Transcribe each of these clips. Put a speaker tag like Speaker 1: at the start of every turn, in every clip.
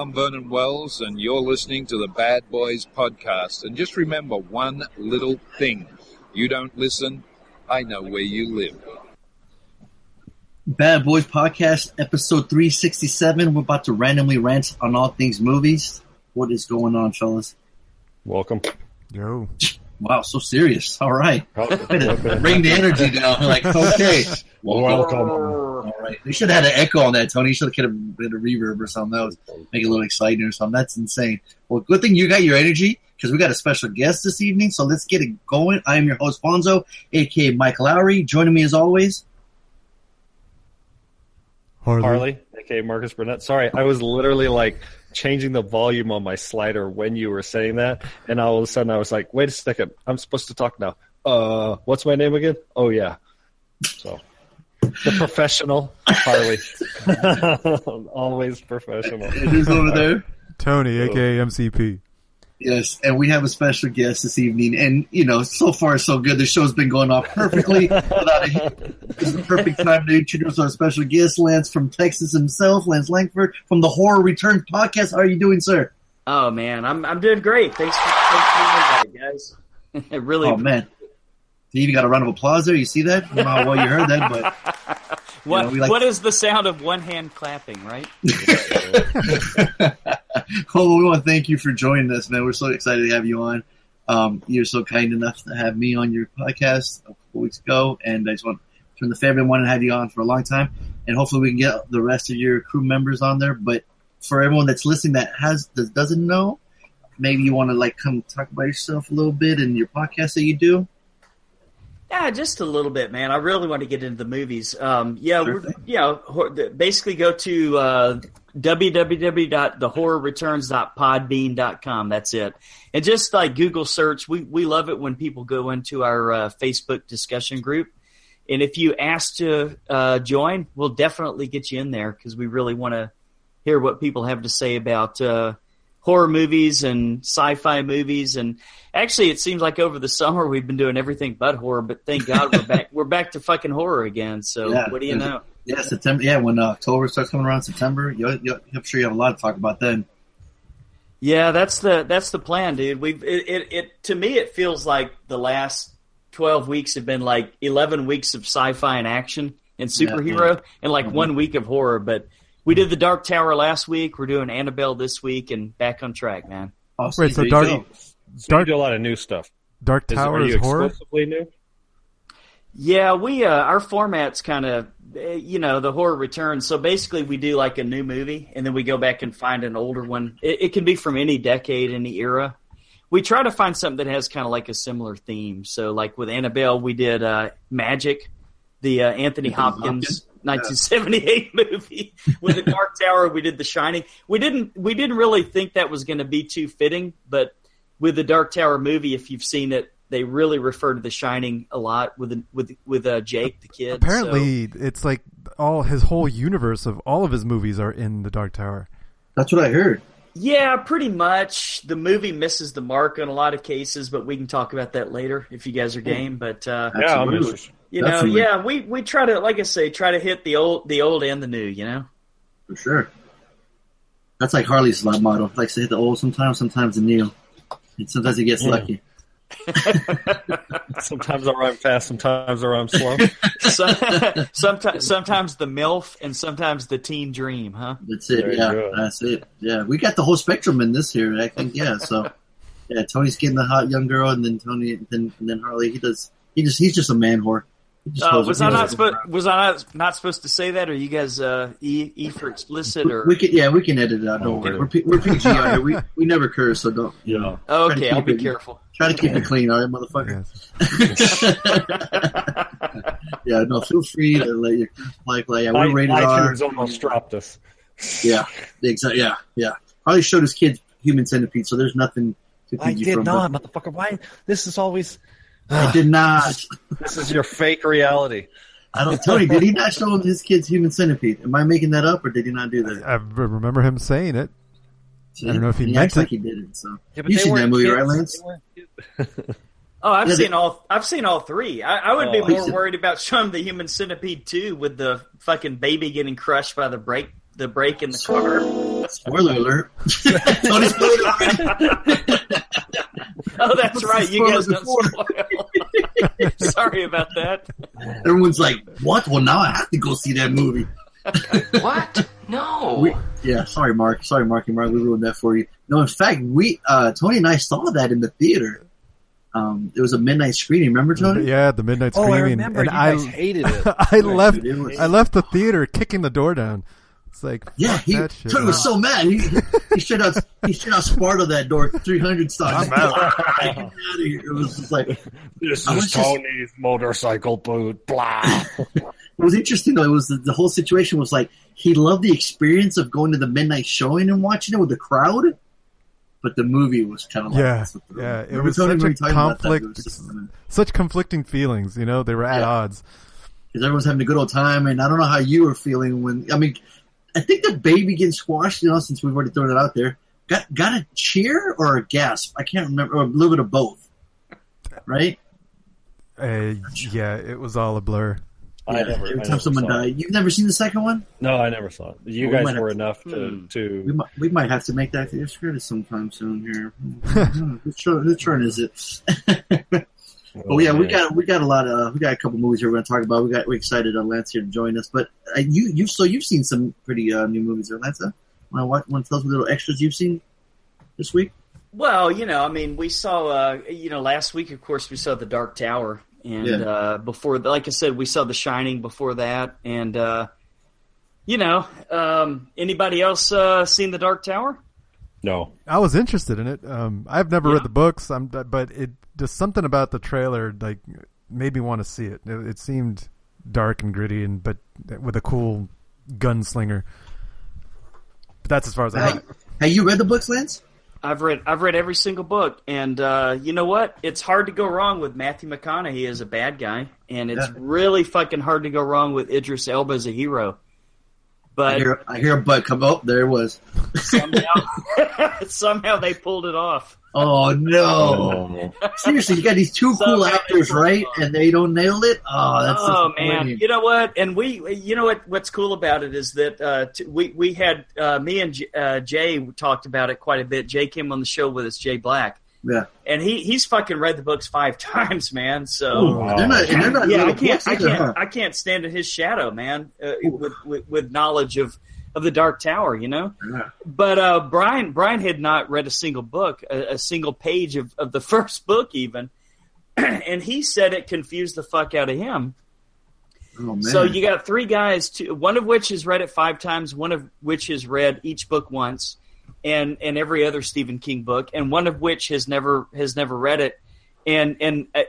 Speaker 1: Hi, I'm Vernon Wells, and you're listening to the Bad Boys Podcast. And just remember one little thing you don't listen, I know where you live.
Speaker 2: Bad Boys Podcast, episode 367. We're about to randomly rant on all things movies. What is going on, fellas?
Speaker 3: Welcome.
Speaker 4: Yo.
Speaker 2: Wow, so serious. All right. Bring the energy down. Like, okay.
Speaker 3: Welcome.
Speaker 2: All right. They should have had an echo on that, Tony. You should have kept a bit of reverb or something. That was make it a little exciting or something. That's insane. Well, good thing you got your energy because we got a special guest this evening. So let's get it going. I am your host, Fonso, aka Mike Lowrey. Joining me as always.
Speaker 4: Harley.
Speaker 3: Harley, aka Marcus Burnett. Sorry, I was literally like changing the volume on my slider when you were saying that, and all of a sudden I was like, "Wait a second, I'm supposed to talk now." Uh, what's my name again? Oh yeah, so the professional Harley, always professional.
Speaker 2: It is over there.
Speaker 4: Tony, aka MCP.
Speaker 2: Yes, and we have a special guest this evening, and you know, so far so good. The show's been going off perfectly without a hit. This the perfect time to introduce our special guest, Lance from Texas himself, Lance Langford from the Horror Return podcast. How are you doing, sir?
Speaker 5: Oh man, I'm I'm doing great. Thanks for, thanks for the invite, guys. I really
Speaker 2: Oh man, you even got a round of applause there. You see that? I don't know how well you heard that, but
Speaker 5: what
Speaker 2: know, we like-
Speaker 5: what is the sound of one hand clapping, right?
Speaker 2: well, we want to thank you for joining us, man. We're so excited to have you on. Um, you're so kind enough to have me on your podcast a couple weeks ago, and I just want to turn the favor and have you on for a long time, and hopefully we can get the rest of your crew members on there. But for everyone that's listening that has that doesn't know, maybe you want to like come talk about yourself a little bit and your podcast that you do.
Speaker 5: Yeah, just a little bit, man. I really want to get into the movies. Um, yeah,
Speaker 2: Sure
Speaker 5: we're, you know, basically go to uh, www.thehorrorreturns.podbean.com. That's it, and just like Google search. We we love it when people go into our uh, Facebook discussion group, and if you ask to uh, join, we'll definitely get you in there because we really want to hear what people have to say about uh, horror movies and sci-fi movies. And actually, it seems like over the summer we've been doing everything but horror. But thank God we're back. We're back to fucking horror again. So
Speaker 2: Yeah.
Speaker 5: what do you know?
Speaker 2: Yeah, September. Yeah, when uh, October starts coming around, September, you, you, I'm sure you have a lot to talk about then.
Speaker 5: Yeah, that's the that's the plan, dude. We've it, it, it to me it feels like the last twelve weeks have been like eleven weeks of sci-fi and action and superhero, and like
Speaker 2: Mhm.
Speaker 5: one week of horror. But we did the Dark Tower last week. We're doing Annabelle this week, and back on track, man.
Speaker 4: Wait, so
Speaker 2: there you
Speaker 4: Dark-
Speaker 2: go.
Speaker 3: So
Speaker 4: Dark-
Speaker 3: you do a lot of new stuff.
Speaker 4: Dark
Speaker 3: Is,
Speaker 4: Tower
Speaker 3: are
Speaker 4: is
Speaker 3: you
Speaker 4: horror.
Speaker 3: exclusively new?
Speaker 5: Yeah, we uh, our format's kind of you know the horror returns. So basically, we do like a new movie, and then we go back and find an older one. It, it can be from any decade, any era. We try to find something that has kind of like a similar theme. So, like with Annabelle, we did uh, Magic, the uh, Anthony
Speaker 2: Anthony
Speaker 5: Hopkins.
Speaker 2: Hopkins?
Speaker 5: 1978 movie with the Dark Tower. We did The Shining. We didn't. We didn't really think that was going to be too fitting, but with the Dark Tower movie, if you've seen it, they really refer to The Shining a lot with with with uh, Jake the kid.
Speaker 4: Apparently, it's like all his whole universe of all of his movies are in the Dark Tower.
Speaker 2: That's what I heard.
Speaker 5: Yeah, pretty much. The movie misses the mark in a lot of cases, but we can talk about that later if you guys are game. But uh,
Speaker 3: Yeah, I'm
Speaker 2: Absolutely.
Speaker 3: interested.
Speaker 5: you know, yeah, we we try to, like I say, try to hit the old the old and the new. You know.
Speaker 2: For sure. That's like Harley's motto. Like say the old sometimes, sometimes the new. And sometimes he gets
Speaker 3: Yeah.
Speaker 2: lucky.
Speaker 3: Sometimes I rhyme fast, sometimes I rhyme slow.
Speaker 5: So, sometimes sometimes the milf and sometimes the teen dream, huh?
Speaker 2: That's it.
Speaker 3: There
Speaker 2: yeah, that's it. Yeah, we got the whole spectrum in this here. I think. Yeah. So, yeah, Tony's getting the hot young girl, and then Tony, then and then Harley. He does. He just. He's just a man whore. He just
Speaker 5: Uh, was I not supposed was I not, not supposed to say that? Or you guys uh, e, e for explicit or
Speaker 2: We can. Yeah, we can edit it out. Don't
Speaker 3: Okay.
Speaker 2: worry. We're, P- we're PG out here. We we never curse, so don't.
Speaker 3: Yeah.
Speaker 5: Oh, okay? I'll be
Speaker 2: it-
Speaker 5: careful.
Speaker 2: Try to keep it clean, all right, motherfucker.
Speaker 4: Yes.
Speaker 2: yeah, no, feel free to let your like, like yeah, we're rated R.
Speaker 3: almost dropped us.
Speaker 2: Yeah, exactly. Yeah, yeah. Harley showed his kids Human Centipede, so there's nothing to
Speaker 3: I
Speaker 2: keep you
Speaker 3: did
Speaker 2: from.
Speaker 3: not, motherfucker. Why? This is always.
Speaker 2: I did not.
Speaker 3: This is your fake reality.
Speaker 2: I don't. Tony, did he not show his kids Human Centipede? Am I making that up, or did he not do that?
Speaker 4: I remember him saying it.
Speaker 2: See?
Speaker 4: I don't know if he
Speaker 2: he
Speaker 4: meant
Speaker 2: acts like
Speaker 4: it.
Speaker 2: he did it. So
Speaker 3: Yeah,
Speaker 2: you
Speaker 3: they
Speaker 2: seen that
Speaker 3: weren't
Speaker 2: movie,
Speaker 3: kids.
Speaker 2: right, Lance?
Speaker 3: They weren't kids.
Speaker 5: Oh, I've
Speaker 2: Yeah,
Speaker 5: seen
Speaker 2: they-
Speaker 5: all. I've seen all three. I, I would
Speaker 3: Oh.
Speaker 5: be more
Speaker 2: Listen.
Speaker 5: worried about showing the Human Centipede too, with the fucking baby getting crushed by the brake, the brake in the car.
Speaker 2: Spoiler alert. Tony spoiled it already.
Speaker 5: Oh, that's right. You guys don't
Speaker 2: Before.
Speaker 5: spoil. Sorry about that.
Speaker 2: Everyone's like, "What? Well, now I have to go see that movie."
Speaker 6: What? No.
Speaker 2: We, yeah, sorry, Mark. Sorry, Mark and Mark. We ruined that for you. No, in fact, we uh, Tony and I saw that in the theater. Um, it was a midnight screening. Remember, Tony?
Speaker 4: Yeah, the midnight
Speaker 3: Oh,
Speaker 4: screening.
Speaker 3: I remember.
Speaker 4: and
Speaker 3: you
Speaker 4: I,
Speaker 3: guys hated it.
Speaker 4: I left.
Speaker 2: dude, it was-
Speaker 4: I left the theater kicking the door down. It's like,
Speaker 2: Yeah, he
Speaker 4: shit.
Speaker 2: Tony was so mad. He, he, he straight out he straight out Sparta that door, three hundred stars.
Speaker 4: I'm out.
Speaker 2: Get out of here. It was just like
Speaker 3: This
Speaker 2: I was
Speaker 3: is
Speaker 2: just-
Speaker 3: Tony's motorcycle boot. Blah.
Speaker 2: It was interesting though. It was the, the whole situation was like he loved the experience of going to the midnight showing and watching it with the crowd, but the movie was kind of like
Speaker 4: Yeah,
Speaker 2: the-
Speaker 4: yeah. It was
Speaker 2: Tony,
Speaker 4: such
Speaker 2: when we
Speaker 4: a
Speaker 2: were talking that?
Speaker 4: Conflict.
Speaker 2: was
Speaker 4: Such conflicting feelings. You know, they were at
Speaker 2: Yeah.
Speaker 4: odds.
Speaker 2: because everyone's having a good old time, and I don't know how you were feeling when. I mean, I think the baby getting squashed. You know, since we've already thrown it out there, got got a cheer or a gasp. I can't remember, or a little bit of both. Right?
Speaker 4: Uh, yeah, it was all a blur.
Speaker 3: I
Speaker 2: Yeah,
Speaker 3: never.
Speaker 2: Every
Speaker 3: I
Speaker 2: time
Speaker 3: never
Speaker 2: someone
Speaker 3: saw
Speaker 2: died, you've never seen the second one.
Speaker 3: No, I never saw it. You
Speaker 2: Well, we
Speaker 3: guys
Speaker 2: might
Speaker 3: were
Speaker 2: have
Speaker 3: enough to
Speaker 5: Hmm.
Speaker 2: We
Speaker 3: to.
Speaker 2: might we might have to make that your script sometime soon here. Hmm, whose turn, whose turn is it? But yeah, we got we got a lot of we got a couple movies here we're going to talk about. We got we're excited uh, Lance here to join us. But uh, you you so you've seen some pretty uh, new movies there, Lance. Want to want to tell us what little extras you've seen this week?
Speaker 5: Well, you know, I mean, we saw, uh, you know, last week, of course, we saw The Dark Tower, and
Speaker 2: Yeah.
Speaker 5: uh, before, like I said, we saw The Shining before that, and uh, you know, um, anybody else uh, seen The Dark Tower?
Speaker 3: No.
Speaker 4: I was interested in it. Um, I've never
Speaker 5: Yeah.
Speaker 4: read the books. I'm, but it just something about the trailer like made me want to see it. It, it seemed dark and gritty, and but with a cool gunslinger. But that's as far as I.
Speaker 2: Hey, hey, you read the books, Lance?
Speaker 5: I've read, I've read every single book, and uh, you know what? It's hard to go wrong with Matthew McConaughey as a bad guy, and it's
Speaker 2: Yeah.
Speaker 5: really fucking hard to go wrong with Idris Elba as a hero.
Speaker 2: I hear I hear a butt come up. There it was.
Speaker 5: somehow, somehow they pulled it off.
Speaker 2: Oh no! Seriously, you got these two cool
Speaker 5: Somehow they
Speaker 2: actors, right?
Speaker 5: off.
Speaker 2: And they don't nail it. Oh, that's
Speaker 5: oh man, you know what? And we, you know what? What's cool about it is that uh, t- we we had uh, me and J- uh, Jay talked about it quite a bit. Jay came on the show with us, Jay Black,
Speaker 2: Yeah.
Speaker 5: and he he's fucking read the books five times, man. So.
Speaker 2: Ooh, they're not. They're not
Speaker 5: yeah, I can't, I can't,
Speaker 2: huh?
Speaker 5: I can't stand in his shadow, man. Uh, with, with with knowledge of of the Dark Tower, you know.
Speaker 2: Yeah.
Speaker 5: But uh, Brian Brian had not read a single book, a, a single page of, of the first book, even, and he said it confused the fuck out of him.
Speaker 2: Oh man.
Speaker 5: So you got three guys, two, one of which has read it five times, one of which has read each book once, and and every other Stephen King book, and one of which has never has never read it, and and uh,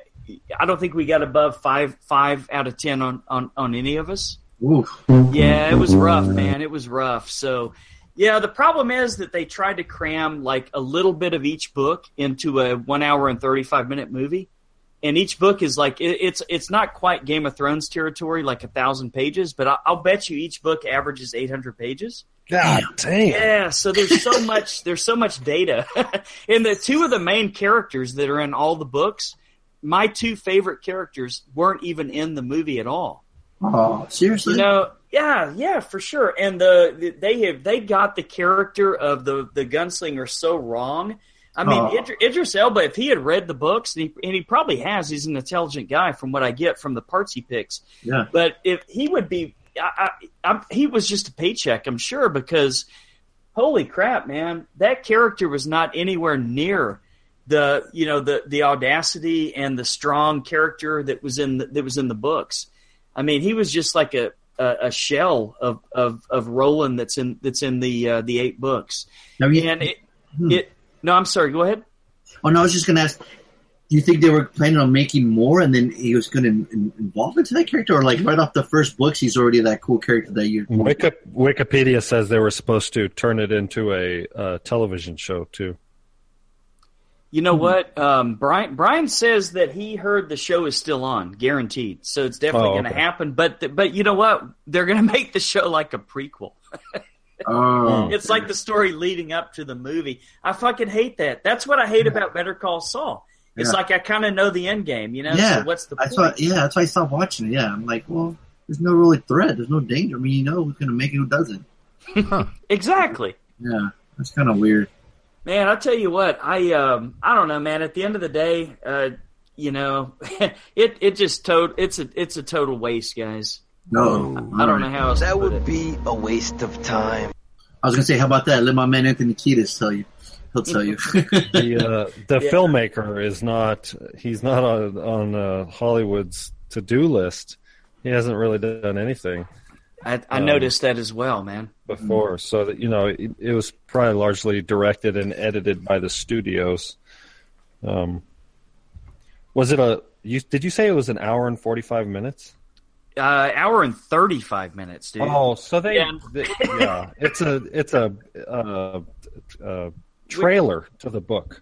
Speaker 5: I don't think we got above five five out of ten on on on any of us.
Speaker 2: Oof.
Speaker 5: Yeah, it was rough, man. It was rough. So, yeah, the problem is that they tried to cram like a little bit of each book into a one hour and thirty five minute movie, and each book is like it, it's it's not quite Game of Thrones territory, like a thousand pages, but I, I'll bet you each book averages eight hundred pages.
Speaker 3: God damn.
Speaker 5: Yeah, so there's so much there's so much data, and the two of the main characters that are in all the books, my two favorite characters weren't even in the movie at all.
Speaker 2: Oh, seriously?
Speaker 5: You know, yeah, yeah, for sure. And the, the they have they got the character of the the gunslinger so wrong. I mean,
Speaker 2: Oh.
Speaker 5: Idris, Idris Elba, if he had read the books, and he, and he probably has, he's an intelligent guy from what I get from the parts he picks.
Speaker 2: yeah.
Speaker 5: But if he would be, I, I, he was just a paycheck, I'm sure, because holy crap, man, that character was not anywhere near the you know the the audacity and the strong character that was in the, that was in the books. I mean, he was just like a a, a shell of, of of Roland that's in that's in the uh, the eight books.
Speaker 2: You,
Speaker 5: And it,
Speaker 2: Hmm.
Speaker 5: it no, I'm sorry. Go ahead.
Speaker 2: oh no, I was just going to ask. Do you think they were planning on making more, and then he was going to in, involve into that character, or like right off the first books, he's already that cool character that you?
Speaker 3: Wiki- Wikipedia says they were supposed to turn it into a uh, television show too.
Speaker 5: You
Speaker 2: Hmm.
Speaker 5: know what? Um, Brian Brian says that he heard the show is still on, guaranteed. So it's definitely
Speaker 3: Oh,
Speaker 5: going to
Speaker 3: okay.
Speaker 5: happen. But but you know what? They're going to make the show like a prequel.
Speaker 2: Oh,
Speaker 5: It's like the story leading up to the movie. I fucking hate that. That's what I hate about Better Call Saul. It's
Speaker 2: Yeah.
Speaker 5: like I kind of know the end game, you know.
Speaker 2: Yeah,
Speaker 5: So what's the
Speaker 2: that's
Speaker 5: point?
Speaker 2: why. Yeah, that's why I stopped watching it. Yeah, I'm like, well, there's no really threat. There's no danger. I mean, you know who's going to make it, who doesn't.
Speaker 5: Exactly.
Speaker 2: Yeah, that's kind of weird.
Speaker 5: Man, I'll tell you what, I um I don't know, man. At the end of the day, uh, you know, it it just to- it's a it's a total waste, guys.
Speaker 2: No,
Speaker 5: I don't know how else to
Speaker 6: That
Speaker 5: put
Speaker 6: would
Speaker 5: it.
Speaker 6: be a waste of time.
Speaker 2: I was gonna say, how about that? Let my man Anthony Kiedis tell you. He'll tell you.
Speaker 3: The uh, the
Speaker 5: Yeah.
Speaker 3: filmmaker is not he's not on on uh, Hollywood's to do list. He hasn't really done anything
Speaker 5: I, I
Speaker 3: um,
Speaker 5: noticed that as well, man.
Speaker 3: before, so that you know it, it was probably largely directed and edited by the studios. Um, was it a? You, did you say it was an hour and forty five minutes?
Speaker 5: Uh, hour and thirty five minutes, dude.
Speaker 3: Oh, so they,
Speaker 5: Yeah.
Speaker 3: they- yeah, it's a it's a uh, uh, trailer to the book.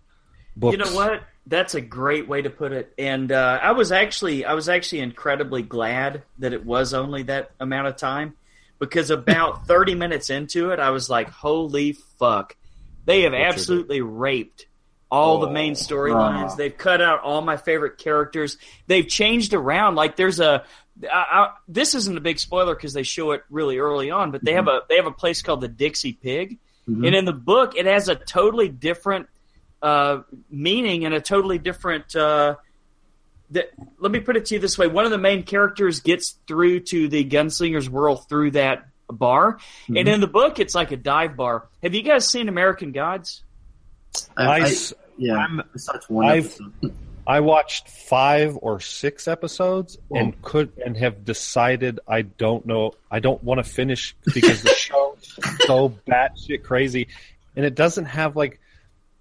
Speaker 3: Books.
Speaker 5: You know what? That's a great way to put it. And uh, I was actually I was actually incredibly glad that it was only that amount of time because about 30 minutes into it I was like, "Holy fuck. They have absolutely raped all the main storylines.
Speaker 2: Wow.
Speaker 5: They've cut out all my favorite characters. They've changed around like there's a I, I, this isn't a big spoiler because they show it really early on, but they have a they have a place called the Dixie Pig,
Speaker 2: Mhm.
Speaker 5: and in the book it has a totally different uh, meaning and a totally different. Uh, that, let me put it to you this way: one of the main characters gets through to the gunslinger's world through that bar, and
Speaker 2: Mhm.
Speaker 5: in the book it's like a dive bar. Have you guys seen American Gods?
Speaker 2: I,
Speaker 3: I,
Speaker 2: I-
Speaker 3: s-
Speaker 2: yeah,
Speaker 3: I'm-
Speaker 2: I saw one
Speaker 3: I've-
Speaker 2: episode.
Speaker 3: I watched five or six episodes
Speaker 2: Whoa.
Speaker 3: and could and have decided I don't know I don't want to finish because the show's so batshit crazy, and it doesn't have like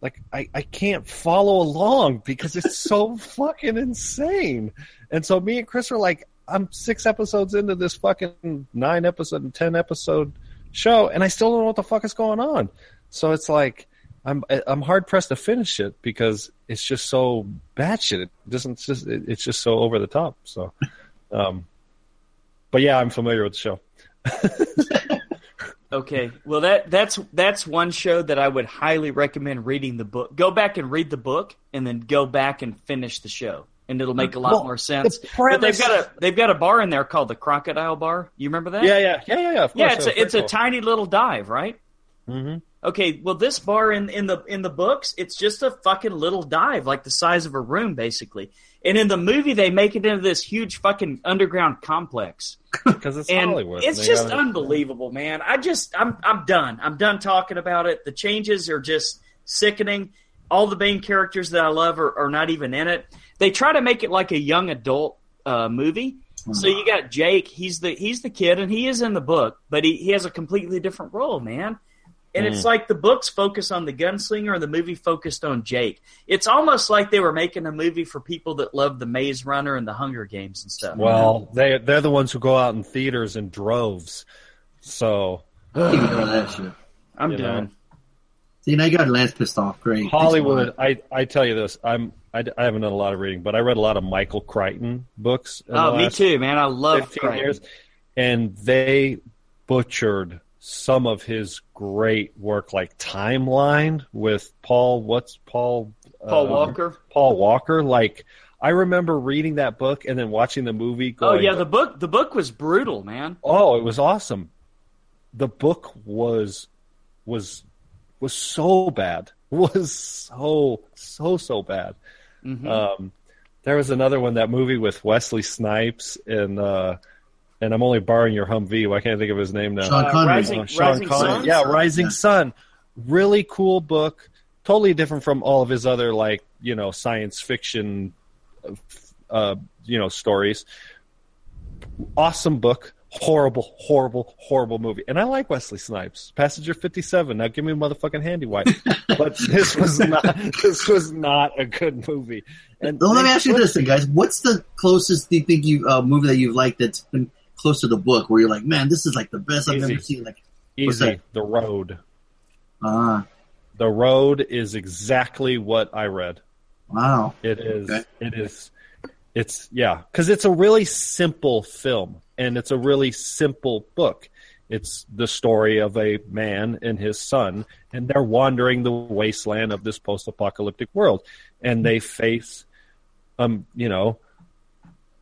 Speaker 3: like I, I can't follow along because it's so fucking insane. And so me and Chris are like, I'm six episodes into this fucking nine episode and ten episode show, and I still don't know what the fuck is going on. So it's like I'm I'm hard pressed to finish it because it's just so batshit. It doesn't it's just it- it's just so over the top. So, um, but yeah, I'm familiar with the show.
Speaker 5: Okay, well that that's that's one show that I would highly recommend reading the book. Go back and read the book, and then go back and finish the show, and it'll make a lot
Speaker 3: Well,
Speaker 5: more sense.
Speaker 3: the
Speaker 5: But they've got a they've got a bar in there called the Crocodile Bar. You remember that?
Speaker 3: Yeah, yeah, yeah, yeah, yeah. Of
Speaker 5: yeah. It's a it's a tiny little dive, right?
Speaker 3: hmm
Speaker 5: Okay, well, this bar in in the in the books, it's just a fucking little dive, like the size of a room, basically. And in the movie, they make it into this huge fucking underground complex,
Speaker 3: because it's
Speaker 5: and
Speaker 3: Hollywood.
Speaker 5: it's just
Speaker 3: gotta-
Speaker 5: unbelievable, man. I just I'm I'm done. I'm done talking about it. The changes are just sickening. All the main characters that I love are, are not even in it. They try to make it like a young adult uh, movie. So you got Jake. He's the he's the kid, and he is in the book, but he, he has a completely different role, man. And it's mm. like the books focus on the gunslinger, and the movie focused on Jake. It's almost like they were making a movie for people that love the Maze Runner and the Hunger Games and stuff.
Speaker 3: Well, they they're the ones who go out in theaters in droves. So
Speaker 2: I didn't even know that shit.
Speaker 5: I'm
Speaker 3: you know.
Speaker 5: done.
Speaker 2: See, now you got Lance pissed off. Great.
Speaker 3: Hollywood, I I tell you this, I'm I, I haven't done a lot of reading, but I read a lot of Michael Crichton books.
Speaker 5: Oh, me too, man. I love
Speaker 3: 15
Speaker 5: Crichton.
Speaker 3: years, and they butchered some of his great work, like Timeline with Paul. What's Paul?
Speaker 5: Paul
Speaker 3: uh,
Speaker 5: Walker.
Speaker 3: Paul Walker. Like I remember reading that book and then watching the movie.
Speaker 5: Oh yeah, the book the book was brutal, man.
Speaker 3: Oh, it was awesome. The book was was was so bad. Was so so so bad.
Speaker 5: Mhm.
Speaker 3: Um, there was another one, that movie with Wesley Snipes and uh, and I'm only borrowing your Humvee. Why can't I think of his name now?
Speaker 2: Sean
Speaker 5: Uh,
Speaker 2: Connery.
Speaker 5: Rising,
Speaker 3: Uh, Sean
Speaker 5: Rising
Speaker 3: Connery.
Speaker 5: Sun.
Speaker 3: Yeah, Rising
Speaker 2: Yeah.
Speaker 3: Sun. Really cool book. Totally different from all of his other like you know science fiction, uh, you know stories. Awesome book. Horrible, horrible, horrible movie. And I like Wesley Snipes. Passenger Fifty Seven. Now give me a motherfucking handy wipe. but this was not. This was not a good movie. And
Speaker 2: Well, let me ask you this, then, guys. What's the closest do you think you uh, movie that you've liked that's been close to the book, where you're like, man, this is like the best I've ever seen? Like,
Speaker 3: Easy. The Road.
Speaker 2: ah,
Speaker 3: The Road is exactly what I read.
Speaker 2: wow,
Speaker 3: It is.
Speaker 2: Okay.
Speaker 3: It is. It's yeah, because it's a really simple film and it's a really simple book. It's the story of a man and his son, and they're wandering the wasteland of this post-apocalyptic world, and they face, um, you know,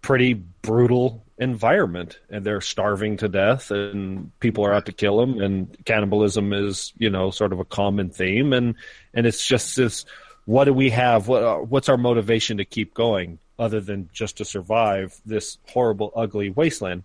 Speaker 3: pretty brutal environment and they're starving to death and people are out to kill them and cannibalism is you know sort of a common theme and and it's just this what do we have? What uh, what's our motivation to keep going other than just to survive this horrible ugly wasteland?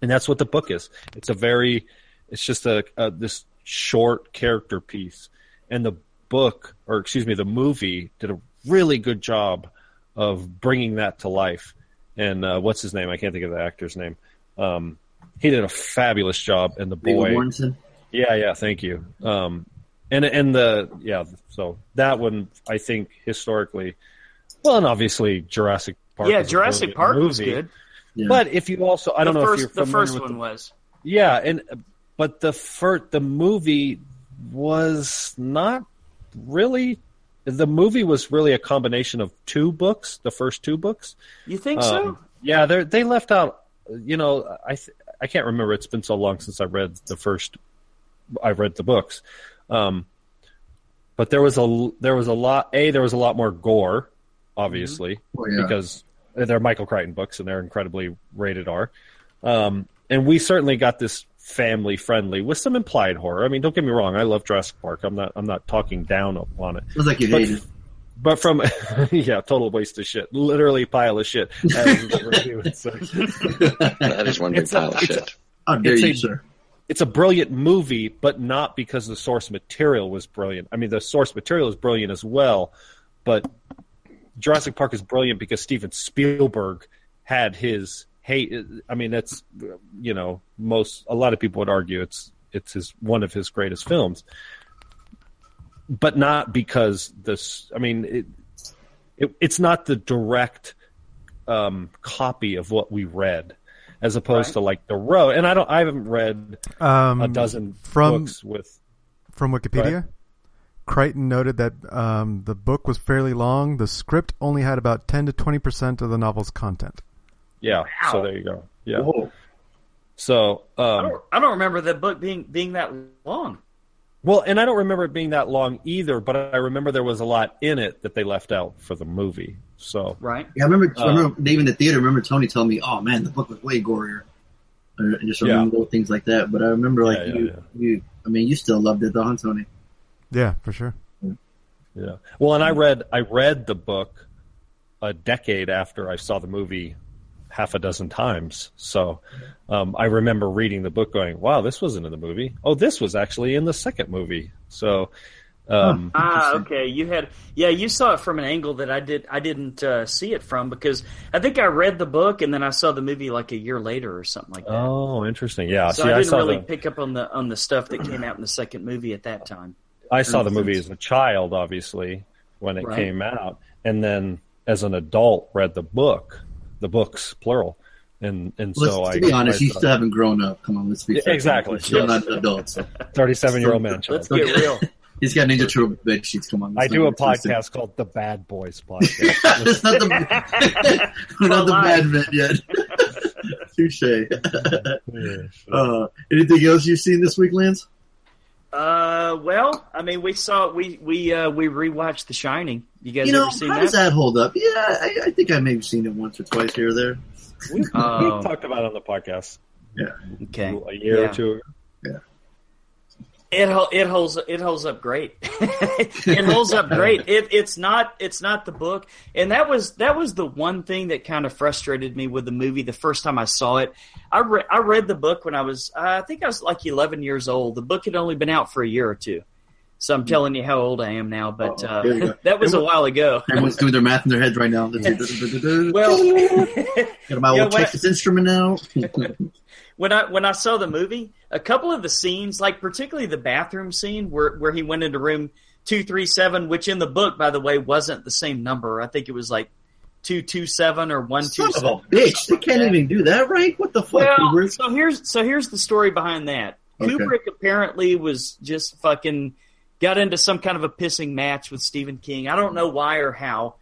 Speaker 3: And that's what the book is. It's a very it's just a, a this short character piece. And the book or excuse me the movie did a really good job of bringing that to life and uh, what's his name? I can't think of the actor's name. Um, he did a fabulous job, and the boy.
Speaker 2: Warrenson.
Speaker 3: Yeah, yeah, thank you. Um, and and the yeah, so that one I think historically, well, and obviously Jurassic Park.
Speaker 5: yeah, Jurassic
Speaker 3: brilliant
Speaker 5: Park was
Speaker 3: movie.
Speaker 5: good.
Speaker 2: Yeah.
Speaker 3: But if you also, I don't
Speaker 5: the
Speaker 3: know if you're
Speaker 5: the first
Speaker 3: with
Speaker 5: one
Speaker 3: the,
Speaker 5: was.
Speaker 3: yeah, and but the first the movie was not really. The movie was really a combination of two books, the first two books.
Speaker 5: You think so?
Speaker 3: Um, yeah, they they left out. You know, I th- I can't remember. It's been so long since I read the first. I read the books, um, but there was a there was a lot. A there was a lot more gore, obviously,
Speaker 2: Oh, yeah.
Speaker 3: because they're Michael Crichton books and they're incredibly rated R. Um, and we certainly got this family friendly with some implied horror. I mean, don't get me wrong. I love Jurassic Park. I'm not I'm not talking down on it.
Speaker 2: Sounds like you
Speaker 3: But-
Speaker 2: hate it.
Speaker 3: But from yeah, total waste of shit. Literally pile of shit. as the review would.
Speaker 7: That is one big
Speaker 3: It's a-
Speaker 7: pile of
Speaker 3: it's
Speaker 7: shit.
Speaker 2: How dare
Speaker 3: It's
Speaker 2: you,
Speaker 3: a-
Speaker 2: sir?
Speaker 3: It's a brilliant movie, but not because the source material was brilliant. I mean, the source material is brilliant as well, but Jurassic Park is brilliant because Steven Spielberg had his hate. I mean, that's you know, most a lot of people would argue it's it's his one of his greatest films, but not because this. I mean, it, it it's not the direct um, copy of what we read, as opposed
Speaker 5: Right.
Speaker 3: to like the road. And I don't. I haven't read
Speaker 4: Um,
Speaker 3: a dozen
Speaker 4: from
Speaker 3: books with.
Speaker 4: from Wikipedia. Crichton noted that um, the book was fairly long. The script only had about 10 to 20 percent of the novel's content.
Speaker 3: Yeah. So there you go. Yeah.
Speaker 2: Whoa.
Speaker 3: So
Speaker 5: I
Speaker 3: um,
Speaker 5: don't, I don't remember the book being being that long.
Speaker 3: well, and I don't remember it being that long either, but I remember there was a lot in it that they left out for the movie. So
Speaker 5: Right?
Speaker 2: Yeah, I remember. I
Speaker 3: Uh,
Speaker 2: remember Dave in the theater. I remember Tony telling me, "Oh man, the book was way gorier." I just remember
Speaker 3: Yeah.
Speaker 2: little things like that. But I remember, like
Speaker 3: Yeah, yeah,
Speaker 2: you,
Speaker 3: yeah.
Speaker 2: you. I mean, you still loved it, though, huh, Tony?
Speaker 4: Yeah, for sure.
Speaker 3: Yeah. Well, and I read I read the book a decade after I saw the movie half a dozen times. So um, I remember reading the book, going, "Wow, this wasn't in the movie. Oh, this was actually in the second movie." So. Um,
Speaker 5: Ah, okay. You had yeah, you saw it from an angle that I did I didn't uh, see it from because I think I read the book and then I saw the movie like a year later or something like that.
Speaker 3: Oh, interesting. Yeah.
Speaker 5: so
Speaker 3: See,
Speaker 5: I
Speaker 3: I,
Speaker 5: didn't
Speaker 3: saw
Speaker 5: really
Speaker 3: the,
Speaker 5: pick up on the on the stuff that came out in the second movie at that time.
Speaker 3: I saw the movie as a child, obviously, when it
Speaker 5: Right.
Speaker 3: came out, and then as an adult, read the book, the books plural, and and
Speaker 2: Let's,
Speaker 3: so
Speaker 2: to
Speaker 3: I.
Speaker 2: be honest,
Speaker 3: I
Speaker 2: you still haven't grown up. Come on, let's be
Speaker 3: Yeah, exactly.
Speaker 2: You're still not an adult. So.
Speaker 3: 37 year old man
Speaker 5: Let's get real.
Speaker 2: He's got Ninja Turtle bed sheets. Come on,
Speaker 3: I do a
Speaker 2: not get
Speaker 3: podcast called the Bad Boys Podcast.
Speaker 2: It's not the, we're not the bad men yet. Touche. uh, anything else you've seen this week, Lance?
Speaker 5: Uh, well, I mean, we saw we we uh, we rewatched The Shining. You guys
Speaker 2: You know,
Speaker 5: ever seen
Speaker 2: how
Speaker 5: that?
Speaker 2: does that hold up? Yeah, I, I think I may have seen it once or twice here or there.
Speaker 3: we, we talked about it on the podcast Yeah.
Speaker 5: Okay,
Speaker 3: a year
Speaker 5: Yeah.
Speaker 3: or two ago.
Speaker 5: It it holds it holds up great. it holds up great. It, it's not it's not the book, and that was that was the one thing that kind of frustrated me with the movie the first time I saw it. I re- I read the book when I was uh, I think I was like eleven years old. The book had only been out for a year or two, so I'm telling you how old I am now. But
Speaker 2: Oh,
Speaker 5: uh, that was a while ago.
Speaker 2: Everyone's doing their math in their heads right now.
Speaker 5: well,
Speaker 2: Get my
Speaker 5: Yeah,
Speaker 2: old
Speaker 5: when I-
Speaker 2: Texas instrument out.
Speaker 5: when I when I saw the movie, a couple of the scenes, like particularly the bathroom scene where where he went into room two three seven, which in the book, by the way, wasn't the same number. I think it was like two two seven or one two
Speaker 2: Son of a bitch! They can't even do that, right? What the fuck?
Speaker 5: Well, so here's so here's the story behind that.
Speaker 2: Okay.
Speaker 5: Kubrick apparently was just fucking got into some kind of a pissing match with Stephen King. I don't know why or how,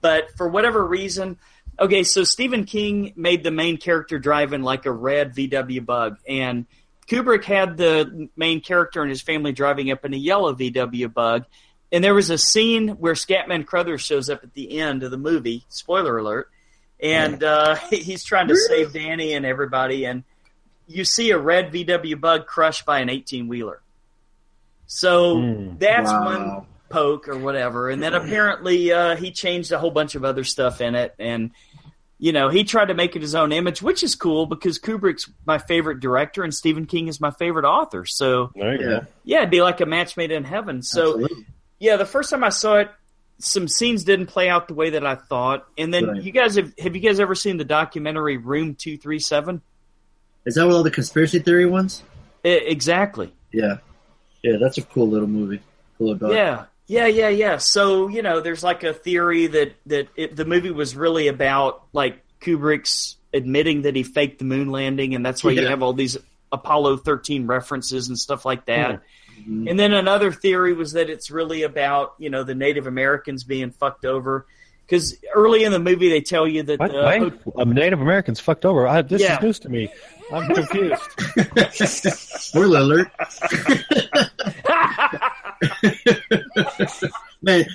Speaker 5: but for whatever reason, okay. So Stephen King made the main character driving like a red VW Bug, and Kubrick had the main character and his family driving up in a yellow VW Bug. And there was a scene where Scatman Crothers shows up at the end of the movie. Spoiler alert and uh, he's trying to save Danny and everybody, and you see a red VW Bug crushed by an eighteen wheeler. So
Speaker 3: Hmm.
Speaker 5: that's
Speaker 2: Wow.
Speaker 5: one poke or whatever, and then apparently uh, he changed a whole bunch of other stuff in it, and you know he tried to make it his own image, which is cool because Kubrick's my favorite director and Stephen King is my favorite author. So
Speaker 2: Yeah.
Speaker 5: yeah, it'd be like a match made in heaven. So
Speaker 2: Absolutely.
Speaker 5: yeah, the first time I saw it, some scenes didn't play out the way that I thought. And then
Speaker 2: Right.
Speaker 5: you guys have have you guys ever seen the documentary Room Two Three Seven?
Speaker 2: Is that what all the conspiracy theory ones?
Speaker 5: Exactly.
Speaker 2: Yeah. Yeah, that's a cool little movie. Cool little dog.
Speaker 5: Yeah, yeah, yeah, yeah. So you know, there's like a theory that that it, the movie was really about like Kubrick's admitting that he faked the moon landing, and that's why you have all these Apollo 13 references and stuff like that.
Speaker 2: Mhm.
Speaker 5: And then another theory was that it's really about you know the Native Americans being fucked over. Because early in the movie, they tell you that
Speaker 3: What?
Speaker 5: uh,
Speaker 3: Native Americans fucked over. I, this
Speaker 5: Yeah.
Speaker 3: is news to me. I'm confused.
Speaker 2: Spoiler alert. Man,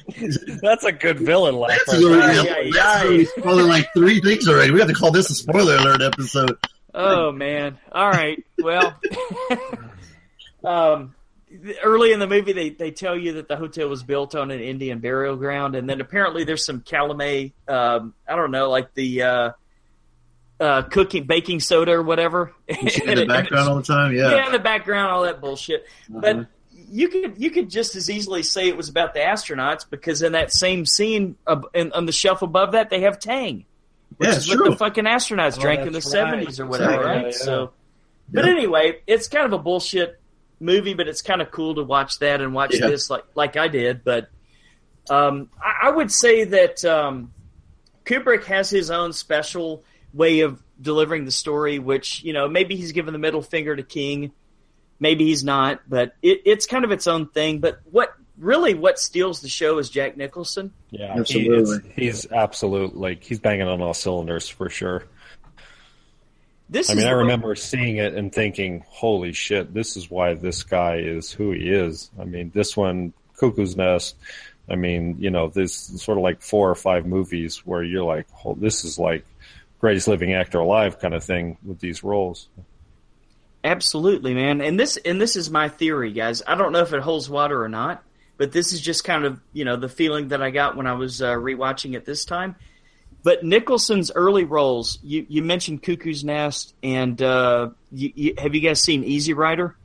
Speaker 3: That's a good villain laugh.
Speaker 2: that's
Speaker 3: right
Speaker 2: already,
Speaker 3: there.
Speaker 5: Yeah, yeah,
Speaker 2: that's spoiling like three things already. We have to call this a spoiler alert episode.
Speaker 5: Oh man! All right. Well, um, early in the movie, they they tell you that the hotel was built on an Indian burial ground, and then apparently there's some calumet. Um, I don't know, like the uh, uh, cooking baking soda or whatever
Speaker 2: In the background all the time, yeah.
Speaker 5: yeah, in the background, all that bullshit.
Speaker 2: Uh-huh.
Speaker 5: But you could you could just as easily say it was about the astronauts because in that same scene uh, in, on the shelf above that they have Tang, which
Speaker 2: yeah,
Speaker 5: is
Speaker 2: it's
Speaker 5: what the fucking astronauts
Speaker 3: Oh,
Speaker 5: drank in the
Speaker 3: that's right.
Speaker 5: seventies or whatever,
Speaker 2: Exactly.
Speaker 5: right?
Speaker 3: Yeah, yeah.
Speaker 5: So, but
Speaker 2: Yeah.
Speaker 5: anyway, it's kind of a bullshit movie, but it's kind of cool to watch that and watch
Speaker 2: Yeah.
Speaker 5: this like like I did. But um, I, I would say that um, Kubrick has his own special way of delivering the story, which you know maybe he's giving the middle finger to King, maybe he's not, but it, it's kind of its own thing. But what really what steals the show is Jack Nicholson.
Speaker 3: Yeah, he
Speaker 2: Absolutely.
Speaker 3: is, he's absolute like he's banging on all cylinders for sure.
Speaker 5: This
Speaker 3: I
Speaker 5: is
Speaker 3: mean, I
Speaker 5: the-
Speaker 3: remember seeing it and thinking, "Holy shit, this is why this guy is who he is." I mean, this one, Cuckoo's Nest. I mean, you know, this sort of like four or five movies where you're like, "Oh, this is like greatest living actor alive" kind of thing with these roles.
Speaker 5: Absolutely, man. And this and this is my theory, guys. I don't know if it holds water or not, but this is just kind of you know the feeling that I got when I was uh, rewatching it this time. But Nicholson's early roles, you, you mentioned Cuckoo's Nest, and uh, you, you, have you guys seen Easy Rider?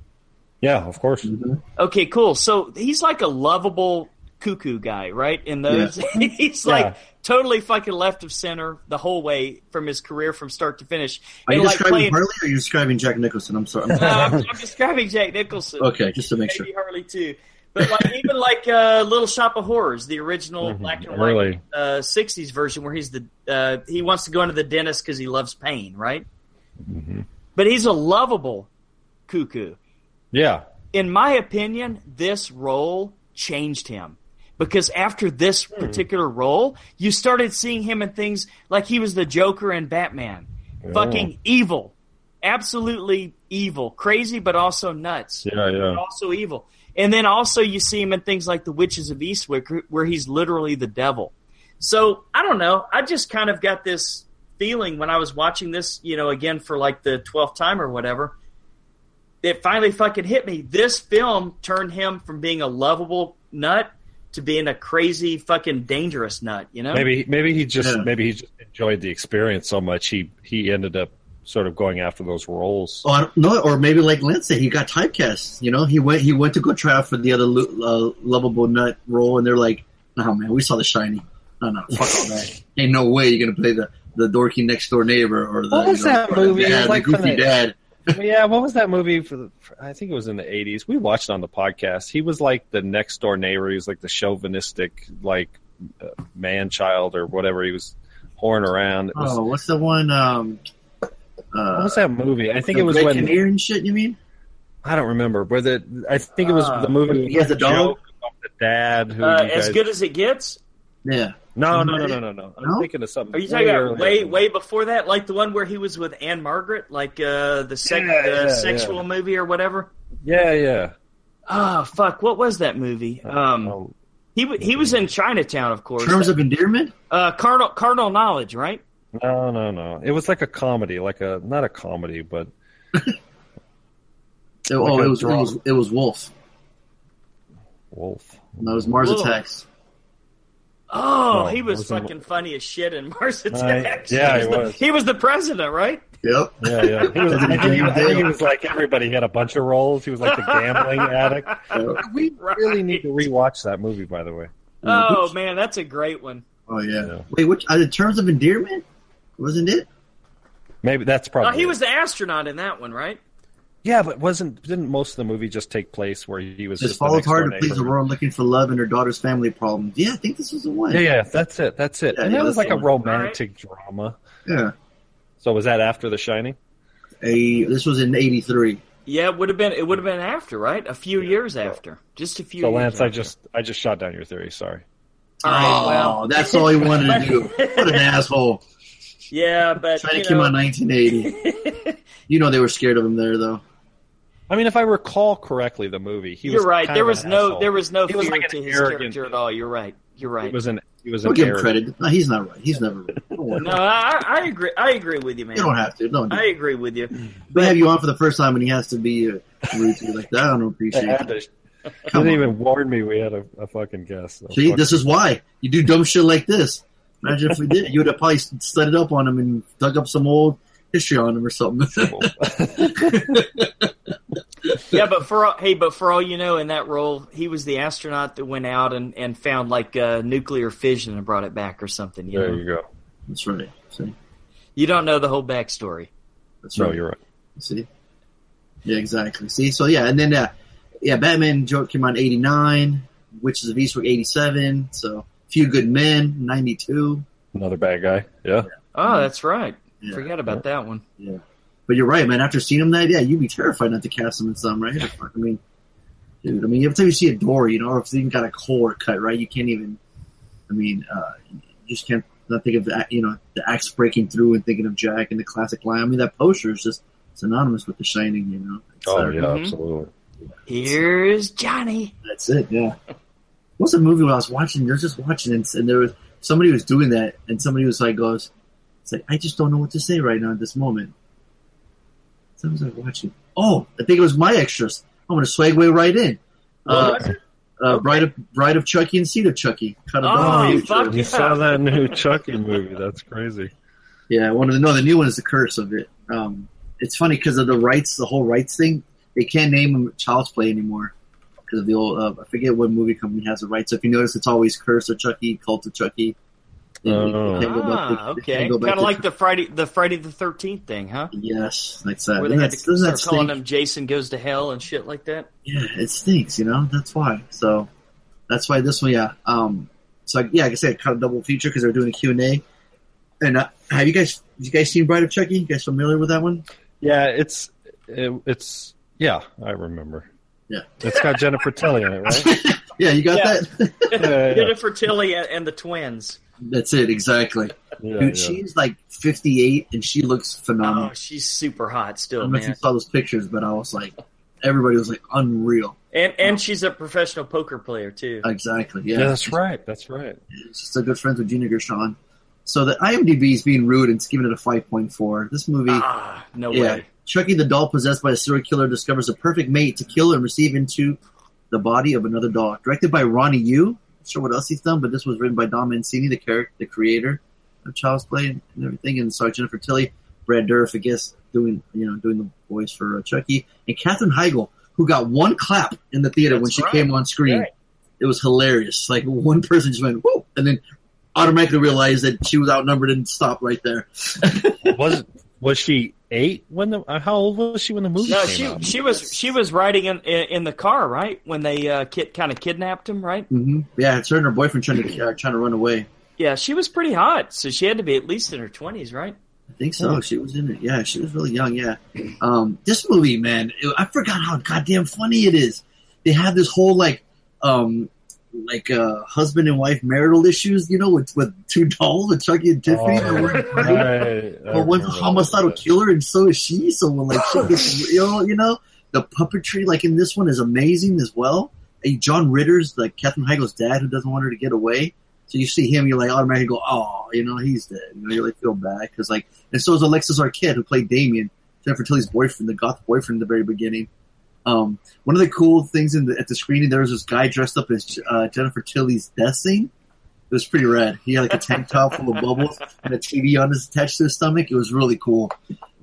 Speaker 3: Yeah, of course.
Speaker 2: Mhm.
Speaker 5: Okay, cool. So he's like a lovable cuckoo guy, right? In those, he's like totally fucking left of center the whole way from his career from start to finish.
Speaker 2: Are you
Speaker 5: And, like,
Speaker 2: describing
Speaker 5: playing-
Speaker 2: Harley or are you describing Jack Nicholson? I'm sorry.
Speaker 5: Uh, I'm, I'm describing Jack Nicholson.
Speaker 2: okay, just to make sure.
Speaker 5: Maybe Harley too. But like even like uh, Little Shop of Horrors, the original
Speaker 3: Mhm.
Speaker 5: black and white uh, '60s version, where he's the uh, he wants to go into the dentist because he loves pain, right?
Speaker 3: hmm
Speaker 5: But he's a lovable cuckoo.
Speaker 3: Yeah,
Speaker 5: In my opinion, this role changed him because after this
Speaker 3: Hmm.
Speaker 5: particular role, you started seeing him in things like he was the Joker in Batman, fucking evil, absolutely evil, crazy, but also nuts
Speaker 3: yeah, yeah.
Speaker 5: also evil. And then also you see him in things like The Witches of Eastwick, where he's literally the devil. So I don't know. I just kind of got this feeling when I was watching this, you know, again for like the twelfth time or whatever. It finally fucking hit me. This film turned him from being a lovable nut to being a crazy fucking dangerous nut. You know?
Speaker 3: Maybe maybe he just
Speaker 2: Yeah.
Speaker 3: maybe he just enjoyed the experience so much he he ended up sort of going after those roles.
Speaker 2: Oh, I don't know, or maybe like Lindsay, he got typecast. You know, he went he went to go try out for the other lo- uh, lovable nut role, and they're like, "No, man, we saw the shiny. No, no, fuck all that. Ain't no way you're gonna play the the dorky next door neighbor or the
Speaker 3: What was
Speaker 2: you know,
Speaker 3: that
Speaker 2: the
Speaker 3: movie? It
Speaker 2: dad,
Speaker 3: like
Speaker 2: the goofy
Speaker 3: the-
Speaker 2: dad.
Speaker 3: Yeah, what was that movie for, the, for? I think it was in the '80s. We watched it on the podcast. He was like the next door neighbor. He was like the chauvinistic, like uh, man child or whatever. He was whoring around. It was,
Speaker 2: Oh, what's the one? Um, uh,
Speaker 3: what was that movie? I think it was
Speaker 2: Great
Speaker 3: when
Speaker 2: Canary and shit. You mean?
Speaker 3: I don't remember. Where the I think it was
Speaker 5: Uh,
Speaker 3: the movie.
Speaker 2: he has a dog?
Speaker 3: the dad who
Speaker 5: uh, as
Speaker 3: guys-
Speaker 5: good as it gets.
Speaker 2: Yeah.
Speaker 3: No, no, no, no, no, no. I'm
Speaker 2: No?
Speaker 3: thinking of something.
Speaker 5: Are you talking about
Speaker 3: earlier.
Speaker 5: way way before that, like the one where he was with Ann-Margret, like uh, the, sec-
Speaker 3: Yeah,
Speaker 5: the
Speaker 3: yeah,
Speaker 5: sexual
Speaker 3: yeah.
Speaker 5: movie or whatever?
Speaker 3: Yeah, yeah.
Speaker 5: Oh fuck, what was that movie? Um,
Speaker 3: Oh,
Speaker 5: he he was in Chinatown, of course.
Speaker 2: Terms of endearment.
Speaker 5: uh, Cardinal Cardinal Knowledge, right?
Speaker 3: No, no, no. It was like a comedy, like a not a comedy, but
Speaker 2: It- oh,
Speaker 3: Like a
Speaker 2: it was, it was it was Wolf.
Speaker 3: Wolf.
Speaker 2: No, it was Mars
Speaker 5: Wolf.
Speaker 2: Attacks.
Speaker 5: Oh,
Speaker 3: No,
Speaker 5: he was
Speaker 3: wasn't-
Speaker 5: fucking funny as shit in Mars
Speaker 3: I-
Speaker 5: Attacks.
Speaker 3: yeah,
Speaker 5: he
Speaker 3: he
Speaker 5: was,
Speaker 3: was.
Speaker 5: The, he was the president, right?
Speaker 2: Yep.
Speaker 3: Yeah, yeah. He was, I, think he, I think he was like everybody. He had a bunch of roles. He was like the gambling addict. We really need to rewatch that movie, by the way.
Speaker 5: Oh man, that's a great one.
Speaker 2: Oh yeah.
Speaker 3: Yeah.
Speaker 2: Wait, which uh, in terms of endearment, wasn't it?
Speaker 3: Maybe that's
Speaker 5: Oh,
Speaker 3: probably.
Speaker 5: he
Speaker 3: it.
Speaker 5: was the astronaut in that one, right?
Speaker 3: Yeah, but wasn't didn't most of the movie just take place where he was
Speaker 2: Just
Speaker 3: just the
Speaker 2: followed hard to please
Speaker 3: neighbor?
Speaker 2: Aurora, looking for love and her daughter's family problems. Yeah, I think this was the one.
Speaker 3: Yeah, yeah, that's it. That's it.
Speaker 2: Yeah,
Speaker 3: and
Speaker 2: yeah,
Speaker 3: that was like a
Speaker 2: the one.
Speaker 3: romantic drama.
Speaker 2: Yeah.
Speaker 3: So was that after The Shining?
Speaker 2: A, this was in '83.
Speaker 5: Yeah, it would have been. It would have been after, right? A few years after, just a few.
Speaker 3: So
Speaker 5: years
Speaker 3: Lance, I just I just shot down your theory. Sorry.
Speaker 5: All right,
Speaker 2: oh,
Speaker 5: well,
Speaker 2: that's all he wanted to do. What an asshole!
Speaker 5: yeah, but
Speaker 2: Trying
Speaker 5: you
Speaker 2: to keep him on 1980. You know they were scared of him there, though.
Speaker 3: I mean, if I recall correctly, the movie. He
Speaker 5: you're
Speaker 3: was
Speaker 5: right.
Speaker 3: kind
Speaker 5: There was no.
Speaker 3: asshole.
Speaker 5: There was no
Speaker 3: He
Speaker 5: fear
Speaker 3: was like
Speaker 5: to
Speaker 3: an
Speaker 5: his
Speaker 3: arrogant-
Speaker 5: character at all. You're right. You're right.
Speaker 3: He was an he was
Speaker 2: We'll
Speaker 3: an
Speaker 2: give him
Speaker 3: arrogant.
Speaker 2: credit. No, he's not right. He's never right. Don't worry.
Speaker 5: no, I, I agree. I agree with you, man.
Speaker 2: You don't have to. Don't. do
Speaker 5: I
Speaker 2: it.
Speaker 5: agree with you.
Speaker 2: We have you on for the first time, and he has to be uh, rude to you like that. I don't
Speaker 3: They
Speaker 2: appreciate
Speaker 3: had
Speaker 2: it.
Speaker 3: to-
Speaker 2: Come
Speaker 3: didn't
Speaker 2: on.
Speaker 3: even warn me we had a, a fucking guest. So
Speaker 2: See,
Speaker 3: fuck
Speaker 2: this is why you do dumb shit like this. Imagine if we did, you would have probably studied up on him and dug up some old history on him or something.
Speaker 5: Yeah, but for all, hey, but for all you know, in that role, he was the astronaut that went out and, and found like uh, nuclear fission and brought it back or something. You
Speaker 3: there
Speaker 5: know,
Speaker 3: you go.
Speaker 2: That's right. See,
Speaker 5: you don't know the whole backstory.
Speaker 2: that's
Speaker 3: No,
Speaker 2: right.
Speaker 3: you're right.
Speaker 2: See, yeah, exactly. See, so yeah, and then uh, yeah, Batman joke came out in '89, Witches of Eastwick '87, so Few Good Men '92.
Speaker 3: Another bad guy. Yeah.
Speaker 5: Oh, that's right.
Speaker 2: Yeah.
Speaker 5: Forgot about that one.
Speaker 2: Yeah, but you're right, man. After seeing him that, yeah, you'd be terrified not to cast him in some, right? I mean, dude, I mean, every time you see a door, you know, or if you even got a core cut, right? You can't even. I mean, uh, you just can't not think of that, you know, the axe breaking through and thinking of Jack and the classic line. I mean, that poster is just synonymous with The Shining, you know. It's,
Speaker 3: Oh
Speaker 2: uh,
Speaker 3: yeah,
Speaker 5: Mhm.
Speaker 3: absolutely.
Speaker 5: Here's Johnny.
Speaker 2: That's it. Yeah. What's the movie when I was watching? They're just watching, and, and there was somebody was doing that, and somebody was like, "Goes, it's like I just don't know what to say right now at this moment." So I was like watching. Oh, I think it was my extras. I'm going to segue right in. Uh, uh, Bride of Bride of Chucky and Seed of Chucky. Cut it
Speaker 5: Oh, you fuck
Speaker 3: You
Speaker 5: yeah.
Speaker 3: saw that new Chucky movie? That's crazy.
Speaker 2: Yeah, one of the no, the new one is the curse of it. Um, it's funny because of the rights, the whole rights thing. They can't name them Child's Play anymore because of the old. Uh, I forget what movie company has the rights. So if you notice, it's always Curse of Chucky, Cult of Chucky. They- they
Speaker 3: Oh.
Speaker 2: can't back to-
Speaker 5: Ah, okay.
Speaker 2: can't go back
Speaker 5: Kind of
Speaker 2: to-
Speaker 5: like the Friday, the Friday the Thirteenth thing, huh?
Speaker 2: yes, like that.
Speaker 5: Where they had to
Speaker 2: doesn't that
Speaker 5: start calling
Speaker 2: stink?
Speaker 5: him Jason Goes to Hell and shit like that.
Speaker 2: Yeah, it stinks. You know, that's why. So that's why this one, yeah. Um, so yeah, like I said, kind of double feature because they're doing a Q and A. And uh, have you guys, have you guys seen Bride of Chucky? You guys familiar with that one?
Speaker 3: Yeah, it's it, it's yeah, I remember.
Speaker 2: Yeah.
Speaker 3: It's got Jennifer Tilly in it, right?
Speaker 2: Yeah, you got
Speaker 5: Yeah.
Speaker 2: that.
Speaker 3: yeah, yeah,
Speaker 5: Jennifer Tilly and, and the twins.
Speaker 2: That's it, exactly.
Speaker 3: yeah,
Speaker 2: Dude,
Speaker 3: yeah.
Speaker 2: she's like 58 and she looks phenomenal.
Speaker 5: Oh, she's super hot
Speaker 2: I
Speaker 5: still,
Speaker 2: don't know if you
Speaker 5: man.
Speaker 2: saw those pictures, but I was like, everybody was like unreal.
Speaker 5: And and she's a professional poker player too.
Speaker 2: Exactly. Yeah.
Speaker 3: Yeah, that's right. That's right.
Speaker 2: She's still good friends with Gina Gershon. So the IMDb is being rude and it's giving it a 5.4. This movie,
Speaker 5: Ah, no
Speaker 2: yeah.
Speaker 5: way.
Speaker 2: Chucky the doll possessed by a serial killer discovers a perfect mate to kill and receive into the body of another doll. Directed by Ronnie Yu. Not sure what else he's done, but this was written by Don Mancini, the character, the creator of Child's Play and everything, and starred Jennifer Tilly, Brad Dourif, I guess, doing you know doing the voice for uh, Chucky, and Katherine Heigl, who got one clap in the theater when she
Speaker 5: right.
Speaker 2: came on screen.
Speaker 5: Right.
Speaker 2: It was hilarious. Like one person just went whoo, and then automatically realized that she was outnumbered and stopped right there.
Speaker 3: Was was she eight when the? uh, How old was she when the movie
Speaker 5: No,
Speaker 3: came
Speaker 5: she
Speaker 3: out?
Speaker 5: she was she was riding in in, in the car right when they uh, kid, kind of kidnapped him, right?
Speaker 2: hmm Yeah, it's her and her boyfriend trying to uh, trying to run away.
Speaker 5: Yeah, she was pretty hot, so she had to be at least in her twenties, right?
Speaker 2: I think so. She was in it. Yeah, she was really young. Yeah. Um, this movie, man, it- I forgot how goddamn funny it is. They have this whole like, um, like uh, husband and wife marital issues, you know, with with two dolls, with Chucky and Tiffany.
Speaker 3: Oh, right.
Speaker 2: But one's a homicidal killer, and so is she. So when like gets real, you know, the puppetry like in this one is amazing as well. Hey, John Ritter's like Katherine Heigl's dad, who doesn't want her to get away. So you see him, you're like automatically go, oh, you know, he's dead. You know, you like feel bad because like, and so is Alexis Arquette who played Damien, Jennifer Tilly's boyfriend, the goth boyfriend in the very beginning. Um, one of the cool things in the, at the screening, there was this guy dressed up as uh, Jennifer Tilly's death scene. It was pretty rad. He had like a tank top full of bubbles and a TV on his attached to his stomach. It was really cool.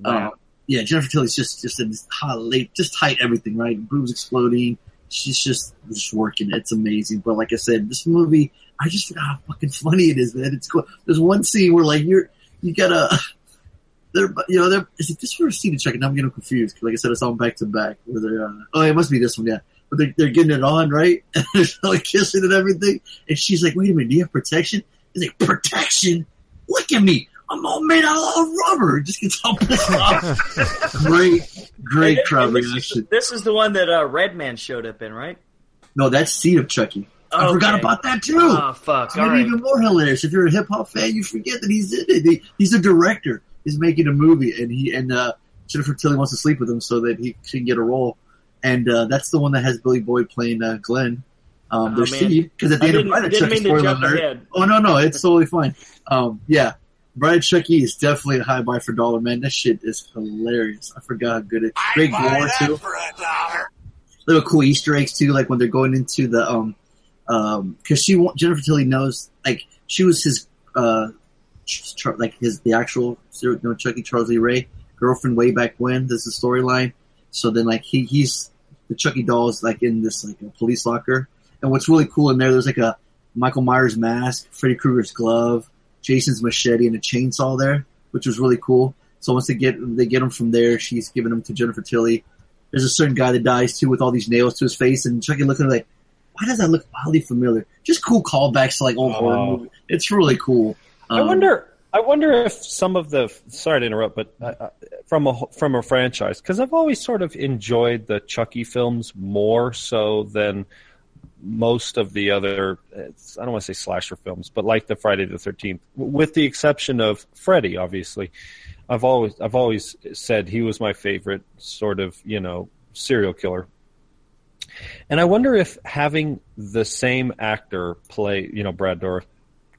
Speaker 2: Uh, yeah, Jennifer Tilly's just just in this hot late, just tight everything, right? Boobs exploding. She's just just working. It's amazing. But like I said, this movie, I just forgot how fucking funny it is, man. It's cool. There's one scene where like you're you gotta. They're, you know, they're, is it this for a scene to check? And I'm getting confused. 'cause Like I said, it's all back to back. Where they're, uh, oh, it must be this one, yeah. But they're, they're getting it on, right? And they're like kissing and everything. And she's like, wait a minute, do you have protection? He's like, protection? Look at me. I'm all made out of rubber. Just gets all pissed off. great, great
Speaker 5: And
Speaker 2: crowd
Speaker 5: this, is,
Speaker 2: reaction.
Speaker 5: this is the one that uh, Redman showed up in, right?
Speaker 2: No, that's Seed of Chucky. I forgot about that too.
Speaker 5: Oh fuck!
Speaker 2: It's
Speaker 5: All right.
Speaker 2: even more hilarious. If you're a hip hop fan, you forget that he's in it. He, he's a director. He's making a movie, and he and uh, Jennifer Tilly wants to sleep with him so that he can get a role. And uh, that's the one that has Billy Boyd playing uh, Glenn. Um,
Speaker 5: Oh,
Speaker 2: there's. Steve because at the
Speaker 5: I
Speaker 2: end of Bride of Chucky, spoiler alert. Oh no, no, it's totally fine. Um, yeah, Bride of Chucky is definitely a high buy for dollar, man. That shit is hilarious. I forgot how good it. Great gore too. Little cool Easter eggs too, like when they're going into the um, um, because she Jennifer Tilly knows like she was his uh, like his the actual you know, Chucky Charles Lee Ray girlfriend way back when. This is the storyline. So then like he he's the Chucky doll is like in this like a police locker. And what's really cool in there, there's like a Michael Myers mask, Freddy Krueger's glove, Jason's machete, and a chainsaw there, which was really cool. So once they get they get him from there, she's giving him to Jennifer Tilly. There's a certain guy that dies too with all these nails to his face, and Chucky looking like, why does that look oddly familiar? Just cool callbacks to like old oh. horror
Speaker 3: Oh.
Speaker 2: movies. It's really cool.
Speaker 3: I
Speaker 2: Um,
Speaker 3: wonder. I wonder if some of the sorry to interrupt, but uh, uh, from a from a franchise because I've always sort of enjoyed the Chucky films more so than most of the other. it's- I don't want to say slasher films, but like the Friday the Thirteenth, with the exception of Freddy, obviously. I've always I've always said he was my favorite sort of you know serial killer. And I wonder if having the same actor play, you know, Brad Dourif,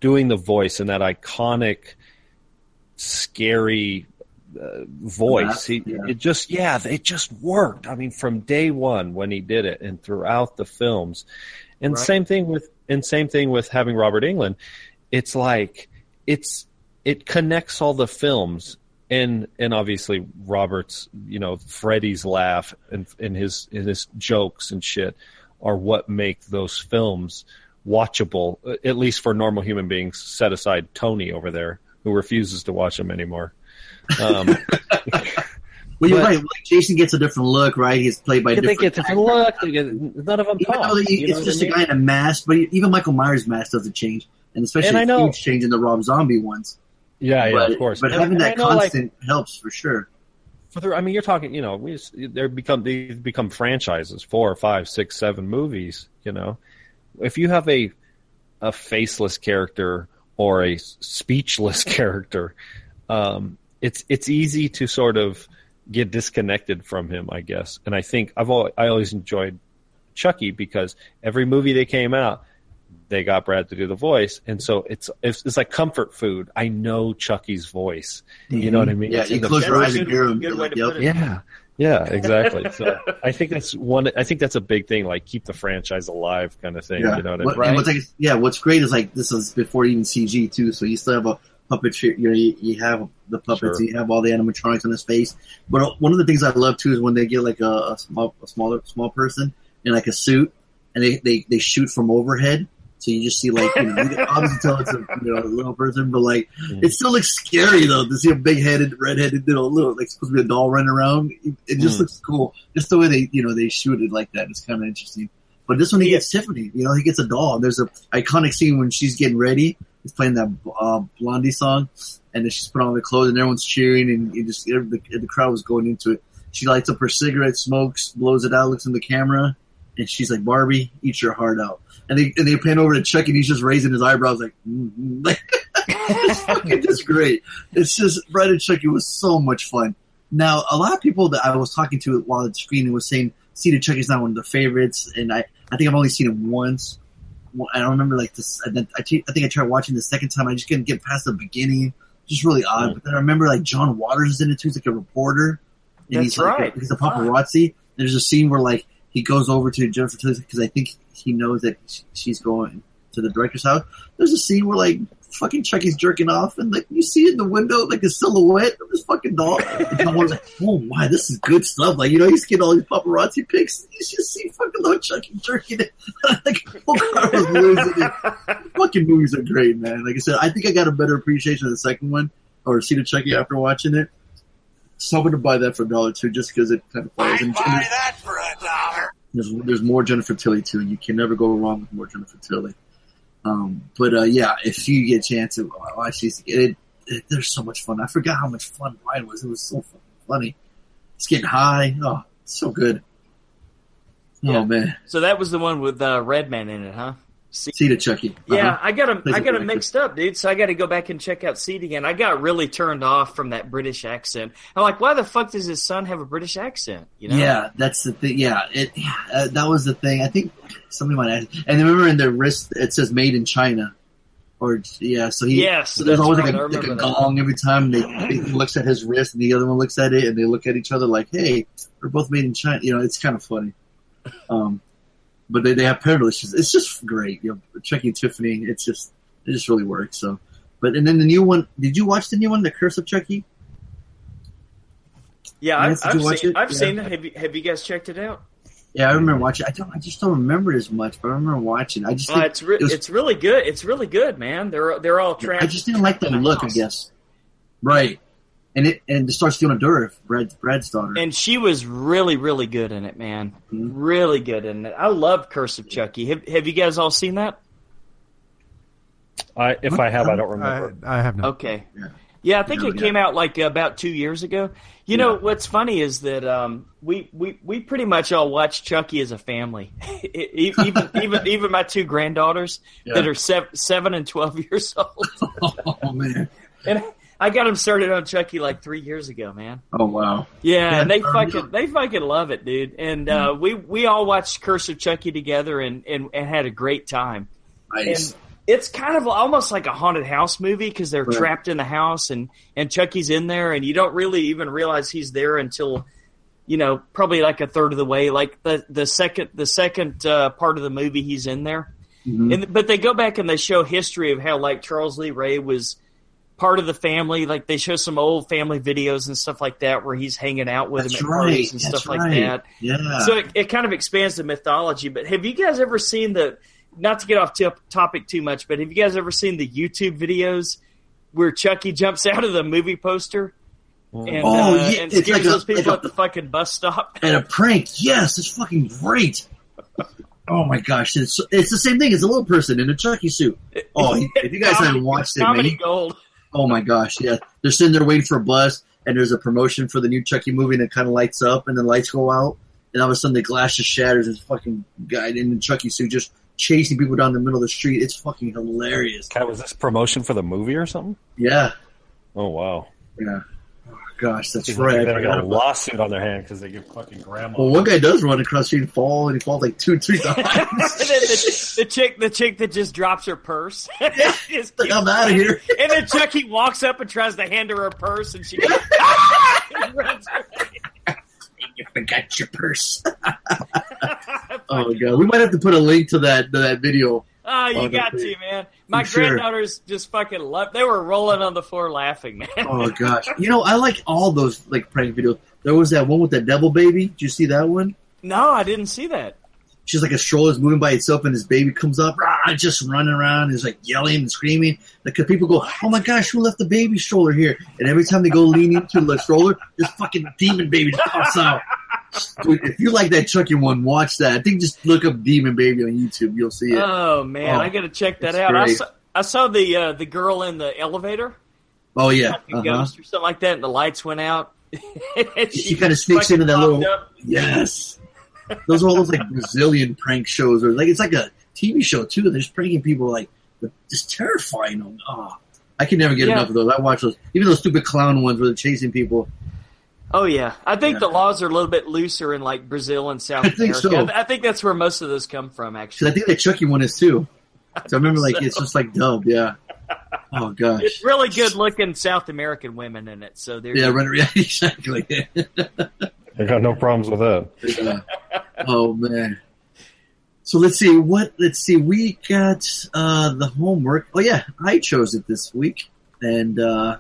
Speaker 3: doing the voice and that iconic, scary uh, voice. He,
Speaker 2: Yeah.
Speaker 3: It just, yeah, it just worked. I mean, from day one when he did it, and throughout the films, and
Speaker 5: Right.
Speaker 3: same thing with, and same thing with having Robert Englund. It's like it's it connects all the films. And and obviously Robert's you know Freddy's laugh and and his and his jokes and shit are what make those films watchable, uh, at least for normal human beings. Set aside Tony over there, who refuses to watch them anymore. Um,
Speaker 2: Well, you're
Speaker 3: but-
Speaker 2: right. Like Jason gets a different look, right? He's played by
Speaker 3: they
Speaker 2: different.
Speaker 3: get different look. They get, none of them
Speaker 2: Even
Speaker 3: talk.
Speaker 2: though he-
Speaker 3: you
Speaker 2: it's just
Speaker 3: I
Speaker 2: a
Speaker 3: mean?
Speaker 2: guy in a mask, but even Michael Myers' mask doesn't change, and especially
Speaker 3: And I
Speaker 2: a
Speaker 3: know-
Speaker 2: huge change in the Rob Zombie ones.
Speaker 3: Yeah, yeah,
Speaker 2: but,
Speaker 3: of course.
Speaker 2: But
Speaker 3: And-
Speaker 2: having
Speaker 3: and
Speaker 2: that
Speaker 3: I know, like,
Speaker 2: constant helps for sure.
Speaker 3: for the, I mean, you're talking, you know, we just, they're become they've become franchises, four, five, six, seven movies. You know, if you have a a faceless character or a speechless character, um, it's it's easy to sort of get disconnected from him, I guess. And I think I've always, I always enjoyed Chucky because every movie they came out, they got Brad to do the voice, and so it's it's, it's like comfort food. I know Chucky's voice. You know what I mean?
Speaker 2: Yeah,
Speaker 3: It's
Speaker 2: you close your eyes and hear him.
Speaker 5: good
Speaker 2: you're
Speaker 5: way
Speaker 2: like, yep.
Speaker 3: yeah, yeah, exactly. so I think that's one. I think that's a big thing, like keep the franchise alive, kind of thing.
Speaker 2: Yeah.
Speaker 3: You know what I mean?
Speaker 2: and what's like, yeah, what's great is like this is before even CG too, so you still have a puppet. You know, you, you have the puppets,
Speaker 3: Sure.
Speaker 2: you have all the animatronics on his face. But uh, one of the things I love too is when they get like a, a small, a smaller, small person in like a suit, and they they, they shoot from overhead. So you just see like you know, you can obviously tell it's a you know little person, but like it still looks scary though to see a big headed, red headed, you know, little like supposed to be a doll running around. It, it just
Speaker 3: Mm.
Speaker 2: looks cool. Just the way they you know they shoot it like that is kind of interesting. But this one he
Speaker 5: Yeah.
Speaker 2: gets Tiffany. You know, he gets a doll. There's a iconic scene when she's getting ready. He's playing that uh, Blondie song, and then she's putting on the clothes, and everyone's cheering, and you just the, the crowd was going into it. She lights up her cigarette, smokes, blows it out, looks in the camera, and she's like, "Barbie, eat your heart out." And they and they pan over to Chuck, and he's just raising his eyebrows, like, mm-hmm. it's fucking just great. It's just Brad and Chucky was so much fun. Now, a lot of people that I was talking to while the screening was saying Seed of Chucky's not one of their favorites, and I, I think I've only seen it once. I don't remember like this. I, think- I think I tried watching the second time. I just couldn't get past the beginning. Just really odd. But then I remember like John Waters is in it too. He's like a reporter. And
Speaker 5: That's
Speaker 2: he's like,
Speaker 5: right.
Speaker 2: he's a paparazzi. There's a scene where like he goes over to Jennifer Tilly because I think he knows that she's going to the director's house. There's a scene where like fucking Chucky's jerking off and like you see in the window like a silhouette of this fucking dog. And John Waters like, oh my, this is good stuff. Like you know he's getting all these paparazzi pics. You just see fucking little Chucky jerking it. like oh, car was losing it. Fucking movies are great, man. Like I said, I think I got a better appreciation of the second one or Seed of Chucky after watching it. So I'm gonna buy that for a dollar too, just because it kind of follows. And, and
Speaker 8: that for a dollar.
Speaker 2: There's there's more Jennifer Tilly too. And you can never go wrong with more Jennifer Tilly. Um, but uh, yeah, if you get a chance to watch these, it, it, there's so much fun. I forgot how much fun Ryan was. It was so funny. It's getting high. Oh, it's so good.
Speaker 5: Yeah.
Speaker 2: Oh man,
Speaker 5: So that was the one with uh, Redman in it, huh? See,
Speaker 2: Seed of Chucky.
Speaker 5: yeah,
Speaker 2: Uh-huh.
Speaker 5: I got them. I got them mixed up, dude. So I got to go back and check out Seed again. I got really turned off from that British accent. I'm like, why the fuck does his son have a British accent? You know?
Speaker 2: Yeah, that's the thing. Yeah, it. Yeah, uh, that was the thing. I think somebody might ask. And remember, in the wrist, it says "Made in China." Or yeah, so he.
Speaker 5: Yes,
Speaker 2: so there's always
Speaker 5: right,
Speaker 2: like a, like a gong every time they, he looks at his wrist, and the other one looks at it, and they look at each other like, "Hey, we're both made in China." You know, it's kind of funny. Um, but they they have parallel. It's just great. You know, Chucky and Tiffany. It's just it just really works. So, but and then the new one. Did you watch the new one, The Curse of Chucky?
Speaker 5: Yeah, I've, I've seen.
Speaker 2: it?
Speaker 5: I've
Speaker 2: Yeah.
Speaker 5: seen it. Have you Have you guys checked it out?
Speaker 2: Yeah, I remember watching. I don't. I just don't remember it as much, but I remember watching. I just.
Speaker 5: Uh, it's re-
Speaker 2: it was-
Speaker 5: it's really good. It's really good, man. They're they're all trapped.
Speaker 2: I just didn't like the look. I guess. Right. And it and it starts Fiona Dourif, Brad Brad's daughter.
Speaker 5: And she was really, really good in it, man.
Speaker 2: Mhm.
Speaker 5: Really good in it. I love Curse of Chucky. Have Have you guys all seen that?
Speaker 3: I, if I have, I don't remember.
Speaker 4: I, I have not.
Speaker 5: Okay.
Speaker 2: Yeah.
Speaker 5: Yeah, I think
Speaker 2: Yeah,
Speaker 5: it
Speaker 2: yeah.
Speaker 5: came out like about two years ago. You know what's funny is that um, we, we we pretty much all watch Chucky as a family. Even even even my two granddaughters that are seven, seven and twelve years old,
Speaker 2: oh man.
Speaker 5: and I got them started on Chucky like three years ago, man.
Speaker 2: Oh wow.
Speaker 5: Yeah, and they fucking they fucking love it, dude. And uh, we we all watched Curse of Chucky together and, and, and had a great time.
Speaker 2: Nice.
Speaker 5: And it's kind of almost like a haunted house movie because they're
Speaker 2: Right.
Speaker 5: trapped in the house and and Chucky's in there and you don't really even realize he's there until you know probably like a third of the way. Like the the second the second uh, part of the movie he's in there.
Speaker 2: Mhm.
Speaker 5: And but they go back and they show history of how like Charles Lee Ray was part of the family. Like they show some old family videos and stuff like that where he's hanging out with
Speaker 2: That's
Speaker 5: him at
Speaker 2: right.
Speaker 5: parties and
Speaker 2: That's
Speaker 5: stuff like that.
Speaker 2: Yeah.
Speaker 5: So it, it kind of expands the mythology. But have you guys ever seen the? Not to get off tip, topic too much, but have you guys ever seen the YouTube videos where Chucky jumps out of the movie poster and,
Speaker 2: Oh,
Speaker 5: uh,
Speaker 2: yeah,
Speaker 5: and scares
Speaker 2: like a-
Speaker 5: those people
Speaker 2: like a-
Speaker 5: at the fucking bus stop?
Speaker 2: and a prank. Yes, it's fucking great. Oh my gosh, it's it's the same thing. It's a little person in a Chucky suit. Oh, if you guys haven't watched it, man,
Speaker 5: gold.
Speaker 2: Oh my gosh, yeah. They're sitting there waiting for a bus, and there's a promotion for the new Chucky movie, and it kind of lights up, and the lights go out, and all of a sudden the glass just shatters. This fucking guy in the Chucky suit just chasing people down the middle of the street. It's fucking hilarious.
Speaker 3: Was this promotion for the movie or something?
Speaker 2: Yeah,
Speaker 3: Oh wow!
Speaker 2: yeah. Gosh, that's
Speaker 3: They're
Speaker 2: right. I
Speaker 3: gonna a lawsuit on their hand because they give fucking grandma.
Speaker 2: Well, one guy does run across the street and fall, and he falls like two, three times.
Speaker 5: and then the, the chick, the chick that just drops her purse. Just
Speaker 2: Like, I'm out
Speaker 5: of
Speaker 2: here.
Speaker 5: And then Chucky walks up and tries to hand her her purse, and she and runs away.
Speaker 2: you forgot your purse. oh god, we might have to put a link to that to that video.
Speaker 5: Oh, you
Speaker 2: Oh,
Speaker 5: got to, man. My
Speaker 2: For sure.
Speaker 5: granddaughters just fucking love. They were rolling on the floor laughing, man.
Speaker 2: Oh gosh, you know I like all those like prank videos. There was that one with the devil baby. Did you see that one?
Speaker 5: No, I didn't see that.
Speaker 2: She's like a stroller's moving by itself, and this baby comes up, rah, just running around, and is like yelling and screaming. Like people go, "Oh my gosh, who left the baby stroller here?" And every time they go lean into the stroller, this fucking demon baby just pops out. Dude, if you like that Chucky one, watch that. I think just look up Demon Baby on YouTube. You'll see it.
Speaker 5: Oh man,
Speaker 2: Oh,
Speaker 5: I got to check that out. I saw, I saw the uh, the girl in the elevator,
Speaker 2: oh yeah, uh-huh.
Speaker 5: ghost or something like that, and the lights went out. And
Speaker 2: She kinda sneaks into that little-
Speaker 5: up.
Speaker 2: Yes. Those are all those like Brazilian prank shows, or like it's like a TV show too. They're just pranking people, like just terrifying them. Oh, I can never get
Speaker 5: Yeah.
Speaker 2: enough of those. I watch those, even those stupid clown ones where they're chasing people.
Speaker 5: Oh yeah, I think
Speaker 2: Yeah.
Speaker 5: the laws are a little bit looser in like Brazil and South
Speaker 2: I think
Speaker 5: America.
Speaker 2: so.
Speaker 5: I, I think that's where most of those come from, actually.
Speaker 2: I think the Chucky one is too. So I remember like it's just like dub, yeah. Oh gosh.
Speaker 5: It's really good looking South American women in it. So they're
Speaker 2: Yeah, right, yeah, exactly.
Speaker 3: I got no problems with that.
Speaker 2: Yeah. Oh man. So let's see what let's see. We got uh the homework. Oh yeah, I chose it this week, and uh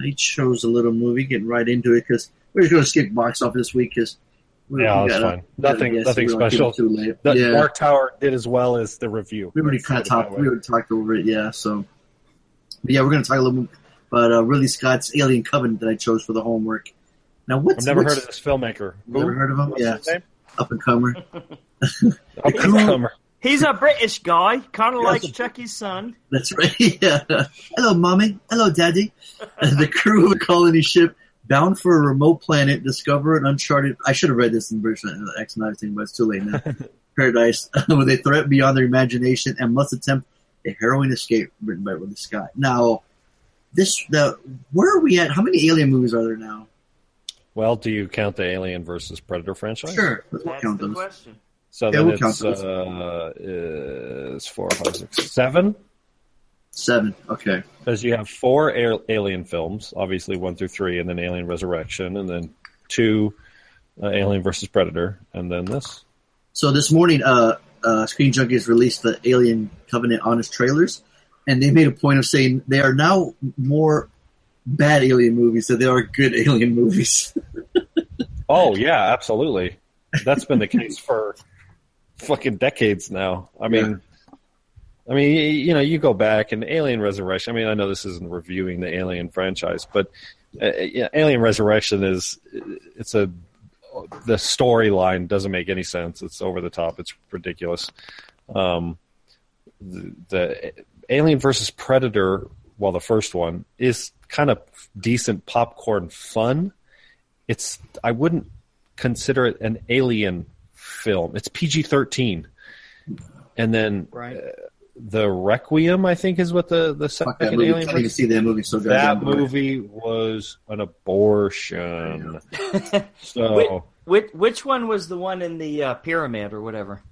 Speaker 2: I chose a little movie. Getting right into it because we're just going to skip box office this week because
Speaker 3: Yeah, that's fine. Nothing- nothing special.
Speaker 2: Too late.
Speaker 3: The
Speaker 2: yeah,
Speaker 3: Dark Tower did as well as the review.
Speaker 2: we already kind of
Speaker 3: put it that
Speaker 2: talked. We already talked over it. Yeah, so but yeah, we're going to talk a little bit about uh, Ridley Scott's Alien Covenant that I chose for the homework. Now, what's
Speaker 3: I've never
Speaker 2: what's,
Speaker 3: heard of this filmmaker.
Speaker 2: Never heard of him?
Speaker 3: What's
Speaker 2: Yeah. up and comer.
Speaker 3: Up-and-comer.
Speaker 5: He's a British guy, kind of
Speaker 2: Yes.
Speaker 5: like Chucky's son.
Speaker 2: That's right. Yeah. Hello, mommy. Hello, daddy. the crew of a colony ship bound for a remote planet discover an uncharted. I should have read this in version X nine thing, but it's too late now. Paradise, with a threat beyond their imagination, and must attempt a harrowing escape. Written by Ridley Scott. Now, this the where are we at? How many Alien movies are there now?
Speaker 3: Well, do you count the Alien versus Predator franchise?
Speaker 2: Sure, let's
Speaker 5: That's
Speaker 2: count
Speaker 5: the
Speaker 2: those.
Speaker 5: question.
Speaker 3: So
Speaker 2: Yeah,
Speaker 3: then
Speaker 2: we'll count
Speaker 3: it's
Speaker 2: those.
Speaker 3: uh, it's four, five, six, seven.
Speaker 2: Seven. Okay.
Speaker 3: Because you have four Alien films, obviously one through three, and then Alien Resurrection, and then two uh, Alien versus Predator, and then this.
Speaker 2: So this morning, uh, uh, Screen Junkies released the Alien Covenant honest trailers, and they made a point of saying they are now more bad Alien movies than they are good Alien movies.
Speaker 3: Oh yeah, absolutely. That's been the case for fucking decades now. I mean, I mean, you know, you go back and Alien Resurrection. I mean, I know this isn't reviewing the Alien franchise, but uh, yeah, Alien Resurrection is it's a the storyline doesn't make any sense. It's over the top. It's ridiculous. Um, the, the Alien versus Predator, well, the first one is kind of decent popcorn fun. It's I wouldn't consider it an alien film. It's PG thirteen, and then
Speaker 5: Right.
Speaker 3: The Requiem, I think, is what the the
Speaker 2: Fuck
Speaker 3: second
Speaker 2: that movie.
Speaker 3: Alien.
Speaker 2: Can't even see that movie. So
Speaker 3: that movie was an abortion. so
Speaker 5: Which which one was the one in the uh, pyramid or whatever?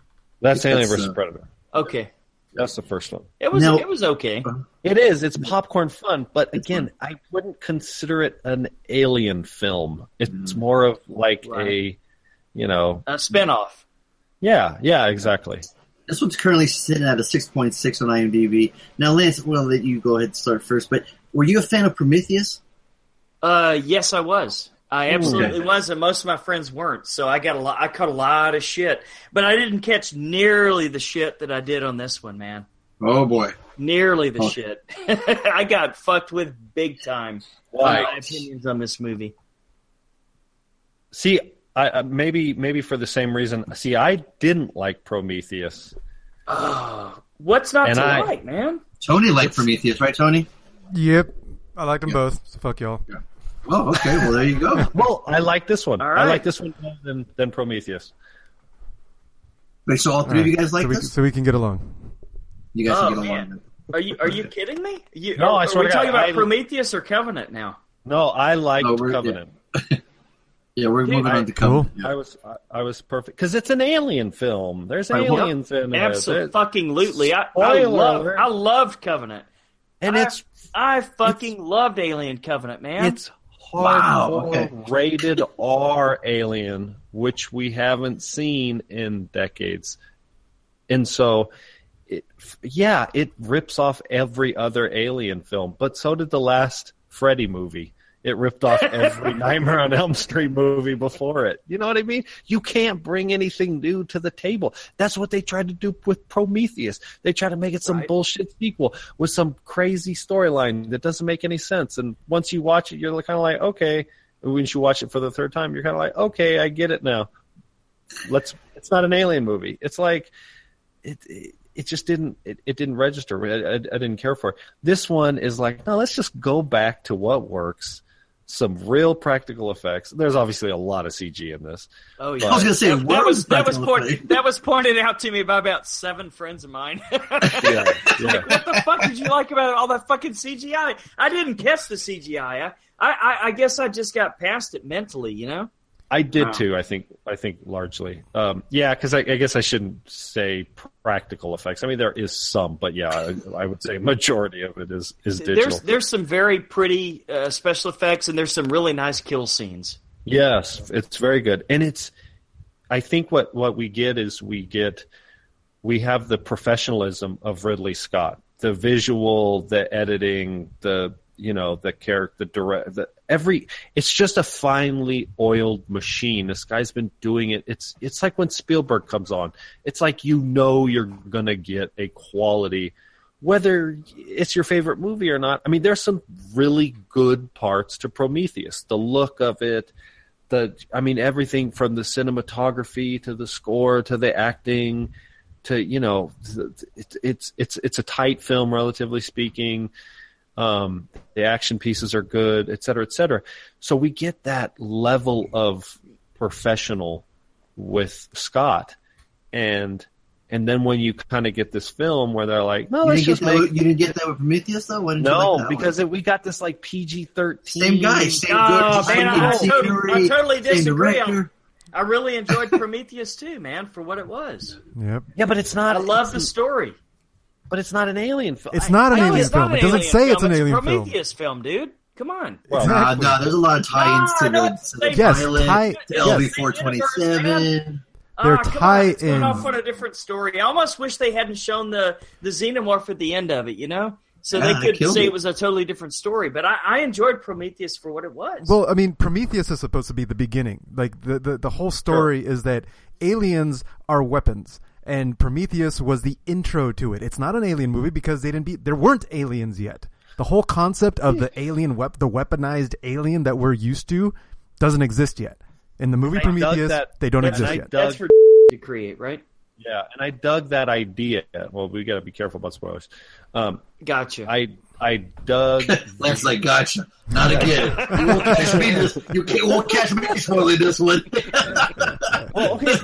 Speaker 3: that's
Speaker 2: That's,
Speaker 3: Alien versus
Speaker 2: uh,
Speaker 3: Predator.
Speaker 5: Okay,
Speaker 3: That's the first one.
Speaker 5: it was
Speaker 2: Now-
Speaker 5: it was okay.
Speaker 3: It is. It's popcorn fun, but
Speaker 2: It's
Speaker 3: again, I wouldn't consider it an alien film. It's
Speaker 2: Mm.
Speaker 3: more of like
Speaker 5: Right.
Speaker 3: a, you know,
Speaker 5: A spinoff.
Speaker 3: yeah, yeah, exactly.
Speaker 2: This one's currently sitting at a 6.6 on IMDb. Now, Lance, we'll let you go ahead and start first, but were you a fan of Prometheus?
Speaker 5: Uh, yes, I was. I absolutely
Speaker 2: Okay.
Speaker 5: was, and most of my friends weren't. So I got a lot. I caught a lot of shit, but I didn't catch nearly the shit that I did on this one, man.
Speaker 2: Oh, boy.
Speaker 5: Nearly the
Speaker 2: Oh.
Speaker 5: shit. I got fucked with big time.
Speaker 3: Why?
Speaker 5: My opinions on this movie.
Speaker 3: See, I, I maybe maybe for the same reason. See, I didn't like Prometheus.
Speaker 5: Oh, what's not
Speaker 3: And
Speaker 5: to
Speaker 3: I-
Speaker 5: like, man?
Speaker 2: Tony liked Prometheus, right, Tony?
Speaker 4: Yep. I like them
Speaker 2: Yeah.
Speaker 4: both. So fuck y'all.
Speaker 2: Oh, okay. Well, there you go.
Speaker 3: Well, I like this one.
Speaker 5: All
Speaker 3: I like this one more than than Prometheus.
Speaker 2: Wait, so all three of you guys like
Speaker 4: so we,
Speaker 2: this?
Speaker 4: so we can get along.
Speaker 2: You guys
Speaker 5: Oh,
Speaker 2: can get
Speaker 5: man.
Speaker 2: along.
Speaker 5: Are you are you kidding me? You,
Speaker 3: No,
Speaker 5: are,
Speaker 3: I swear
Speaker 5: are we
Speaker 3: to God,
Speaker 5: talking about
Speaker 3: I-
Speaker 5: Prometheus or Covenant now?
Speaker 3: No, I liked
Speaker 2: Oh,
Speaker 3: Covenant.
Speaker 2: Yeah, we're
Speaker 5: Dude,
Speaker 2: moving
Speaker 3: I-
Speaker 2: on to Covenant.
Speaker 4: Cool.
Speaker 2: Yeah.
Speaker 3: I was I, I was perfect because it's an alien film. There's
Speaker 2: Right, well-
Speaker 3: aliens in it,
Speaker 5: Absolutely. I, I love. I loved Covenant.
Speaker 3: and
Speaker 5: I-
Speaker 3: it's
Speaker 5: I fucking loved Alien Covenant, man.
Speaker 3: it's
Speaker 2: Wow,
Speaker 3: hardcore
Speaker 2: okay.
Speaker 3: rated R Alien, which we haven't seen in decades, and so. It, yeah, it rips off every other Alien film, but so did the last Freddy movie. It ripped off every Nightmare on Elm Street movie before it. You know what I mean? You can't bring anything new to the table. That's what they tried to do with Prometheus. They tried to make it some
Speaker 5: Right.
Speaker 3: bullshit sequel with some crazy storyline that doesn't make any sense. And once you watch it, you're kind of like, okay. When you watch it for the third time, you're kind of like, okay, I get it now. Let's. It's not an alien movie. It's like it. it it just didn't it, it didn't register I, I, I didn't care for it this one is like no let's just go back to what works some real practical effects there's obviously a lot of cg in this
Speaker 5: oh yeah,
Speaker 2: I
Speaker 5: yeah.
Speaker 2: was gonna say,
Speaker 5: that, that was that was point, that was pointed out to me by about seven friends of mine.
Speaker 3: yeah, yeah.
Speaker 5: what the fuck did you like about all that fucking CGI? I didn't catch the CGI. I, I, I guess I just got past it mentally, you know.
Speaker 3: I did
Speaker 5: Wow.
Speaker 3: too. I think. I think largely. Um, yeah, because I, I guess I shouldn't say practical effects. I mean, there is some, but yeah, I, I would say majority of it is is digital.
Speaker 5: There's there's some very pretty uh, special effects, and there's some really nice kill scenes.
Speaker 3: Yes, it's very good, and it's. I think what what we get is we get, we have the professionalism of Ridley Scott, the visual, the editing, the you know the character, the direct, the every. It's just a finely oiled machine. This guy's been doing it. It's it's like when Spielberg comes on. It's like you know you're gonna get a quality whether it's your favorite movie or not. I mean, there's some really good parts to Prometheus. The look of it, the I mean, everything from the cinematography to the score to the acting to you know, it's it's it's it's a tight film relatively speaking. Um, the action pieces are good, et cetera, et cetera. So we get that level of professional with Scott, and and then when you kind of get this film where they're like, no,
Speaker 2: You
Speaker 3: let's
Speaker 2: didn't, get
Speaker 3: just
Speaker 2: that,
Speaker 3: make
Speaker 2: with- you didn't get that with Prometheus though. Why didn't you
Speaker 3: no,
Speaker 2: like that
Speaker 3: because it, we got this like PG thirteen.
Speaker 2: same guy, same
Speaker 5: Oh,
Speaker 2: good,
Speaker 5: man, I totally- I totally disagree.
Speaker 2: director.
Speaker 5: I really enjoyed Prometheus too, man, for what it was.
Speaker 4: Yep.
Speaker 3: Yeah, but it's not.
Speaker 5: I love the story.
Speaker 3: But it's not an alien film.
Speaker 4: It's not an
Speaker 5: No,
Speaker 4: alien film.
Speaker 5: an
Speaker 4: It doesn't
Speaker 5: alien
Speaker 4: say it's an alien
Speaker 5: a
Speaker 4: film.
Speaker 5: Prometheus film, dude. Come on.
Speaker 3: Well,
Speaker 2: Nah,
Speaker 4: Exactly.
Speaker 2: nah, there's a lot of tie-ins
Speaker 5: No,
Speaker 2: to
Speaker 5: no,
Speaker 2: the,
Speaker 5: it's
Speaker 2: to the
Speaker 4: Yes,
Speaker 2: pilot,
Speaker 4: tie-
Speaker 2: to
Speaker 4: yes.
Speaker 2: LV-427.
Speaker 4: They're
Speaker 5: Ah, come on, it's going off on a different story. I almost wish they hadn't shown the the xenomorph at the end of it. You know, so
Speaker 2: Yeah,
Speaker 5: they
Speaker 2: they
Speaker 5: could say
Speaker 2: it.
Speaker 5: it was a totally different story. But I, I enjoyed Prometheus for what it was.
Speaker 4: Well, I mean, Prometheus is supposed to be the beginning. Like the the, the whole story is that aliens are weapons, and Prometheus was the intro to it. It's not an alien movie because they didn't be there weren't aliens yet. The whole concept of the alien wep- the weaponized alien that we're used to doesn't exist yet. In the movie
Speaker 3: I
Speaker 4: Prometheus,
Speaker 3: that-
Speaker 4: they don't
Speaker 5: that's,
Speaker 4: exist yet.
Speaker 3: dug-
Speaker 5: that's for to create, right?
Speaker 3: Yeah, and I dug that idea. Well, we got to be careful about spoilers. Um,
Speaker 5: Gotcha.
Speaker 3: I I dug.
Speaker 2: Lance like, gotcha. Not again. You won't catch me this. You can't, won't catch me spoiling this one.
Speaker 3: well, okay,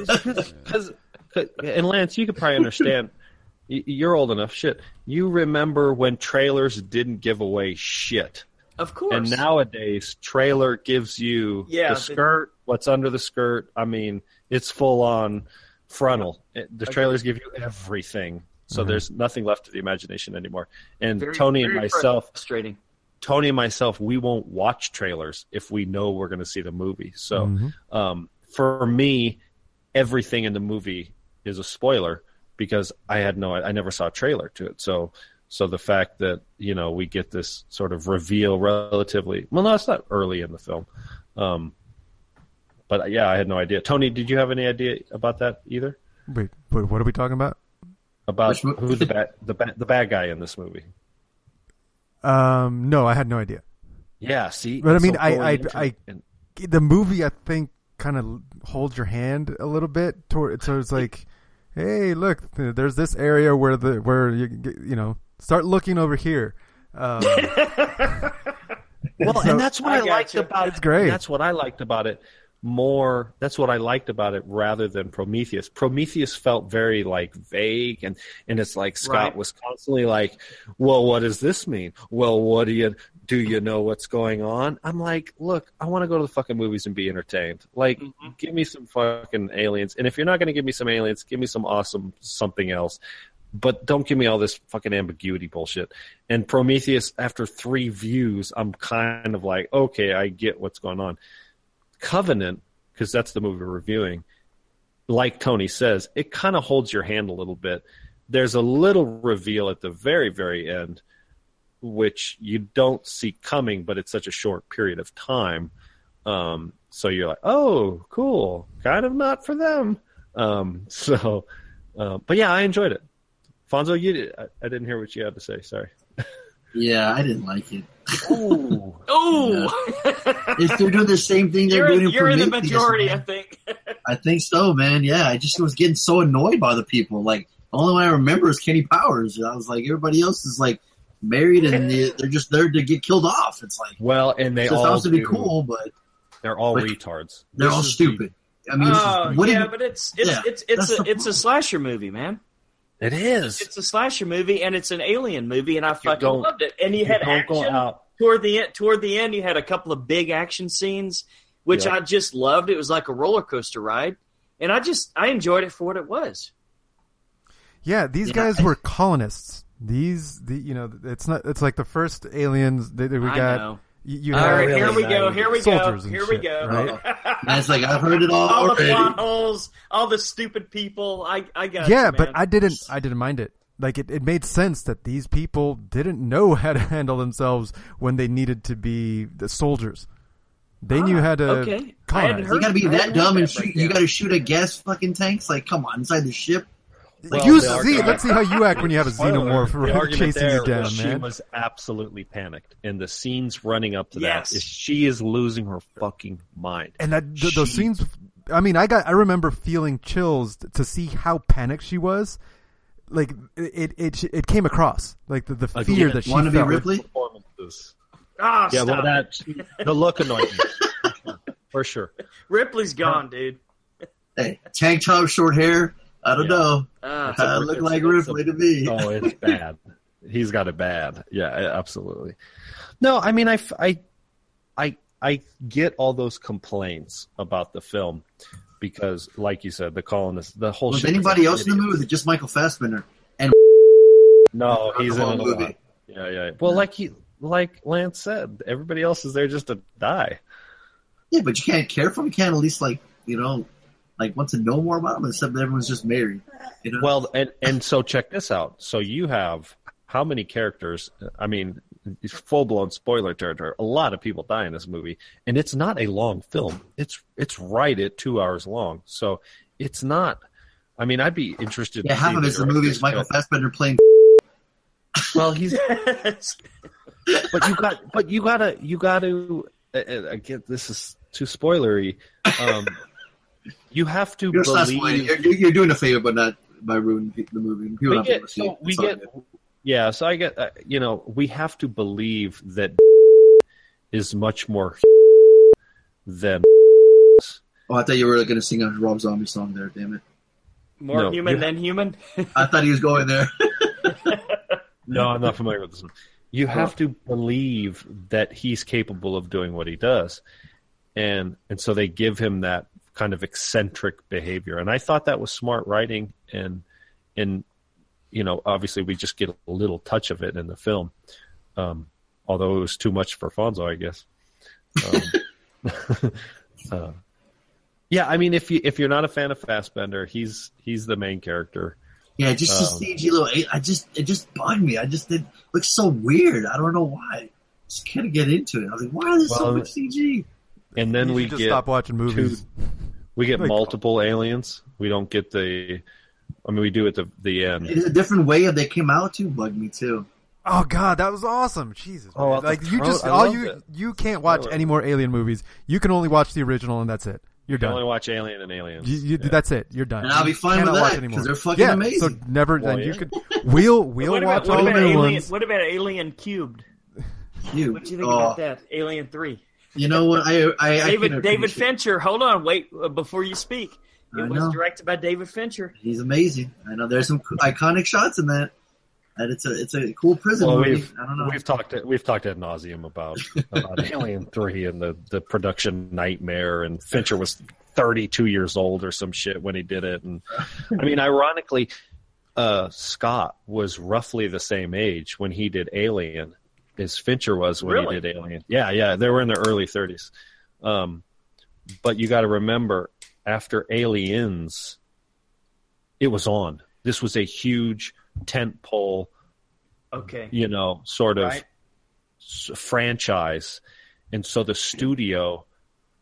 Speaker 3: because and Lance, you could probably understand. You're old enough. Shit, you remember when trailers didn't give away shit.
Speaker 5: of course.
Speaker 3: And nowadays, trailer gives you
Speaker 5: Yeah,
Speaker 3: the
Speaker 5: but-
Speaker 3: skirt, what's under the skirt. I mean, it's full on frontal. The trailers give you everything. So there's nothing left to the imagination anymore. And
Speaker 5: Very-
Speaker 3: Tony and myself,
Speaker 5: frustrating.
Speaker 3: Tony and myself, we won't watch trailers if we know we're going to see the movie. So
Speaker 4: Mhm.
Speaker 3: um, for me, everything in the movie is a spoiler because I had no, I never saw a trailer to it. So, so the fact that you know we get this sort of reveal relatively well, no, it's not early in the film, um, but yeah, I had no idea. Tony, did you have any idea about that either?
Speaker 4: Wait, wait, what are we talking about?
Speaker 3: About
Speaker 2: Which mo-
Speaker 3: who the bad, the bad, the bad guy in this movie?
Speaker 4: Um, no, I had no idea.
Speaker 3: Yeah, see,
Speaker 4: But I mean,
Speaker 3: So
Speaker 4: I- I- I-
Speaker 3: and-
Speaker 4: the movie I think kind of holds your hand a little bit toward so it's like hey look there's this area where the where you you know start looking over here um,
Speaker 3: Well,
Speaker 4: So-
Speaker 3: and that's what
Speaker 5: I
Speaker 3: I, liked
Speaker 5: gotcha.
Speaker 3: about
Speaker 4: It's
Speaker 3: it.
Speaker 4: great.
Speaker 3: That's what I liked about it more. That's what I liked about it rather than Prometheus. Prometheus felt very like vague, and and it's like Scott
Speaker 5: Right.
Speaker 3: was constantly like, "Well, what does this mean? Well, what do you do? You know what's going on?" I'm like, "Look, I want to go to the fucking movies and be entertained. Like,
Speaker 5: Mm-hmm.
Speaker 3: give me some fucking aliens, and if you're not going to give me some aliens, give me some awesome something else." but don't give me all this fucking ambiguity bullshit. And Prometheus, after three views, I'm kind of like, okay, I get what's going on. Covenant, because that's the movie we're reviewing, like Tony says, it kind of holds your hand a little bit. There's a little reveal at the very, very end, which you don't see coming, but it's such a short period of time. Um, so you're like, oh, cool. Kind of not for them. Um, so, uh, but yeah, I enjoyed it. Fonso, you did, I, I didn't hear what you had to say. Sorry.
Speaker 2: yeah, I didn't like it.
Speaker 3: Ooh.
Speaker 5: Oh,
Speaker 2: If they're doing the same thing they're
Speaker 5: you're,
Speaker 2: doing in
Speaker 5: you're in the
Speaker 2: Prometheus,
Speaker 5: majority, I think.
Speaker 2: I think so, man. Yeah, I just was getting so annoyed by the people. Like, the only one I remember is Kenny Powers. I was like, everybody else is like married and they- they're just there to get killed off. It's like,
Speaker 3: Well, and they all
Speaker 2: supposed to be
Speaker 3: do.
Speaker 2: cool, but
Speaker 3: they're all
Speaker 2: But
Speaker 3: retards.
Speaker 2: they're
Speaker 3: This
Speaker 2: all
Speaker 3: is the-
Speaker 2: stupid. I mean,
Speaker 5: Oh,
Speaker 2: what
Speaker 5: yeah,
Speaker 2: you-
Speaker 5: but it's it's
Speaker 2: Yeah,
Speaker 5: it's it's a it's a slasher movie, man.
Speaker 3: It is.
Speaker 5: It's a slasher movie and it's an alien movie, and I fucking loved it. And you,
Speaker 3: You
Speaker 5: had action
Speaker 3: out.
Speaker 5: toward the end. Toward the end, you had a couple of big action scenes which
Speaker 3: Yeah.
Speaker 5: I just loved. It was like a roller coaster ride, and I just I enjoyed it for what it was.
Speaker 4: Yeah, these
Speaker 5: Yeah.
Speaker 4: guys were colonists. These, the you know, it's not. It's like the first aliens that, that we
Speaker 5: I
Speaker 4: got.
Speaker 5: know.
Speaker 4: You, you
Speaker 5: All
Speaker 4: have
Speaker 5: right,
Speaker 3: really
Speaker 5: here we go. Here we go. Here we
Speaker 4: shit,
Speaker 5: go.
Speaker 4: right?
Speaker 2: And it's like I've heard it all,
Speaker 5: all the
Speaker 2: already.
Speaker 5: plot holes, all the stupid people. I I got
Speaker 4: yeah,
Speaker 5: you,
Speaker 4: but. I didn't. I didn't mind it. Like it, it made sense that these people didn't know how to handle themselves when they needed to be the soldiers. They knew
Speaker 5: Ah,
Speaker 4: how to
Speaker 5: okay. I hadn't
Speaker 4: colonize.
Speaker 5: heard-
Speaker 2: You gotta be that dumb and shoot.
Speaker 5: right
Speaker 2: You gotta shoot at gas fucking tanks. Like, come on, inside the ship.
Speaker 3: Well,
Speaker 4: you
Speaker 3: the
Speaker 4: see,
Speaker 3: argument-
Speaker 4: let's see how you act when you have a xenomorph
Speaker 3: the
Speaker 4: chasing
Speaker 3: there
Speaker 4: you down,
Speaker 3: was
Speaker 4: man.
Speaker 3: She was absolutely panicked, and the scenes running up to
Speaker 5: Yes.
Speaker 3: that is she is losing her fucking mind.
Speaker 4: and that th- those scenes. I mean, I got. I remember feeling chills to see how panicked she was. Like it, it, it came across like the, the fear
Speaker 3: Again,
Speaker 4: that she
Speaker 2: Wanna be. Ripley?
Speaker 3: Performances.
Speaker 5: Ah,
Speaker 3: Yeah, well,
Speaker 5: stop it.
Speaker 3: that the look annoyed me for sure.
Speaker 5: Ripley's gone, dude.
Speaker 2: Hey, tank top, short hair. I don't
Speaker 3: Yeah.
Speaker 2: know.
Speaker 5: Ah,
Speaker 2: I look
Speaker 3: it's-
Speaker 2: like
Speaker 3: it's a-
Speaker 2: Ripley to me.
Speaker 3: Oh, it's bad. He's got it bad. Yeah, absolutely. No, I mean, I, I, I, I get all those complaints about the film because, like you said, the colonists, the whole.
Speaker 2: Was anybody
Speaker 3: like
Speaker 2: else in the movie? Was just Michael Fassbender?
Speaker 3: And no, he's in the
Speaker 2: movie.
Speaker 3: lot. Yeah, yeah. Well, like he, like Lance said, everybody else is there just to die.
Speaker 2: Yeah, but you can't care for him. You can't at least like you know, like want to know more about them Except that everyone's just married. You know.
Speaker 3: Well, and and so check this out. So you have how many characters? I mean, it's full blown spoiler territory. A lot of people die in this movie, and it's not a long film. It's it's right at two hours long. So it's not. I mean, I'd be interested.
Speaker 2: yeah,
Speaker 3: to
Speaker 2: half
Speaker 3: see
Speaker 2: of
Speaker 3: the
Speaker 2: it's the movie is Michael. Fassbender playing.
Speaker 3: Well, he's but you got but you gotta you gotta uh, uh, again. This is too spoilery. Um, you have to
Speaker 2: You're,
Speaker 3: believe.
Speaker 2: you're, you're you're doing a favor, but not by ruining the movie. People
Speaker 3: we get so
Speaker 2: it.
Speaker 3: we get yeah so i get uh, you know we have to believe that is much more than
Speaker 2: Oh, I thought you were going to sing a Rob Zombie song there. Damn it!
Speaker 5: more
Speaker 3: No,
Speaker 5: human
Speaker 3: you-
Speaker 5: than human.
Speaker 2: I thought he was going there.
Speaker 3: no i'm not familiar with this one you have to believe that he's capable of doing what he does and and so they give him that kind of eccentric behavior and i thought that was smart writing and and you know obviously we just get a little touch of it in the film um although it was too much for fonso i guess um, uh, yeah i mean if you if you're not a fan of fassbender he's he's the main character
Speaker 2: Yeah, just
Speaker 3: Um,
Speaker 2: the CG little. I just it just bugged me. I just did looks so weird. I don't know why. Just can't get into it. I was like, why is there so much CG?
Speaker 3: And then
Speaker 4: You
Speaker 3: we
Speaker 4: just
Speaker 3: get
Speaker 4: stop watching movies.
Speaker 3: We get
Speaker 4: Like-
Speaker 3: multiple aliens. We don't get the. I mean, we do at the the end.
Speaker 2: It's a different way that they came out too bug me too.
Speaker 4: Oh god, that was awesome! Jesus,
Speaker 3: Oh,
Speaker 4: man.
Speaker 3: off the
Speaker 4: like you just
Speaker 3: I
Speaker 4: all you
Speaker 3: it.
Speaker 4: you can't watch any more Alien movies. You can only watch the original, and that's it. You're done.
Speaker 3: You only watch Alien and Aliens.
Speaker 4: You, you,
Speaker 3: Yeah.
Speaker 4: That's it. You're done.
Speaker 2: And I'll be fine
Speaker 4: cannot
Speaker 2: with
Speaker 4: watch
Speaker 2: that,
Speaker 4: anymore.
Speaker 2: 'cause they're fucking
Speaker 4: yeah,
Speaker 2: amazing.
Speaker 4: So never.
Speaker 3: Well,
Speaker 4: and you could. We'll we'll
Speaker 5: what about,
Speaker 4: watch
Speaker 5: what
Speaker 4: all the
Speaker 5: about
Speaker 4: new
Speaker 5: Alien?
Speaker 4: ones.
Speaker 5: What about Alien Cubed?
Speaker 2: You,
Speaker 5: What do you think
Speaker 2: oh,
Speaker 5: about that? Alien Three.
Speaker 2: You know what? I I, I
Speaker 5: David
Speaker 2: can
Speaker 5: David Fincher. Hold on, wait uh, before you speak. It
Speaker 2: I
Speaker 5: was
Speaker 2: know.
Speaker 5: directed by David Fincher.
Speaker 2: He's amazing. I know there's some iconic shots in that. And it's a it's a cool prison
Speaker 3: Well,
Speaker 2: movie.
Speaker 3: we've
Speaker 2: I don't know.
Speaker 3: we've talked we've talked ad nauseum about, about Alien Three and the the production nightmare, and Fincher was thirty two years old or some shit when he did it, and I mean, ironically, uh, Scott was roughly the same age when he did Alien as Fincher was when
Speaker 5: Really?
Speaker 3: he did Alien. Yeah, yeah, they were in their early thirties. Um, but you got to remember, after Aliens, it was on. This was a huge tent pole
Speaker 5: Okay.
Speaker 3: you know, sort of
Speaker 5: Right.
Speaker 3: franchise. And so the studio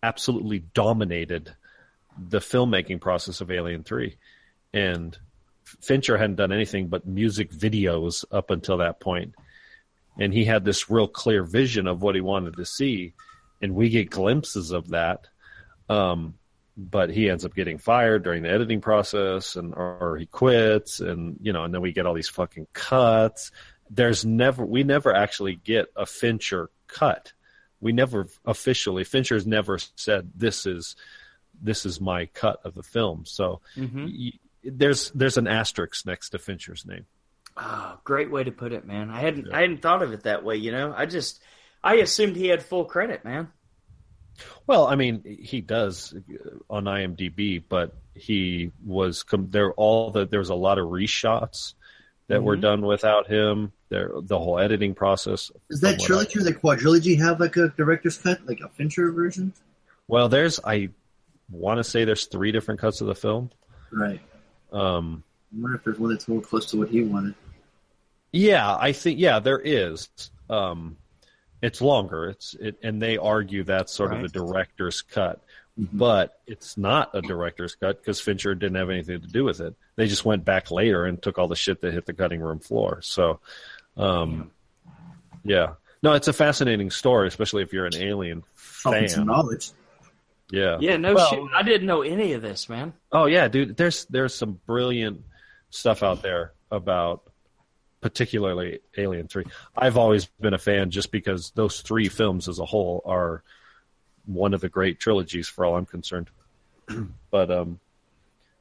Speaker 3: absolutely dominated the filmmaking process of Alien 3. And Fincher hadn't done anything but music videos up until that point. And he had this real clear vision of what he wanted to see. And we get glimpses of that. Um, but he ends up getting fired during the editing process and or he quits and you know and then we get all these fucking cuts. There's never we never actually get a fincher cut. We never officially fincher's never said this is this is my cut of the film. So
Speaker 5: hmm
Speaker 3: y- there's there's an asterisk next to fincher's name
Speaker 5: Oh, great way to put it, man. I hadn't I hadn't thought of it that way. You know, I just I assumed he had full credit, man.
Speaker 3: Well, I mean, he does uh, on IMDb, but he was com- there. All the there was a lot of reshots that were
Speaker 5: Mhm.
Speaker 3: done without him. There, the whole editing process.
Speaker 2: Does that
Speaker 3: from what
Speaker 2: trilogy or the quadrilogy have like a director's cut, like a Fincher version?
Speaker 3: Well, there's I want to say there's three different cuts of the film.
Speaker 2: Right.
Speaker 3: Um,
Speaker 2: I wonder if there's one that's more close to what he wanted.
Speaker 3: Yeah, I think yeah, there is. Um, it's longer. It's it, and they argue that's sort of
Speaker 5: Right.
Speaker 3: a director's cut,
Speaker 2: Mhm.
Speaker 3: but it's not a director's cut because Fincher didn't have anything to do with it. They just went back later and took all the shit that hit the cutting room floor. So, um, yeah, no, it's a fascinating story, especially if you're an Alien
Speaker 2: Fucking some
Speaker 3: fan.
Speaker 2: knowledge.
Speaker 3: Yeah,
Speaker 5: Yeah, no
Speaker 3: Well-
Speaker 5: shit. I didn't know any of this, man.
Speaker 3: Oh yeah, dude. There's there's some brilliant stuff out there about particularly Alien Three. I've always been a fan just because those three films as a whole are one of the great trilogies for all I'm concerned. but um,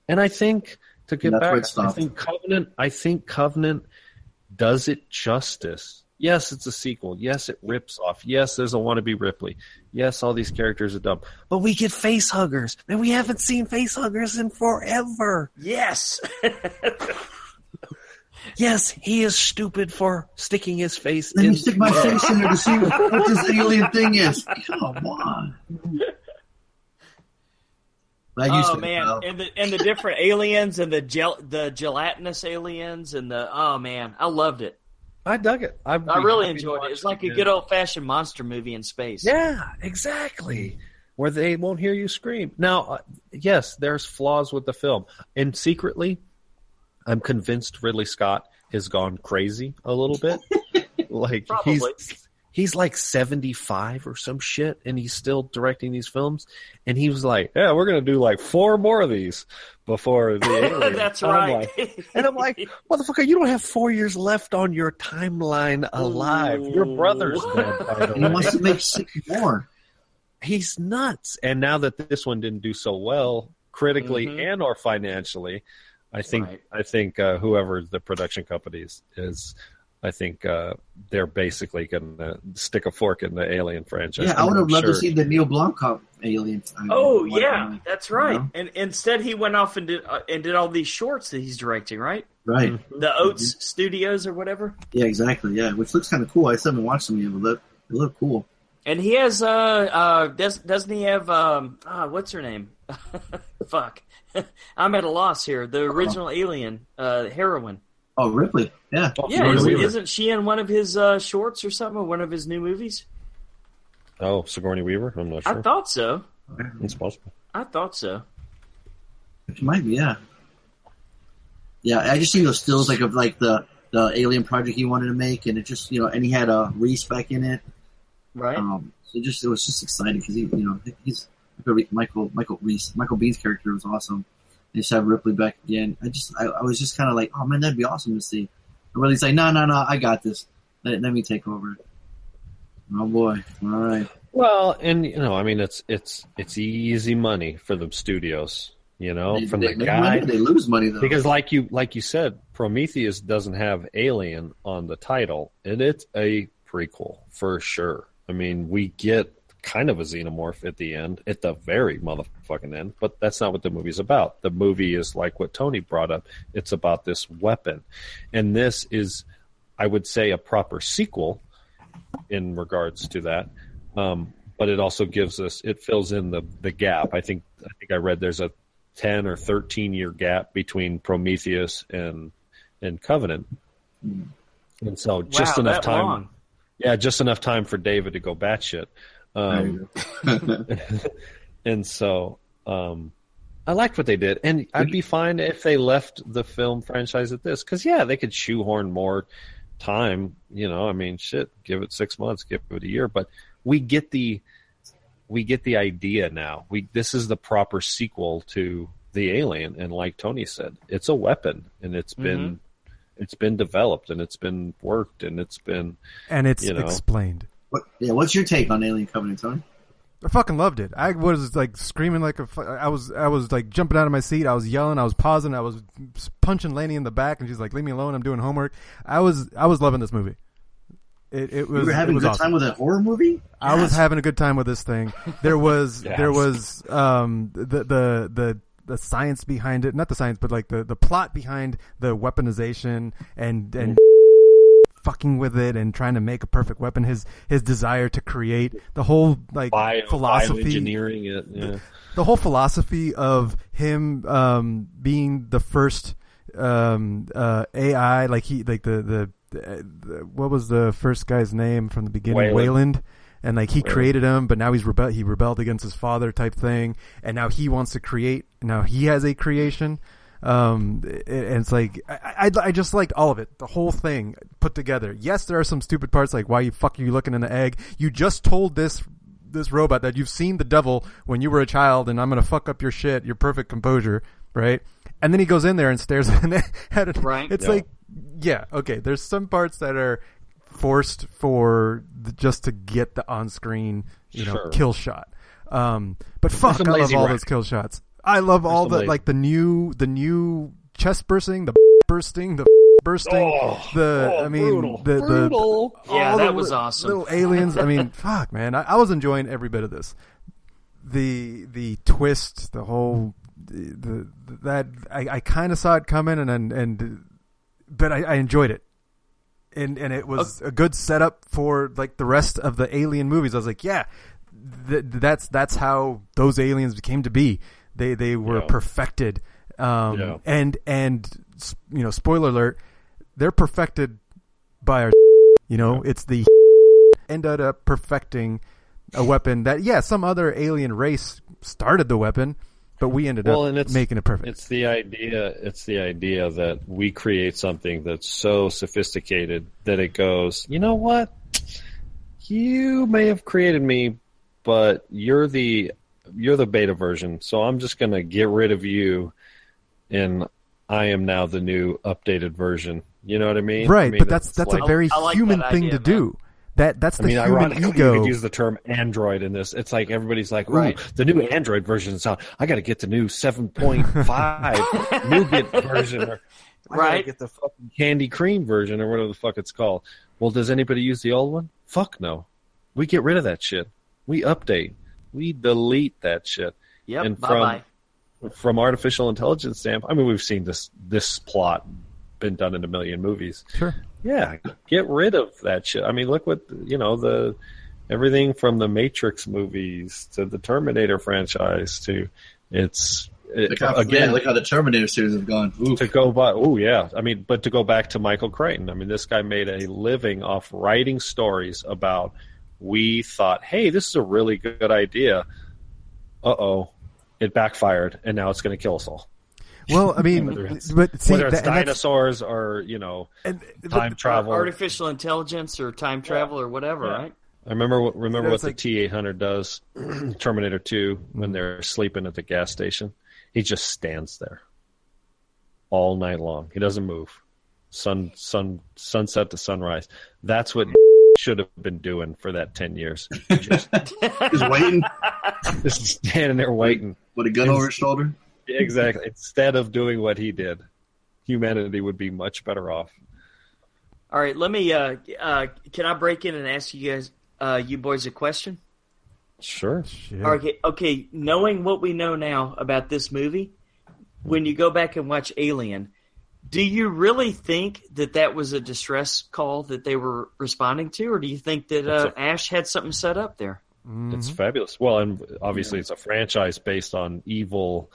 Speaker 3: and I think to get back, I think Covenant. I think Covenant does it justice. Yes, it's a sequel. Yes, it rips off. Yes, there's a wannabe Ripley. Yes, all these characters are dumb. But we get face huggers, and we haven't seen face huggers in forever.
Speaker 5: Yes.
Speaker 3: Yes, he is stupid for sticking his face
Speaker 2: Let
Speaker 3: in.
Speaker 2: me stick my face in there to see what this alien thing is. Come on. Glad you
Speaker 5: oh
Speaker 2: said
Speaker 5: man,
Speaker 2: pal.
Speaker 5: and the and the different aliens and the gel the gelatinous aliens and the oh man, I loved it.
Speaker 3: I dug it. I'd
Speaker 5: I really enjoyed it. It's like a good old fashioned monster movie in space.
Speaker 3: Yeah, exactly. Where they won't hear you scream. Now, uh, yes, there's flaws with the film, and secretly, I'm convinced Ridley Scott has gone crazy a little bit. like he's
Speaker 5: Probably.
Speaker 3: he's like 75 or some shit, and he's still directing these films. And he was like, "Yeah, we're gonna do like four more of these before the alien."
Speaker 5: That's
Speaker 3: And I'm
Speaker 5: right.
Speaker 3: like- and I'm like, motherfucker, you don't have four years left on your timeline alive. Your brother's dead, by the
Speaker 2: And he
Speaker 3: way.
Speaker 2: wants to make six more.
Speaker 3: He's nuts. And now that this one didn't do so well critically
Speaker 5: Mhm.
Speaker 3: and or financially, I think
Speaker 5: Right.
Speaker 3: I think uh, whoever the production company is, is I think uh, they're basically going to stick a fork in the Alien franchise.
Speaker 2: Yeah, I would have loved
Speaker 3: sure.
Speaker 2: to see the Neill Blomkamp alien.
Speaker 5: Oh
Speaker 2: What-
Speaker 5: yeah, that's right.
Speaker 2: You know?
Speaker 5: And instead, he went off and did uh, and did all these shorts that he's directing, right?
Speaker 2: Right.
Speaker 3: Mm-hmm.
Speaker 5: The Oats Studios or whatever.
Speaker 2: Yeah, exactly. Yeah, which looks kind of cool. I still haven't watched them yet, but look, they look cool.
Speaker 5: And he has uh uh does doesn't he have um ah what's her name? Fuck. I'm at a loss here. The original alien, uh heroine.
Speaker 2: Oh, Ripley. Yeah.
Speaker 3: Oh,
Speaker 5: Yeah, isn't, isn't she in one of his uh shorts or something, or one of his new movies?
Speaker 3: Oh, Sigourney Weaver? I'm not sure.
Speaker 5: I thought so.
Speaker 3: it's possible.
Speaker 5: I thought so.
Speaker 2: It might be. Yeah. Yeah, I just seen those stills like of like the the alien project he wanted to make, and it just you know, and he had a Reese back in it.
Speaker 5: Right?
Speaker 2: Um, so just it was just exciting because he, you know, he's Michael Michael Reese Michael Biehn's character was awesome. They just have Ripley back again. I just I, I was just kind of like, oh man, that'd be awesome to see. And Ridley's like, no, no, no, I got this. Let, let me take over. Oh boy, all right.
Speaker 3: Well, and you know, I mean, it's it's it's easy money for the studios, you know,
Speaker 2: they,
Speaker 3: from
Speaker 2: they
Speaker 3: the guy
Speaker 2: money, they lose money though.
Speaker 3: because, like you like you said, Prometheus doesn't have Alien on the title, and it's a prequel for sure. I mean, we get kind of a xenomorph at the end, at the very motherfucking end, but that's not what the movie's about. The movie is like what Tony brought up. It's about this weapon, and this is, I would say, a proper sequel in regards to that. Um, but it also gives us it fills in the the gap. I think I think I read there's a ten or thirteen year gap between Prometheus and and Covenant, and so just
Speaker 5: wow,
Speaker 3: enough
Speaker 5: that
Speaker 3: time.
Speaker 5: long.
Speaker 3: Yeah, just enough time for David to go batshit. Um, and so um, I liked what they did, and I'd be fine if they left the film franchise at this, because yeah, they could shoehorn more time. You know, I mean, shit, give it six months, give it a year, but we get the we get the idea now. We this is the proper sequel to the Alien, and like Tony said, it's a weapon, and it's been it's been developed, and it's been worked, and it's been
Speaker 4: and it's
Speaker 3: You know.
Speaker 4: explained.
Speaker 2: What, yeah, what's your take on Alien Covenant, Tony?
Speaker 4: I fucking loved it. I was like screaming like a. fu- I was I was like jumping out of my seat. I was yelling. I was pausing. I was punching Laney in the back, and she's like, "Leave me alone. I'm doing homework." I was I was loving this movie. It, it
Speaker 2: You
Speaker 4: was.
Speaker 2: were having
Speaker 4: it
Speaker 2: a good
Speaker 4: awesome.
Speaker 2: time with a horror movie?
Speaker 4: I was having a good time with this thing. There was
Speaker 3: Yes.
Speaker 4: there was um the the the the science behind it, not the science, but like the the plot behind the weaponization and and fucking with it and trying to make a perfect weapon. His his desire to create the whole like
Speaker 3: Bio,
Speaker 4: philosophy
Speaker 3: engineering it. Yeah.
Speaker 4: the whole philosophy of him um, being the first um, uh, AI, like he, like the, the the what was the first guy's name from the beginning,
Speaker 3: Weyland.
Speaker 4: Weyland, and like he created him, but now he's rebel he rebelled against his father type thing, and now he wants to create. Now he has a creation. Um, and it's like I, I, I just liked all of it, the whole thing put together. Yes, there are some stupid parts, like why you fuck are you looking in the egg? You just told this this robot that you've seen the devil when you were a child, and I'm gonna fuck up your shit, your perfect composure, right? And then he goes in there and stares at it.
Speaker 5: Right.
Speaker 4: It's
Speaker 3: Yeah.
Speaker 4: like, yeah, okay. There's some parts that are forced for the, just to get the on-screen, you know,
Speaker 3: Sure.
Speaker 4: kill shot. Um, but fuck, I love all those kill shots. I love all the
Speaker 3: lazy-
Speaker 4: like the new the new chest bursting, the bursting, the bursting,
Speaker 3: Oh,
Speaker 4: the
Speaker 3: oh,
Speaker 4: I mean
Speaker 3: brutal,
Speaker 4: the
Speaker 3: brutal.
Speaker 4: the
Speaker 5: Yeah, that
Speaker 4: the
Speaker 5: was awesome.
Speaker 4: Little aliens. I mean, fuck, man. I, I was enjoying every bit of this. The the twist, the whole the, the that I, I kind of saw it coming, and and, and but I, I enjoyed it. And and it was a good setup for like the rest of the Alien movies. I was like, yeah, th- that's that's how those aliens came to be. They they were
Speaker 3: Yeah.
Speaker 4: perfected. Um,
Speaker 3: Yeah.
Speaker 4: and and you know, spoiler alert, they're perfected by our. You know, it's the ended up perfecting a weapon that yeah, some other alien race started the weapon, but we ended
Speaker 3: Well,
Speaker 4: up
Speaker 3: and it's
Speaker 4: making it perfect.
Speaker 3: It's the idea. It's the idea that we create something that's so sophisticated that it goes. You know what? You may have created me, but you're the you're the beta version. So I'm just gonna get rid of you, and I am now the new updated version. You know what I mean?
Speaker 4: right,
Speaker 3: I mean,
Speaker 4: but that's that's
Speaker 3: like-
Speaker 4: a very
Speaker 5: like
Speaker 4: human thing
Speaker 5: idea,
Speaker 4: to do. That that's
Speaker 3: I
Speaker 4: the
Speaker 3: mean,
Speaker 4: human ego.
Speaker 3: you could use the term android in this. It's like everybody's like, "Ooh,
Speaker 5: Right.
Speaker 3: the new Android version is out. I got to get the new 7.5 nougat version, or I
Speaker 5: Right.
Speaker 3: get the fucking candy cream version, or whatever the fuck it's called." Well, does anybody use the old one? Fuck no. We get rid of that shit. We update. We delete that shit.
Speaker 5: Yep.
Speaker 3: And
Speaker 5: bye
Speaker 3: from-
Speaker 5: bye.
Speaker 3: From artificial intelligence standpoint, I mean, we've seen this this plot been done in a million movies.
Speaker 4: sure.
Speaker 3: Yeah, get rid of that shit. I mean, look what you know the everything from the Matrix movies to the Terminator franchise to it's it,
Speaker 2: Look how,
Speaker 3: again
Speaker 2: yeah, look how the Terminator series have gone. Oof.
Speaker 3: to go by. Oh yeah, I mean, but to go back to Michael Crichton, I mean, this guy made a living off writing stories about. We thought, hey, this is a really good idea. Uh oh, it backfired, and now it's going to kill us all.
Speaker 4: Well, I mean,
Speaker 3: Whether it's-
Speaker 4: but see,
Speaker 3: Whether it's
Speaker 4: that-
Speaker 3: dinosaurs or you know
Speaker 4: and- but-
Speaker 3: time travel.
Speaker 5: Artificial intelligence or time travel or whatever,
Speaker 3: Yeah.
Speaker 5: right?
Speaker 3: I remember what remember what
Speaker 4: it's
Speaker 3: the T eight hundred does, Terminator Two, when they're sleeping at the gas station. He just stands there all night long. He doesn't move. Sun sun sunset to sunrise. That's what should have been doing for that ten years. Just,
Speaker 2: Just waiting
Speaker 3: just standing there waiting.
Speaker 2: with a gun over his shoulder.
Speaker 3: Exactly. Instead of doing what he did, humanity would be much better off.
Speaker 5: All right, let me. Uh, uh, can I break in and ask you guys, uh, you boys, a question?
Speaker 3: Sure.
Speaker 4: Shit.
Speaker 5: Okay, okay. Knowing what we know now about this movie, when you go back and watch Alien, do you really think that that was a distress call that they were responding to, or do you think that uh,
Speaker 3: a-
Speaker 5: Ash had something set up there?
Speaker 3: It's fabulous. Well, and obviously it's a franchise based on evil,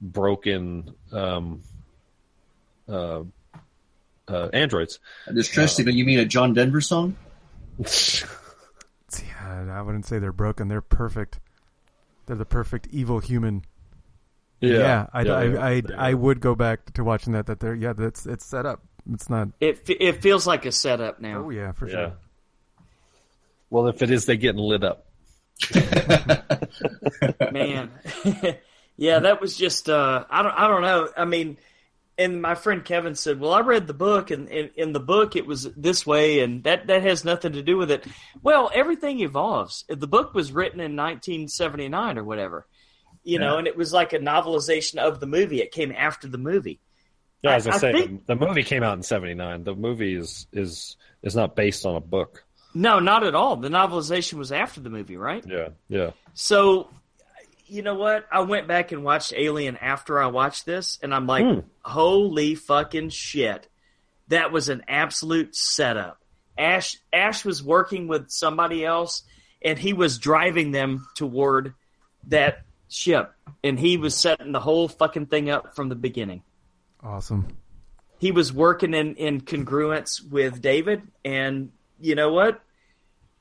Speaker 3: broken um, uh, uh, androids.
Speaker 2: Distress, you mean a John Denver song?
Speaker 4: Yeah, I wouldn't say they're broken. They're perfect. They're the perfect evil human. Yeah, I, I,
Speaker 3: yeah,
Speaker 4: I,
Speaker 3: yeah.
Speaker 4: I would go back to watching that. That they're yeah, that's it's set up. It's not.
Speaker 5: It it feels like a setup now.
Speaker 4: Oh yeah, for
Speaker 3: Yeah.
Speaker 4: sure.
Speaker 3: Well, if it is, they're getting lit up.
Speaker 5: man. yeah, that was just uh, I don't I don't know. I mean, and my friend Kevin said, "Well, I read the book, and in, in the book it was this way, and that that has nothing to do with it." Well, everything evolves. The book was written in 1979 or whatever, you know, and it was like a novelization of the movie. It came after the movie.
Speaker 3: Yeah, as I,
Speaker 5: I- I
Speaker 3: say,
Speaker 5: think-
Speaker 3: the, the movie came out in '79. The movie is is is not based on a book.
Speaker 5: No, not at all. The novelization was after the movie, right?
Speaker 3: Yeah, yeah.
Speaker 5: So, you know what? I went back and watched Alien after I watched this, and I'm like,
Speaker 3: Hmm.
Speaker 5: holy fucking shit. That was an absolute setup. Ash Ash was working with somebody else, and he was driving them toward that ship, and he was setting the whole fucking thing up from the beginning.
Speaker 4: Awesome.
Speaker 5: He was working in, in congruence with David, and you know what?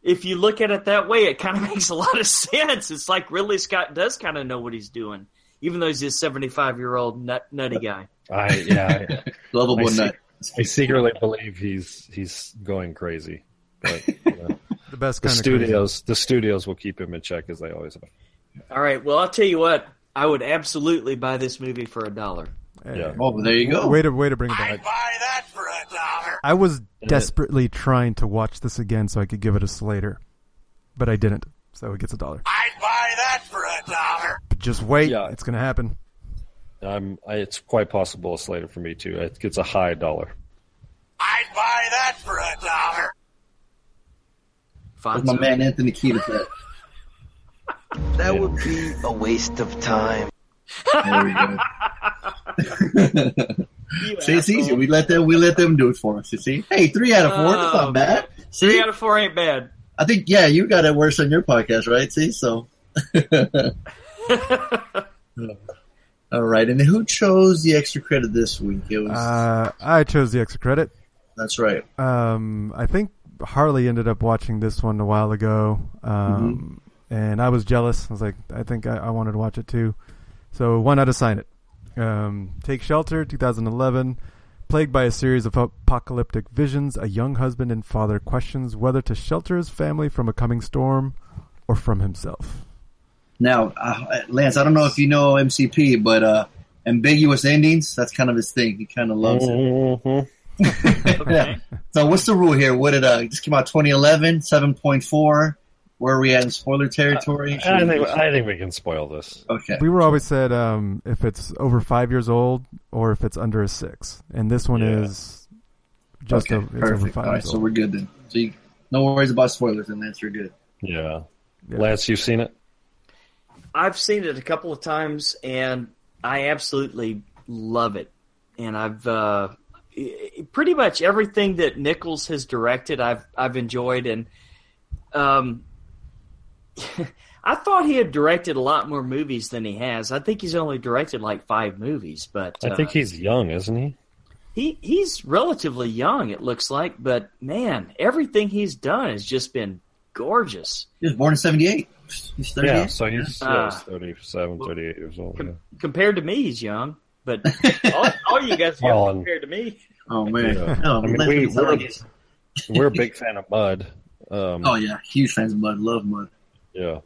Speaker 5: If you look at it that way, it kind of makes a lot of sense. It's like Ridley Scott does kind of know what he's doing, even though he's a 75 year old nut, nutty guy.
Speaker 3: I yeah. I,
Speaker 2: Lovable
Speaker 3: I see-
Speaker 2: nut.
Speaker 3: I secretly believe he's he's going crazy, but you know,
Speaker 4: The best
Speaker 3: the
Speaker 4: kind of
Speaker 3: studios the studios will keep him in check as they always have.
Speaker 5: All right, well, I'll tell you what. I would absolutely buy this movie for a dollar.
Speaker 3: Yeah.
Speaker 2: Oh, well, there you go.
Speaker 4: Way to way to bring it back.
Speaker 8: I'd buy that for a dollar.
Speaker 4: I was desperately trying to watch this again so I could give it a Slater, but I didn't. So it gets a dollar.
Speaker 8: I'd buy that for a dollar.
Speaker 4: But just wait,
Speaker 3: Yeah.
Speaker 4: it's gonna happen.
Speaker 3: I'm I, it's quite possible a Slater for me too. It gets a high dollar.
Speaker 8: I'd buy that for a dollar.
Speaker 2: That's my man Anthony Kiedis. That.
Speaker 6: That would be a waste of time.
Speaker 2: There we go. See, it's easy. We let them. We let them do it for us. You see? Hey, three out of four. That's
Speaker 5: Oh,
Speaker 2: not bad.
Speaker 5: Three out of four ain't bad.
Speaker 2: I think yeah, you got it worse on your podcast, right? See, so. All right, and who chose the extra credit this week? It was
Speaker 4: Uh, I chose the extra credit.
Speaker 2: that's right.
Speaker 4: Um, I think Harley ended up watching this one a while ago, um, and I was jealous. I was like, I think I, I wanted to watch it too, so why not assign it? Um, Take Shelter, 2011. Plagued by a series of apocalyptic visions, a young husband and father questions whether to shelter his family from a coming storm or from himself.
Speaker 2: Now, uh, Lance, I don't know if you know MCP, but uh, ambiguous endings—that's kind of his thing. He kind of loves it.
Speaker 3: Mhm.
Speaker 5: Okay.
Speaker 2: So, what's the rule here? What did uh, this came out 2011, 7.4? Where are we at in spoiler territory?
Speaker 3: I think I think we can spoil this.
Speaker 2: okay.
Speaker 4: We were always said um, if it's over five years old or if it's under a six, and this one
Speaker 3: Yeah.
Speaker 4: is just
Speaker 2: okay,
Speaker 4: over, it's over
Speaker 2: perfect.
Speaker 4: five
Speaker 2: All right,
Speaker 4: years
Speaker 2: so
Speaker 4: old.
Speaker 2: we're good then. So, you, no worries about spoilers, and Lance, you're good.
Speaker 3: Yeah.
Speaker 4: Yeah.
Speaker 3: Lance, you've seen it?
Speaker 5: I've seen it a couple of times, and I absolutely love it. And I've uh, pretty much everything that Nichols has directed, I've I've enjoyed. And um, I thought he had directed a lot more movies than he has. I think he's only directed like five movies, but
Speaker 3: I
Speaker 5: uh,
Speaker 3: think he's young, isn't he?
Speaker 5: he he's relatively young. It looks like, but man, everything he's done has just been gorgeous.
Speaker 2: He was born in 78. He's 38.
Speaker 3: Yeah, so he's, yeah,
Speaker 5: Ah.
Speaker 3: 37, 38 years old.
Speaker 5: Com-
Speaker 3: yeah.
Speaker 5: Compared to me, he's young, but all, all you guys are
Speaker 3: Well,
Speaker 5: young compared to me.
Speaker 2: Oh, man.
Speaker 3: Yeah.
Speaker 2: No,
Speaker 3: I mean, we, we're, We're a big fan of Mud. Um,
Speaker 2: Oh, yeah. Huge fans of Mud. Love Mud.
Speaker 3: Yeah.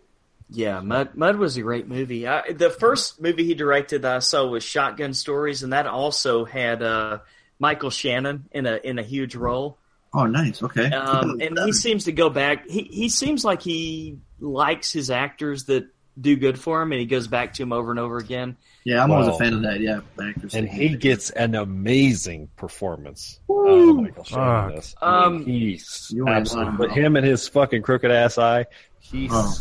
Speaker 5: Yeah, Mud Mud was a great movie. I, the first movie he directed that I saw was Shotgun Stories, and that also had uh, Michael Shannon in a in a huge role.
Speaker 2: Oh, nice. Okay.
Speaker 5: Um, and he seems to go back. He he seems like he likes his actors that do good for him, and he goes back to him over and over again.
Speaker 2: Yeah, I'm always a fan of that. Yeah. actors.
Speaker 3: And he gets an amazing performance out of Michael Shannon this.
Speaker 5: Um,
Speaker 3: he's absolutely, but him and his fucking crooked ass eye, he
Speaker 2: Oh,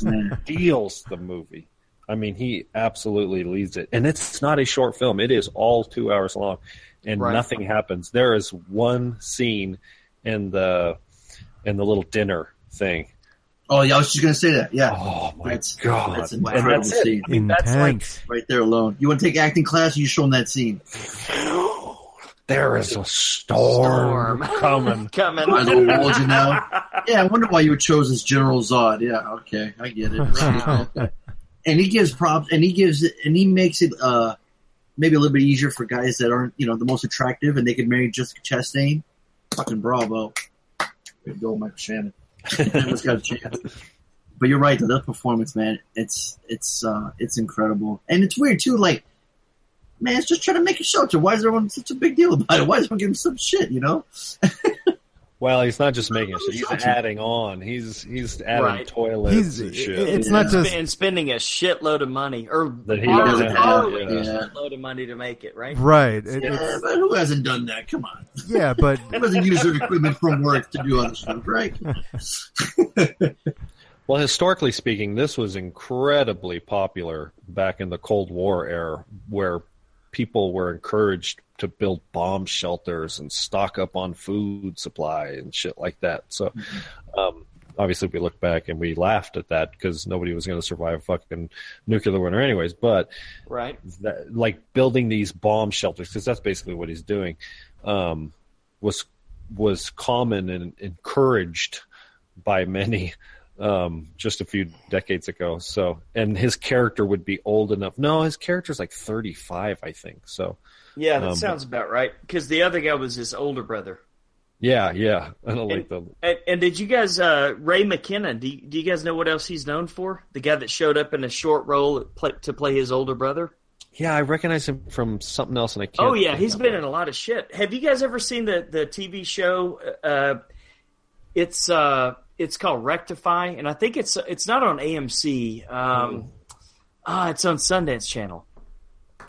Speaker 3: steals the movie. I mean, he absolutely leads it. And it's not a short film. It is all two hours long and
Speaker 5: Right.
Speaker 3: nothing happens. There is one scene in the, in the little dinner thing.
Speaker 2: Oh, yeah. I was just going to say that. Yeah.
Speaker 3: Oh my
Speaker 2: That's-
Speaker 3: God.
Speaker 2: that's an
Speaker 3: and
Speaker 2: incredible
Speaker 3: that's it.
Speaker 2: scene.
Speaker 3: I mean, that's like,
Speaker 2: Right there alone. You want to take acting class? You show them that scene.
Speaker 3: there is a storm,
Speaker 5: Storm.
Speaker 3: coming.
Speaker 5: Coming.
Speaker 2: My little bulging out. Yeah, I wonder why you chose as General Zod. Yeah, okay, I get it. and he gives props, and he gives it, and he makes it uh maybe a little bit easier for guys that aren't you know the most attractive, and they could marry Jessica Chastain. Fucking bravo. Way to go, Michael Shannon. Everyone's got a chance. But you're right. That performance, man, it's it's uh it's incredible, and it's weird too. Like, man, it's just trying to make a shelter. Why is everyone such a big deal about it? Why is everyone giving some shit? You know?
Speaker 3: Well, he's not just making shit. He's adding on. He's he's adding
Speaker 5: Right.
Speaker 3: toilets
Speaker 4: He's-
Speaker 3: and shit.
Speaker 4: It's
Speaker 2: Yeah.
Speaker 4: not just
Speaker 5: and spending a shitload of money or
Speaker 3: That he
Speaker 5: borrowing
Speaker 2: doesn't have,
Speaker 5: a
Speaker 2: yeah.
Speaker 5: shitload of money to make it right.
Speaker 4: right. It,
Speaker 2: Yeah, but who hasn't done that? Come on.
Speaker 4: yeah, but
Speaker 2: Who doesn't use their equipment from work to do other stuff, right?
Speaker 3: Well, historically speaking, this was incredibly popular back in the Cold War era, where people were encouraged to build bomb shelters and stock up on food supply and shit like that. So, um, obviously, we look back and we laughed at that because nobody was going to survive a fucking nuclear winter, anyways. But
Speaker 5: Right.
Speaker 3: that, like building these bomb shelters because that's basically what he's doing um, was was common and encouraged by many um, just a few decades ago. So, and his character would be old enough. No, his character's like thirty five, I think. So,
Speaker 5: Yeah, that
Speaker 3: Um,
Speaker 5: sounds about right. Because the other guy was his older brother.
Speaker 3: yeah, yeah. I don't like the.
Speaker 5: And, and did you guys, uh, Ray McKinnon? Do you, do you guys know what else he's known for? The guy that showed up in a short role play, to play his older brother.
Speaker 3: Yeah, I recognize him from something else, and I can't.
Speaker 5: Oh yeah, he's been in a lot of shit. Have you guys ever seen the the TV show? Uh, it's uh, it's called Rectify, and I think it's it's not on AMC. Um, ah, it's on Sundance Channel.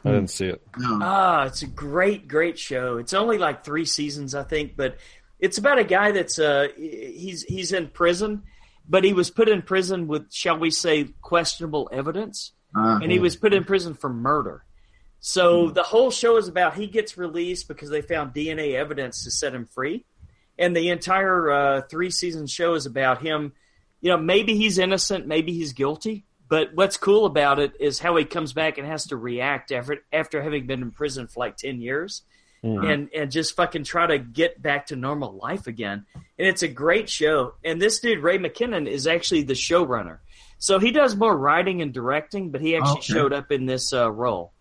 Speaker 3: I didn't see it.
Speaker 2: No.
Speaker 5: Ah, it's a great, great show. It's only like three seasons, I think, but it's about a guy that's uh he's he's in prison, but he was put in prison with, shall we say, questionable evidence,
Speaker 2: Uh,
Speaker 5: and he was put in prison for murder. So the whole show is about he gets released because they found DNA evidence to set him free, and the entire uh, three season show is about him. You know, maybe he's innocent, maybe he's guilty, but what's cool about it is how he comes back and has to react after after having been in prison for like ten years, and and just fucking try to get back to normal life again. And it's a great show. And this dude Ray McKinnon is actually the showrunner, so he does more writing and directing, but he actually
Speaker 2: Okay.
Speaker 5: showed up in this uh, role,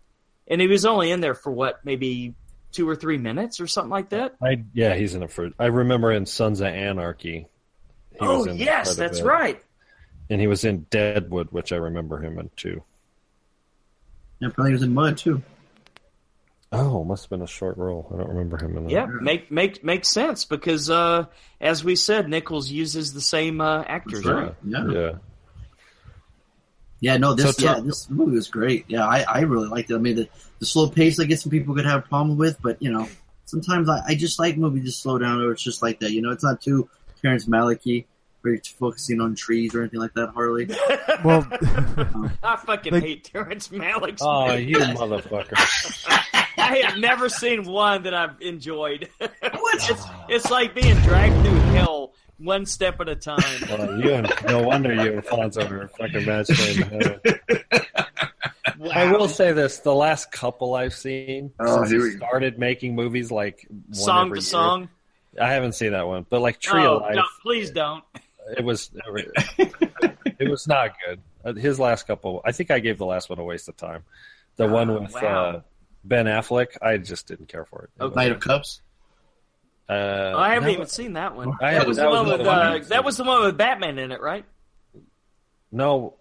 Speaker 5: and he was only in there for what maybe two or three minutes or something like that.
Speaker 3: I yeah, he's in it for. I remember in Sons of Anarchy.
Speaker 5: oh yes, that's right.
Speaker 3: And he was in Deadwood, which I remember him in too.
Speaker 2: yeah, probably he was in Mud too.
Speaker 3: Oh, must have been a short role. I don't remember him in that.
Speaker 5: Yeah, make make makes sense because uh, as we said, Nichols uses the same uh, actors.
Speaker 2: That's
Speaker 5: right?
Speaker 2: right. Yeah.
Speaker 3: Yeah.
Speaker 2: Yeah, no, this
Speaker 3: So
Speaker 2: yeah, this movie was great. Yeah, I, I really liked it. I mean, the, the slow pace, I guess some people could have a problem with, but you know, sometimes I, I just like movies to slow down, or it's just like that. You know, it's not too Terrence Malick where you're focusing on trees or anything like that. Harley.
Speaker 4: well,
Speaker 5: I fucking
Speaker 4: Like-
Speaker 5: hate Terrence Malick's.
Speaker 3: Oh,
Speaker 5: movies.
Speaker 3: you motherfucker!
Speaker 5: I have never seen one that I've enjoyed. it's, it's like being dragged through hell one step at a time.
Speaker 3: Well, you and no wonder you and Fonso are fucking matched made in heaven. I will say this: the last couple I've seen
Speaker 2: Oh,
Speaker 3: since he
Speaker 2: we go.
Speaker 3: started making movies, like one
Speaker 5: song
Speaker 3: every
Speaker 5: to
Speaker 3: year-
Speaker 5: song.
Speaker 3: I haven't seen that one, but like Tree
Speaker 5: oh,
Speaker 3: Life,
Speaker 5: don't- please don't.
Speaker 3: it was it was not good. Uh, His last couple, I think I gave the last one a waste of time. The one
Speaker 5: Oh,
Speaker 3: with
Speaker 5: wow.
Speaker 3: uh, Ben Affleck, I just didn't care for it. It
Speaker 5: Okay.
Speaker 2: Knight of Cups.
Speaker 3: Was- uh,
Speaker 5: I haven't
Speaker 3: no,
Speaker 5: even seen that one.
Speaker 3: I
Speaker 5: that was
Speaker 3: that
Speaker 5: the
Speaker 3: was
Speaker 5: one with
Speaker 3: another one I
Speaker 5: uh, that was the one with Batman in it, right?
Speaker 3: No.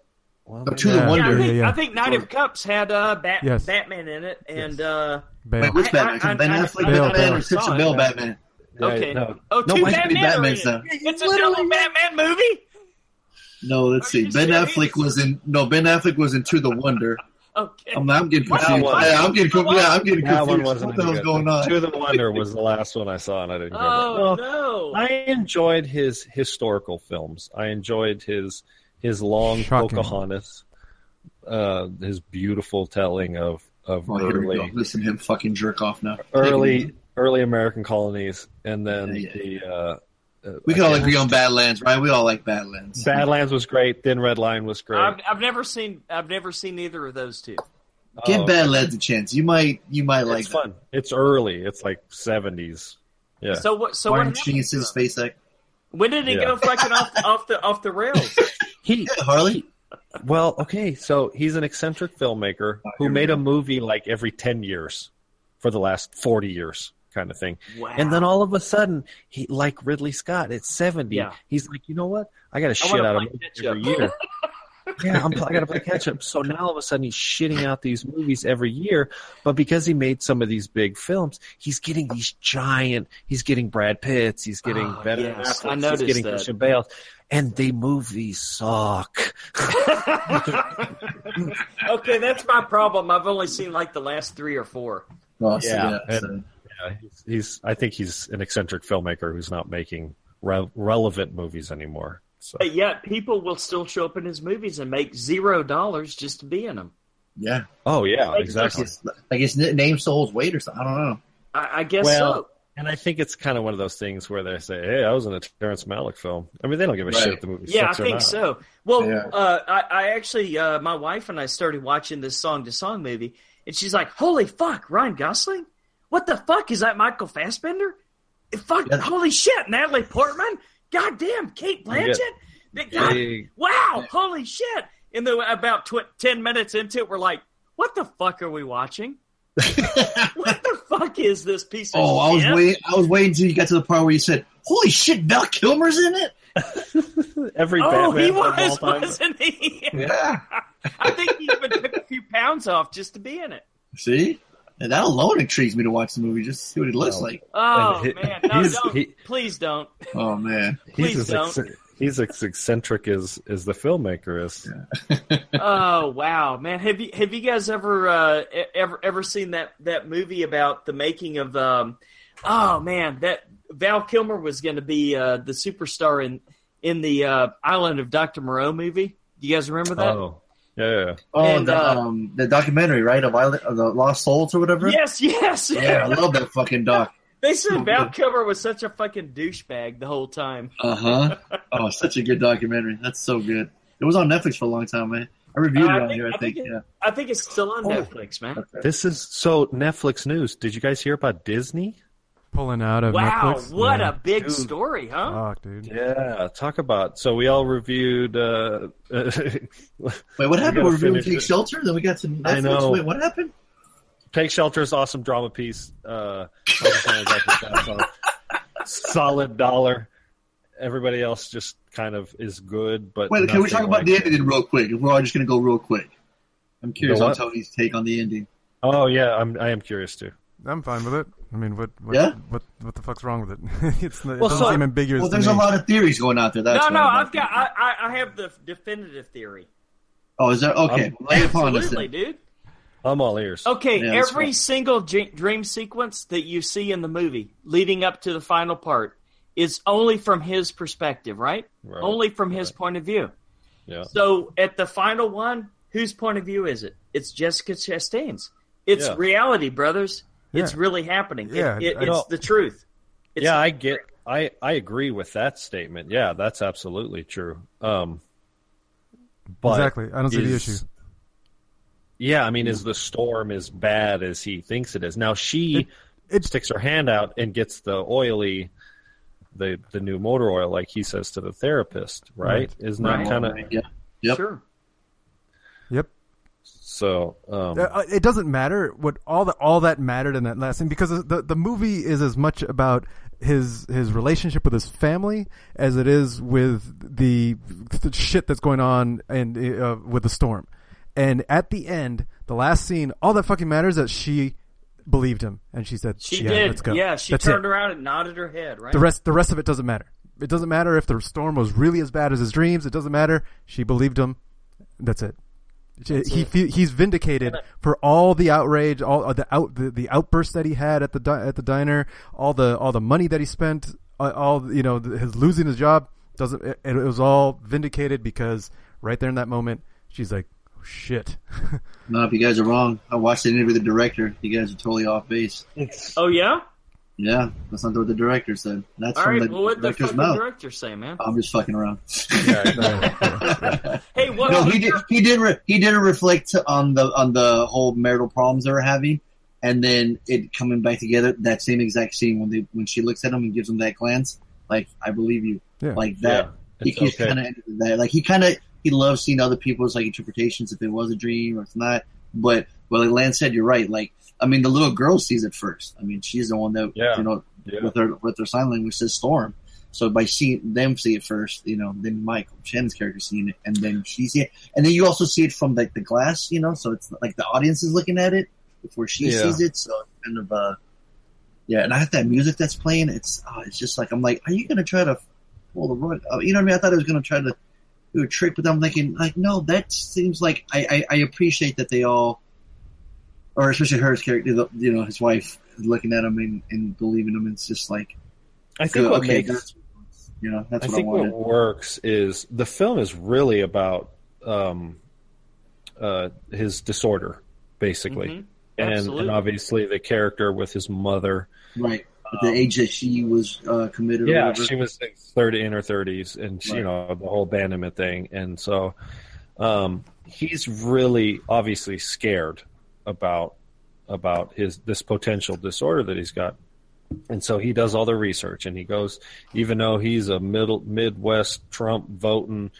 Speaker 3: Well,
Speaker 2: Oh,
Speaker 3: maybe-
Speaker 2: To the
Speaker 4: Yeah.
Speaker 5: Yeah, I
Speaker 2: Wonder.
Speaker 5: think,
Speaker 4: Yeah, yeah.
Speaker 5: I think Knight of Cups had uh, Bat-
Speaker 4: Yes.
Speaker 5: Batman in it, and uh,
Speaker 2: Wait, which Batman?
Speaker 5: I-
Speaker 2: ben Affleck Batman
Speaker 4: Bale.
Speaker 2: or Christian
Speaker 5: it,
Speaker 2: Bale
Speaker 3: yeah.
Speaker 2: Batman?
Speaker 3: Yeah,
Speaker 5: okay.
Speaker 3: no.
Speaker 5: Oh,
Speaker 2: No,
Speaker 5: two
Speaker 2: why should it be
Speaker 5: Batman are in
Speaker 2: Batman's
Speaker 5: it.
Speaker 2: now?
Speaker 5: It's a double Batman movie.
Speaker 2: No, let's
Speaker 5: Are
Speaker 2: see. Ben
Speaker 5: serious?
Speaker 2: Affleck was in. No, Ben Affleck was in To the Wonder.
Speaker 5: Okay.
Speaker 2: I'm, I'm getting confused.
Speaker 3: One-
Speaker 2: Yeah, I'm getting confused. Yeah, I'm getting
Speaker 3: That one
Speaker 2: confused.
Speaker 3: wasn't
Speaker 2: What the hell's going on?
Speaker 3: To the Wonder was the last one I saw, and I didn't care. about.
Speaker 5: Oh
Speaker 3: Well,
Speaker 5: no!
Speaker 3: I enjoyed his historical films. I enjoyed his his long
Speaker 4: Shocking.
Speaker 3: Pocahontas, uh, his beautiful telling of of
Speaker 2: Oh, here we go.
Speaker 3: early
Speaker 2: Listen him fucking jerk off now.
Speaker 3: early early American colonies, and then
Speaker 2: Yeah, yeah.
Speaker 3: the uh, uh,
Speaker 2: We can all agree
Speaker 3: can't-
Speaker 2: on Badlands, right? We all like Badlands.
Speaker 3: Badlands was great. Thin Red Line was great.
Speaker 5: I've, I've never seen I've never seen either of those two.
Speaker 2: Give
Speaker 3: Oh,
Speaker 2: Badlands a chance. You might, you might like
Speaker 3: it's fun. It's early. It's like seventies. Yeah.
Speaker 5: So what? So
Speaker 2: Martin
Speaker 5: what? Happened
Speaker 2: his face act.
Speaker 5: When did he
Speaker 3: Yeah.
Speaker 5: go fucking off off the off the rails?
Speaker 3: he
Speaker 2: Yeah, Harley.
Speaker 3: Well, okay, so he's an eccentric filmmaker
Speaker 2: Oh,
Speaker 3: who made
Speaker 2: go.
Speaker 3: a movie like every 10 years for the last 40 years kind of thing.
Speaker 5: Wow.
Speaker 3: And then all of a sudden, he like Ridley Scott at 70,
Speaker 5: Yeah.
Speaker 3: he's like, "You know what? I got to shit out of
Speaker 5: play
Speaker 3: movies
Speaker 5: catch
Speaker 3: every year." yeah, I'm, I got to play catch up. So now all of a sudden he's shitting out these movies every year, but because he made some of these big films, he's getting these giant. He's getting Brad Pitts. He's getting
Speaker 5: Oh,
Speaker 3: Ben
Speaker 5: yes,
Speaker 3: Affleck,
Speaker 5: I noticed
Speaker 3: He's getting
Speaker 5: that.
Speaker 3: Christian Bale, and they movies suck.
Speaker 5: okay, that's my problem. I've only seen like the last three or four.
Speaker 2: So,
Speaker 3: Yeah,
Speaker 2: yeah,
Speaker 3: and-
Speaker 2: so-
Speaker 3: Yeah, he's, he's. I think he's an eccentric filmmaker who's not making re- relevant movies anymore. So
Speaker 5: But yet, people will still show up in his movies and make zero dollars just to be in them.
Speaker 2: yeah.
Speaker 3: oh yeah,
Speaker 5: Like,
Speaker 3: exactly.
Speaker 2: It's, like his name still holds weight or something. I don't know.
Speaker 5: I, I guess
Speaker 3: Well,
Speaker 5: so.
Speaker 3: And I think it's kind of one of those things where they say, "Hey, I was in a Terrence Malick film." I mean, they don't give a
Speaker 2: Right.
Speaker 3: shit if the movie
Speaker 5: Yeah, I
Speaker 3: sucks or
Speaker 5: think
Speaker 3: not.
Speaker 5: so. Well,
Speaker 2: Yeah.
Speaker 5: uh, I, I actually, uh, my wife and I started watching this song to song movie, and she's like, "Holy fuck, Ryan Gosling! What the fuck is that? Michael Fassbender? Fuck!
Speaker 2: Yeah.
Speaker 5: Holy shit, Natalie Portman! Goddamn, Cate Blanchett! God,
Speaker 3: Hey,
Speaker 5: wow! Holy shit!" And then about tw- ten minutes into it, we're like, "What the fuck are we watching? what the fuck is this piece of
Speaker 2: Oh, I was
Speaker 5: shit?"
Speaker 2: waiting. I was waiting until you got to the part where you said, "Holy shit, Val Kilmer's in it."
Speaker 3: every
Speaker 5: Oh,
Speaker 3: Batman
Speaker 5: he was,
Speaker 3: time.
Speaker 5: wasn't he?
Speaker 2: Yeah.
Speaker 5: I think he even took a few pounds off just to be in it.
Speaker 2: See, and that alone intrigues me to watch the movie just to see what he looks
Speaker 3: Well,
Speaker 2: like.
Speaker 5: Oh
Speaker 3: he-
Speaker 5: man, no, don't.
Speaker 3: he-
Speaker 5: Please don't.
Speaker 2: Oh man.
Speaker 5: Please
Speaker 3: he's
Speaker 5: don't.
Speaker 3: ecc- he's as eccentric as as the filmmaker is.
Speaker 5: Oh wow, man. Have you have you guys ever uh, ever ever seen that that movie about the making of? Um, oh man, that Val Kilmer was going to be uh, the superstar in in the uh, Island of Dr. Moreau movie. Do you guys remember that?
Speaker 3: Oh, yeah, yeah.
Speaker 2: Oh,
Speaker 5: And,
Speaker 2: the,
Speaker 5: uh,
Speaker 2: um, the documentary, right? Of, Island, of the Lost Souls or whatever.
Speaker 5: Yes, yes.
Speaker 2: Yeah, I love that fucking doc.
Speaker 5: They said Val Kilmer was such a fucking douchebag the whole time.
Speaker 2: Uh huh. Oh, such a good documentary. That's so good. It was on Netflix for a long time, man. I reviewed
Speaker 5: Uh,
Speaker 2: it
Speaker 5: I
Speaker 2: on
Speaker 5: think-
Speaker 2: here. I
Speaker 5: I
Speaker 2: think.
Speaker 5: think it-
Speaker 2: yeah.
Speaker 5: I think it's still on
Speaker 3: Oh.
Speaker 5: Netflix, man.
Speaker 3: This is so Netflix news. Did you guys hear about Disney?
Speaker 4: Pulling out of
Speaker 5: Wow,
Speaker 4: Netflix.
Speaker 5: what
Speaker 4: Yeah.
Speaker 5: a big
Speaker 3: Dude.
Speaker 5: story, huh?
Speaker 4: Fuck, dude.
Speaker 3: Yeah, talk about. So we all reviewed. Uh,
Speaker 2: Wait, what happened?
Speaker 3: gotta
Speaker 2: We're reviewing Take. Shelter, then we got some. Netflix.
Speaker 3: I know.
Speaker 2: Wait, what happened?
Speaker 3: Take Shelter is awesome drama piece. Uh, solid dollar. Everybody else just kind of is good, but
Speaker 2: Wait, can we
Speaker 3: nothing
Speaker 2: talk about
Speaker 3: like-
Speaker 2: the ending then real quick? If we're all just going to go real quick. I'm curious
Speaker 3: The
Speaker 2: on
Speaker 3: what?
Speaker 2: Tony's take on the ending.
Speaker 3: Oh yeah, I'm. I am curious too.
Speaker 4: I'm fine with it. I mean, what? what
Speaker 2: Yeah?
Speaker 4: What? What the fuck's wrong with it? it's not, it
Speaker 3: Well,
Speaker 4: doesn't
Speaker 3: so-
Speaker 4: seem ambiguous.
Speaker 2: Well,
Speaker 4: to
Speaker 2: there's
Speaker 4: me.
Speaker 2: a lot of theories going out there. That's
Speaker 5: no, no,
Speaker 2: I'm
Speaker 5: I've got, I, I, I have the definitive theory.
Speaker 2: Oh, is there? Okay,
Speaker 3: Um,
Speaker 2: lay upon us.
Speaker 5: Absolutely,
Speaker 2: Then.
Speaker 5: dude.
Speaker 3: I'm all ears.
Speaker 5: Okay,
Speaker 2: Yeah,
Speaker 5: every
Speaker 2: fine.
Speaker 5: single j- dream sequence that you see in the movie leading up to the final part is only from his perspective, right?
Speaker 3: Right,
Speaker 5: Only from his point of view.
Speaker 3: Yeah.
Speaker 5: So at the final one, whose point of view is it? It's Jessica Chastain's. It's
Speaker 3: Yeah.
Speaker 5: reality, brothers. It's really happening.
Speaker 4: Yeah,
Speaker 5: it-
Speaker 4: I
Speaker 5: it's
Speaker 3: know.
Speaker 5: the truth. It's
Speaker 3: yeah,
Speaker 5: the
Speaker 3: I get. I I agree with that statement. Yeah, that's absolutely true. Um, but
Speaker 4: exactly. I don't see the issue.
Speaker 3: Yeah, I mean, is the storm as bad as he thinks it is? Now she
Speaker 4: It-
Speaker 3: sticks her hand out and gets the oily, the the new motor oil, like he says to the therapist, right?
Speaker 4: Right.
Speaker 3: Isn't that
Speaker 5: Right.
Speaker 3: kind of
Speaker 2: Yeah. Yep.
Speaker 5: Sure.
Speaker 4: Yep.
Speaker 3: so? Um,
Speaker 4: Uh, it doesn't matter what all that all that mattered in that last scene because the the movie is as much about his his relationship with his family as it is with the, the shit that's going on and uh, with the storm. And at the end, the last scene, all that fucking matters is that she believed him and she said,
Speaker 5: She
Speaker 4: "Yeah,
Speaker 5: did.
Speaker 4: let's go."
Speaker 5: Yeah, she
Speaker 4: That's
Speaker 5: turned
Speaker 4: it.
Speaker 5: around and nodded her head, right?
Speaker 4: The rest the rest of it doesn't matter. It doesn't matter if the storm was really as bad as his dreams. It doesn't matter. She believed him. That's it. He fe- he's vindicated for all the outrage, all uh, the out the, the outbursts that he had at the di- at the diner, all the all the money that he spent, uh, all you know, the, his losing his job doesn't. It, it was all vindicated because right there in that moment, she's like, oh, "Shit."
Speaker 2: No, if you guys are wrong, I watched the interview with the director. You guys are totally off base.
Speaker 5: Oh yeah.
Speaker 2: Yeah, that's not what the director said. That's
Speaker 5: All
Speaker 2: from
Speaker 5: right.
Speaker 2: the
Speaker 5: Well, what the
Speaker 2: director's
Speaker 5: fucking
Speaker 2: mouth.
Speaker 5: director say, man?
Speaker 2: I'm just fucking around.
Speaker 5: Hey, what?
Speaker 2: no, he did. He did. Re- he did reflect on the on the whole marital problems they were having, and then it coming back together. That same exact scene when they when she looks at him and gives him that glance, like I believe you,
Speaker 4: Yeah.
Speaker 2: like that. he
Speaker 3: okay.
Speaker 2: kind of that. Like he kind of he loves seeing other people's like interpretations if it was a dream or it's not. But well, like Lance said, you're right. Like I mean, the little girl sees it first. I mean, she's the one that
Speaker 3: Yeah.
Speaker 2: you know
Speaker 3: Yeah.
Speaker 2: with her with her sign language says storm. So by seeing them see it first, you know, then Michael Shannon's character seeing it, and then she see it, and then you also see it from like the glass, you know, so it's like the audience is looking at it before she
Speaker 3: Yeah.
Speaker 2: sees it. So it's kind of uh, yeah. And I have that music that's playing. It's oh, it's just like I'm like, are you gonna try to pull the rug? uh, You know what I mean? I thought it was gonna try to do a trick, but I'm thinking like, no, that seems like I I, I appreciate that they all, or especially her character, you know, his wife looking at him and, and believing him. It's just like,
Speaker 3: I think
Speaker 2: good,
Speaker 3: what
Speaker 2: okay,
Speaker 3: makes
Speaker 2: that's, you know, that's
Speaker 3: I
Speaker 2: what I,
Speaker 3: think
Speaker 2: wanted.
Speaker 3: what works is the film is really about um, uh, his disorder, basically,
Speaker 5: Mhm.
Speaker 3: and, and obviously the character with his mother.
Speaker 2: Right. At the age that she was uh, committed.
Speaker 3: Yeah,
Speaker 2: whatever.
Speaker 3: she was in thirty in her thirties, and she, you know the whole abandonment thing, and so um, he's really obviously scared about about his this potential disorder that he's got, and so he does all the research, and he goes, even though he's a middle Midwest Trump voting,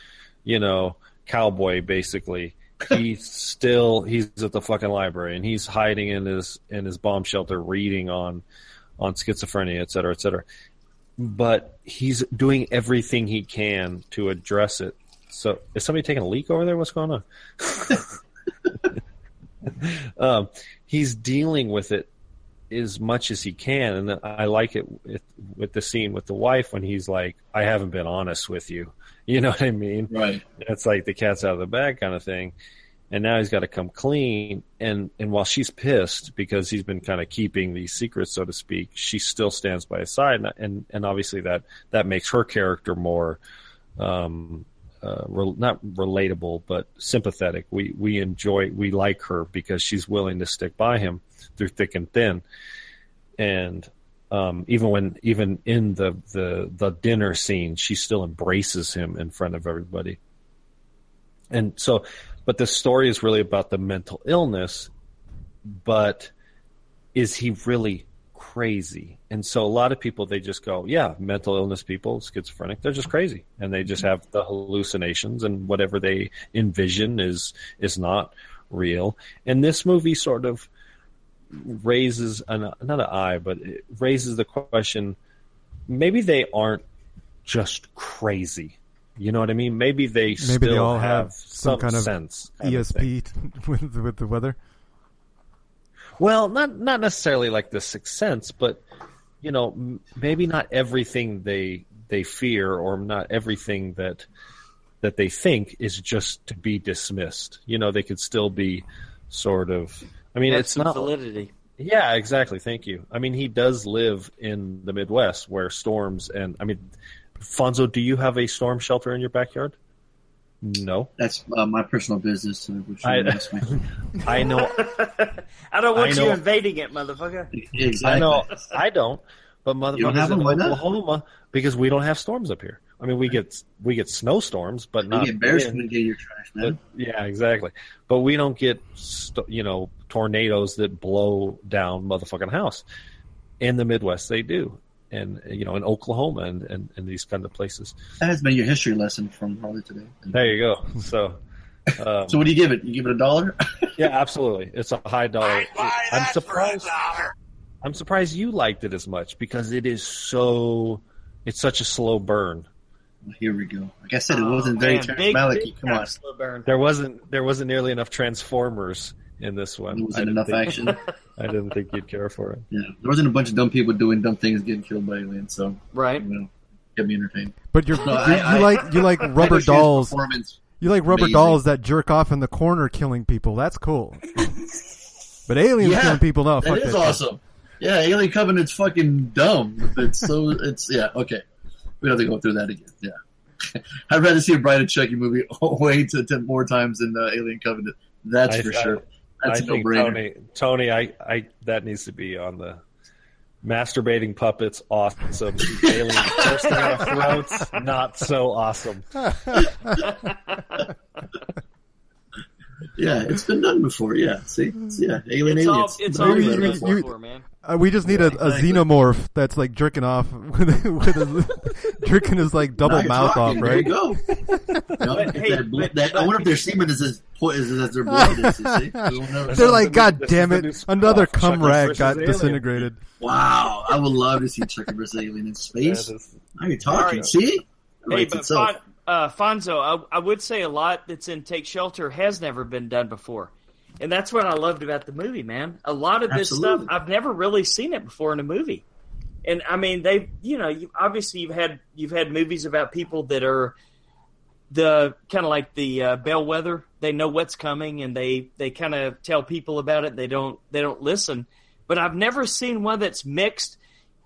Speaker 3: you know, cowboy basically. He's still he's at the fucking library and he's hiding in his in his bomb shelter reading on on schizophrenia, et cetera, et cetera. But he's doing everything he can to address it. So, is somebody taking a leak over there? What's going on? um, he's dealing with it as much as he can, and I like it with, with the scene with the wife when he's like, "I haven't been honest with you." You know what I mean?
Speaker 2: Right.
Speaker 3: It's like the cat's out of the bag kind of thing. And now he's got to come clean. And, and while she's pissed because he's been kind of keeping these secrets, so to speak, she still stands by his side. And, and, and obviously that, that makes her character more, um, uh, re- not relatable, but sympathetic. We, we enjoy, we like her because she's willing to stick by him through thick and thin. And, um, even when, even in the, the, the dinner scene, she still embraces him in front of everybody. And so, but the story is really about the mental illness, but is he really crazy? And so a lot of people, they just go, yeah, mental illness people, schizophrenic, they're just crazy. And they just mm-hmm. have the hallucinations and whatever they envision is, is not real. And this movie sort of raises an, not an eye, but it raises the question, maybe they aren't just crazy. You know what I mean? Maybe they
Speaker 4: Maybe
Speaker 3: still
Speaker 4: they all
Speaker 3: have,
Speaker 4: have some kind of
Speaker 3: sense.
Speaker 4: ESP with with the weather.
Speaker 3: Well, not not necessarily like the sixth sense, but you know, m- maybe not everything they they fear or not everything that that they think is just to be dismissed. You know, they could still be sort of. I mean,
Speaker 5: Have
Speaker 3: it's not.
Speaker 5: validity.
Speaker 3: Yeah, exactly. Thank you. I mean, he does live in the Midwest where storms and I mean, Fonso, do you have a storm shelter in your backyard? No,
Speaker 2: That's uh, my personal business. So which
Speaker 3: I-
Speaker 2: you ask me.
Speaker 3: I know.
Speaker 5: I don't want
Speaker 3: I
Speaker 5: you
Speaker 3: know-
Speaker 5: invading it, motherfucker.
Speaker 2: exactly.
Speaker 3: I know. I don't. But
Speaker 2: You
Speaker 3: motherfuckers in
Speaker 2: them? Why not?
Speaker 3: Oklahoma because we don't have storms up here. I mean, we get we get snowstorms, but
Speaker 2: You
Speaker 3: not
Speaker 2: get bears
Speaker 3: wind.
Speaker 2: coming get your trash,
Speaker 3: But, yeah, exactly. But we don't get st- you know tornadoes that blow down motherfucking house. In the Midwest, they do, and you know in Oklahoma and, and, and these kind of places.
Speaker 2: That has been your history lesson from Harley today.
Speaker 3: There you go. So. Um,
Speaker 2: So what do you give it? You give it a dollar?
Speaker 3: yeah, absolutely. It's a high dollar.
Speaker 8: I'd buy
Speaker 3: I'm
Speaker 8: that for a
Speaker 3: surprised.
Speaker 8: dollar.
Speaker 3: I'm surprised you liked it as much because it is so. It's such a slow burn.
Speaker 2: Here we go. Like I said, it
Speaker 5: Oh,
Speaker 2: wasn't very
Speaker 5: man,
Speaker 2: Terrence Malick. Come on,
Speaker 5: slow burn.
Speaker 3: There wasn't there wasn't nearly enough Transformers in this one.
Speaker 2: there wasn't
Speaker 3: didn't
Speaker 2: enough
Speaker 3: think,
Speaker 2: action.
Speaker 3: I didn't think you'd care for it.
Speaker 2: Yeah, there wasn't a bunch of dumb people doing dumb things, getting killed by aliens. So
Speaker 5: Right.
Speaker 2: you know, get me entertained.
Speaker 4: But you're,
Speaker 2: No,
Speaker 4: you
Speaker 2: I- I-
Speaker 4: you like you like rubber dolls. You like rubber
Speaker 2: amazing.
Speaker 4: dolls that jerk off in the corner, killing people. That's cool. but aliens
Speaker 2: Yeah,
Speaker 4: killing people, no.
Speaker 2: That
Speaker 4: fuck
Speaker 2: is
Speaker 4: that shit.
Speaker 2: awesome. Yeah, Alien Covenant's fucking dumb. It's so it's yeah okay. We don't have to go through that again. Yeah, I'd rather see a Bride and Chucky movie way to ten more times than uh, Alien Covenant. That's
Speaker 3: I-
Speaker 2: for
Speaker 3: I-
Speaker 2: sure. That's
Speaker 3: I
Speaker 2: a
Speaker 3: think
Speaker 2: no-brainer.
Speaker 3: Tony, Tony, I, I that needs to be on the masturbating puppets. Awesome. Alien bursting out of throats. Not so awesome.
Speaker 2: Yeah, it's been done before. Yeah, see, It's- yeah, Alien
Speaker 5: It's all,
Speaker 2: aliens.
Speaker 5: it's all
Speaker 4: Maybe
Speaker 5: been
Speaker 2: good.
Speaker 4: you- you-
Speaker 5: before, man.
Speaker 4: Uh, we just need a, a
Speaker 2: Exactly.
Speaker 4: xenomorph that's like jerking off with, with his, jerking his like double
Speaker 2: Nice
Speaker 4: mouth
Speaker 2: rocking.
Speaker 4: off,
Speaker 2: There you
Speaker 4: right?
Speaker 2: go. No,
Speaker 5: hey,
Speaker 2: that
Speaker 5: but-
Speaker 2: that- I wonder if their semen is as po- is as their blood is. You see?
Speaker 4: They're like, God damn it! Another
Speaker 3: spin-off,
Speaker 4: cum rag got
Speaker 3: Alien.
Speaker 4: disintegrated.
Speaker 2: wow, I would love to see Chucky vs. Alien in space.
Speaker 3: That is-
Speaker 2: Now you're talking.
Speaker 5: Alright.
Speaker 2: See,
Speaker 5: Hey,
Speaker 2: writes
Speaker 5: but
Speaker 2: itself.
Speaker 5: Fon- uh, Fonso, I, I would say a lot that's in Take Shelter has never been done before, and that's what I loved about the movie, man. A lot of this
Speaker 2: Absolutely.
Speaker 5: stuff I've never really seen it before in a movie, and I mean they, you know, you, obviously you've had you've had movies about people that are the kind of like the uh, bellwether. They know what's coming, and they they kind of tell people about it. They don't they don't listen. But I've never seen one that's mixed.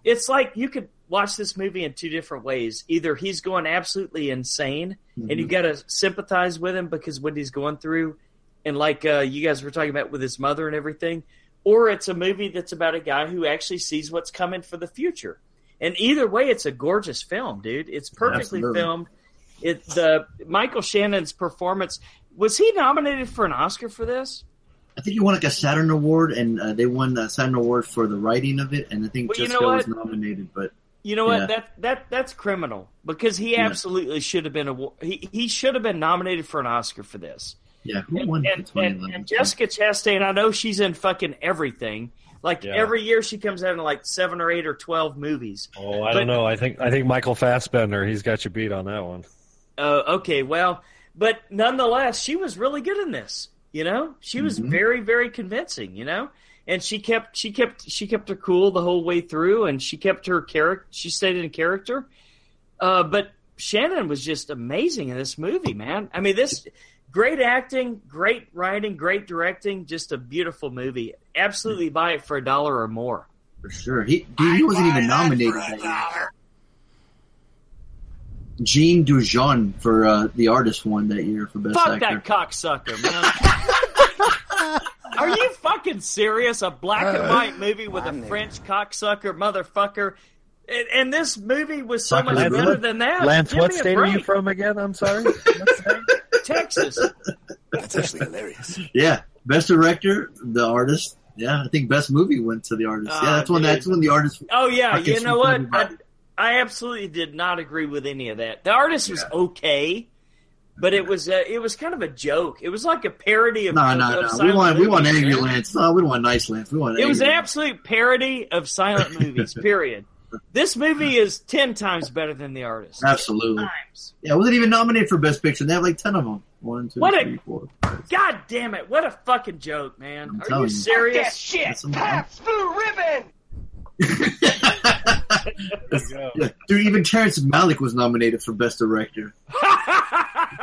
Speaker 5: It's like you could watch this movie in two different ways. Either he's going absolutely insane, and you got to sympathize with him because what he's going through, and like uh, you guys were talking about with his mother and everything, or it's a movie that's about a guy who actually sees what's coming for the future. And either way, it's a gorgeous film, dude. It's perfectly
Speaker 2: Absolutely.
Speaker 5: filmed. It the Michael Shannon's performance was he nominated for an Oscar for this?
Speaker 2: I think he won like a Saturn Award, and uh, they won the Saturn Award for the writing of it, and I think
Speaker 5: Well, you know
Speaker 2: Jessica was nominated, but
Speaker 5: You know
Speaker 2: Yeah.
Speaker 5: what? That that that's criminal because he
Speaker 2: Yeah.
Speaker 5: absolutely should have been a he he should have been nominated for an Oscar for this.
Speaker 2: yeah, who
Speaker 5: And,
Speaker 2: won
Speaker 5: and,
Speaker 2: for
Speaker 5: and, and Jessica Chastain, I know she's in fucking everything. Like
Speaker 3: Yeah.
Speaker 5: every year, she comes out in like seven or eight or twelve movies.
Speaker 3: Oh, I
Speaker 5: But-
Speaker 3: don't know. I think I think Michael Fassbender. He's got you beat on that one.
Speaker 5: Uh, okay, well, but nonetheless, she was really good in this. You know, she was
Speaker 2: Mhm.
Speaker 5: very, very convincing. You know, and she kept, she kept, she kept her cool the whole way through, and she kept her character. She stayed in character. Uh, but Shannon was just amazing in this movie, man. I mean, this great acting, great writing, great directing, just a beautiful movie. Absolutely buy it for a dollar or more.
Speaker 2: for sure. He dude, he wasn't even nominated
Speaker 8: for a
Speaker 2: that year.
Speaker 8: dollar.
Speaker 2: Jean Dujardin for uh, the artist won that year for best
Speaker 5: Fuck
Speaker 2: actor.
Speaker 5: that cocksucker, man. Are you fucking serious? A black and white movie with a French cocksucker motherfucker. And, and this movie was so
Speaker 2: Sucker
Speaker 5: much
Speaker 2: the
Speaker 5: better
Speaker 2: blood.
Speaker 5: than that.
Speaker 3: Lance,
Speaker 5: Give
Speaker 3: what
Speaker 5: me a
Speaker 3: state are you
Speaker 5: break.
Speaker 3: from again? I'm sorry. What state?
Speaker 5: Texas.
Speaker 6: That's actually hilarious.
Speaker 2: Yeah, best director, the artist. Yeah, I think best movie went to the artist.
Speaker 5: Ah,
Speaker 2: yeah, that's when
Speaker 5: dude.
Speaker 2: that's when the artist.
Speaker 5: Oh yeah,
Speaker 2: Fucking
Speaker 5: you know what?
Speaker 2: Super
Speaker 5: I, I absolutely did not agree with any of that. The artist was okay, but it was uh, it was kind of a joke. It was like a parody of.
Speaker 2: No,
Speaker 5: of-
Speaker 2: no,
Speaker 5: of
Speaker 2: no. We
Speaker 5: silent
Speaker 2: want we want angry
Speaker 5: man.
Speaker 2: Lance. No, we don't want nice Lance. We want.
Speaker 5: It was an
Speaker 2: angry
Speaker 5: absolute parody of silent movies. Period. This movie is ten times better than the artist.
Speaker 2: Absolutely.
Speaker 5: Times.
Speaker 2: Yeah, wasn't even nominated for best picture. They have like ten of them. One, two,
Speaker 5: What a-
Speaker 2: three, four.
Speaker 5: God damn it! What a fucking joke, man.
Speaker 2: I'm
Speaker 5: Are
Speaker 2: telling
Speaker 5: you
Speaker 2: you.
Speaker 5: serious?
Speaker 8: shit.
Speaker 2: That's some-
Speaker 8: Pabst Blue Ribbon.
Speaker 2: yeah, dude, even Terrence Malick was nominated for best director.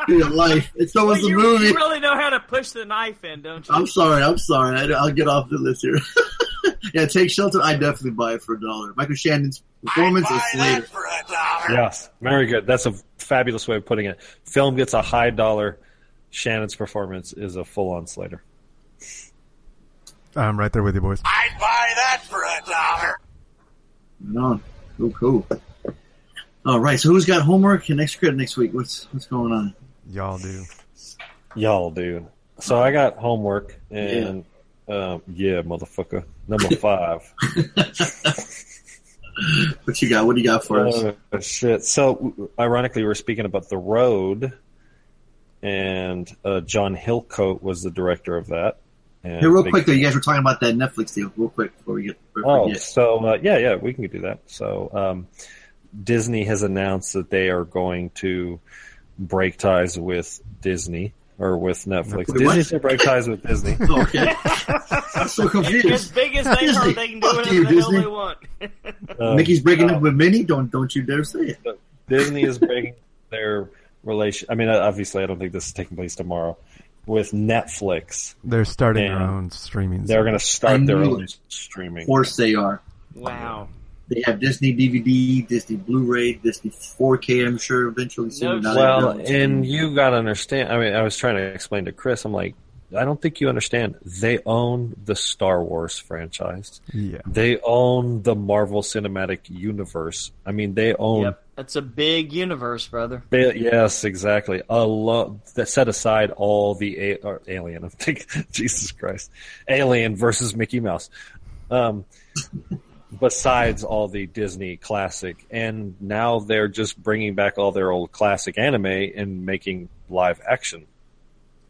Speaker 2: Real life. It's so was
Speaker 5: Well,
Speaker 2: the
Speaker 5: you,
Speaker 2: movie.
Speaker 5: you really know how to push the knife in, don't you?
Speaker 2: I'm sorry. I'm sorry. I, I'll get off the list here. yeah, take shelter. I definitely buy it for a dollar. Michael Shannon's performance
Speaker 8: I'd
Speaker 2: is
Speaker 8: buy
Speaker 2: Slater.
Speaker 8: that for a dollar.
Speaker 3: Yes, very good. That's a fabulous way of putting it. Film gets a high dollar. Shannon's performance is a full on Slater.
Speaker 4: I'm right there with you, boys.
Speaker 8: I'd buy that for a dollar.
Speaker 2: No, cool, cool. All right. So who's got homework and extra credit next week? What's what's going on?
Speaker 4: Y'all do.
Speaker 3: Y'all do. So I got homework and yeah, um, yeah motherfucker. Number five.
Speaker 2: What you got? What do you got for us?
Speaker 3: Oh, shit. So, ironically, we're speaking about The Road, and uh, John Hillcoat was the director of that. And
Speaker 2: Hey, real
Speaker 3: big-
Speaker 2: quick though, you guys were talking about that Netflix deal. Real quick before we get. Before we
Speaker 3: Oh, so uh, yeah, yeah, we can do that. So, um, Disney has announced that they are going to break ties with Disney or with Netflix.
Speaker 2: Wait, what?
Speaker 3: Disney's going to break ties with Disney.
Speaker 2: Oh, okay. I'm so confused.
Speaker 5: as big as they
Speaker 2: Disney.
Speaker 5: are, they can do
Speaker 2: Fuck
Speaker 5: whatever
Speaker 2: you,
Speaker 5: the hell
Speaker 2: Disney.
Speaker 5: they want.
Speaker 3: Um,
Speaker 2: Mickey's breaking
Speaker 3: uh,
Speaker 2: up with Minnie. Don't don't you dare say it.
Speaker 3: Disney is breaking their relation. I mean, obviously, I don't think this is taking place tomorrow with Netflix.
Speaker 4: They're starting their own streaming.
Speaker 3: They're going to
Speaker 2: I
Speaker 3: start their own streaming.
Speaker 2: Of course they are.
Speaker 5: Wow.
Speaker 2: They have Disney DVD, Disney Blu-ray, Disney 4K. I'm sure eventually soon.
Speaker 5: No
Speaker 2: Now they have
Speaker 3: Well, and you got to understand. I mean, I was trying to explain to Chris. I'm like, I don't think you understand. They own the Star Wars franchise.
Speaker 4: Yeah.
Speaker 3: They own the Marvel Cinematic Universe. I mean, they own.
Speaker 5: Yep. That's a big universe, brother.
Speaker 3: They, yes, exactly. A lot that set aside all the a, or alien. I'm thinking, Jesus Christ, Alien versus Mickey Mouse. Um, besides all the Disney classic, and now they're just bringing back all their old classic anime and making live action.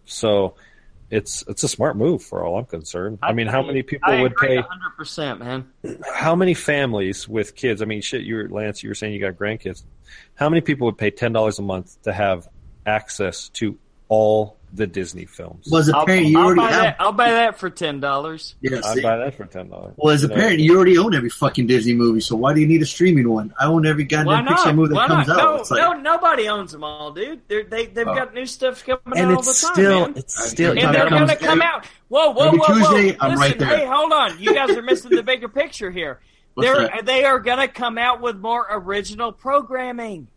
Speaker 3: So it's it's a smart move for all I'm concerned. I mean, how many people
Speaker 5: I
Speaker 3: would pay?
Speaker 5: 100%, man.
Speaker 3: How many families with kids? I mean, shit, you were Lance. You were saying you got grandkids. How many people would pay ten dollars a month to have access to all the Disney films?
Speaker 2: Well, as a
Speaker 5: I'll,
Speaker 2: parent, you
Speaker 5: I'll
Speaker 2: already
Speaker 5: buy
Speaker 2: have.
Speaker 5: that. I'll buy that for ten dollars.
Speaker 2: Yeah,
Speaker 3: I'd
Speaker 2: see?
Speaker 3: buy that for ten dollars.
Speaker 2: Well, as a parent, you already own every fucking Disney movie, so why do you need a streaming one? I own every
Speaker 5: Why
Speaker 2: goddamn Pixar
Speaker 5: not?
Speaker 2: movie that
Speaker 5: Why
Speaker 2: comes
Speaker 5: not?
Speaker 2: out.
Speaker 5: No,
Speaker 2: It's like,
Speaker 5: no, nobody owns them all, dude. They're, they they've
Speaker 2: Oh.
Speaker 5: got new stuff coming
Speaker 3: and
Speaker 5: out all
Speaker 3: it's
Speaker 5: the time,
Speaker 3: still
Speaker 5: man.
Speaker 3: it's still
Speaker 2: And
Speaker 3: you
Speaker 5: and
Speaker 2: Time
Speaker 5: they're
Speaker 3: gotta-
Speaker 2: comes
Speaker 5: going to come out. Whoa, whoa,
Speaker 2: every
Speaker 5: whoa, whoa!
Speaker 2: Tuesday, I'm
Speaker 5: Listen,
Speaker 2: right there.
Speaker 5: hey, hold on. You guys are missing the bigger picture here.
Speaker 2: What's
Speaker 5: They're
Speaker 2: that?
Speaker 5: they are going to come out with more original programming.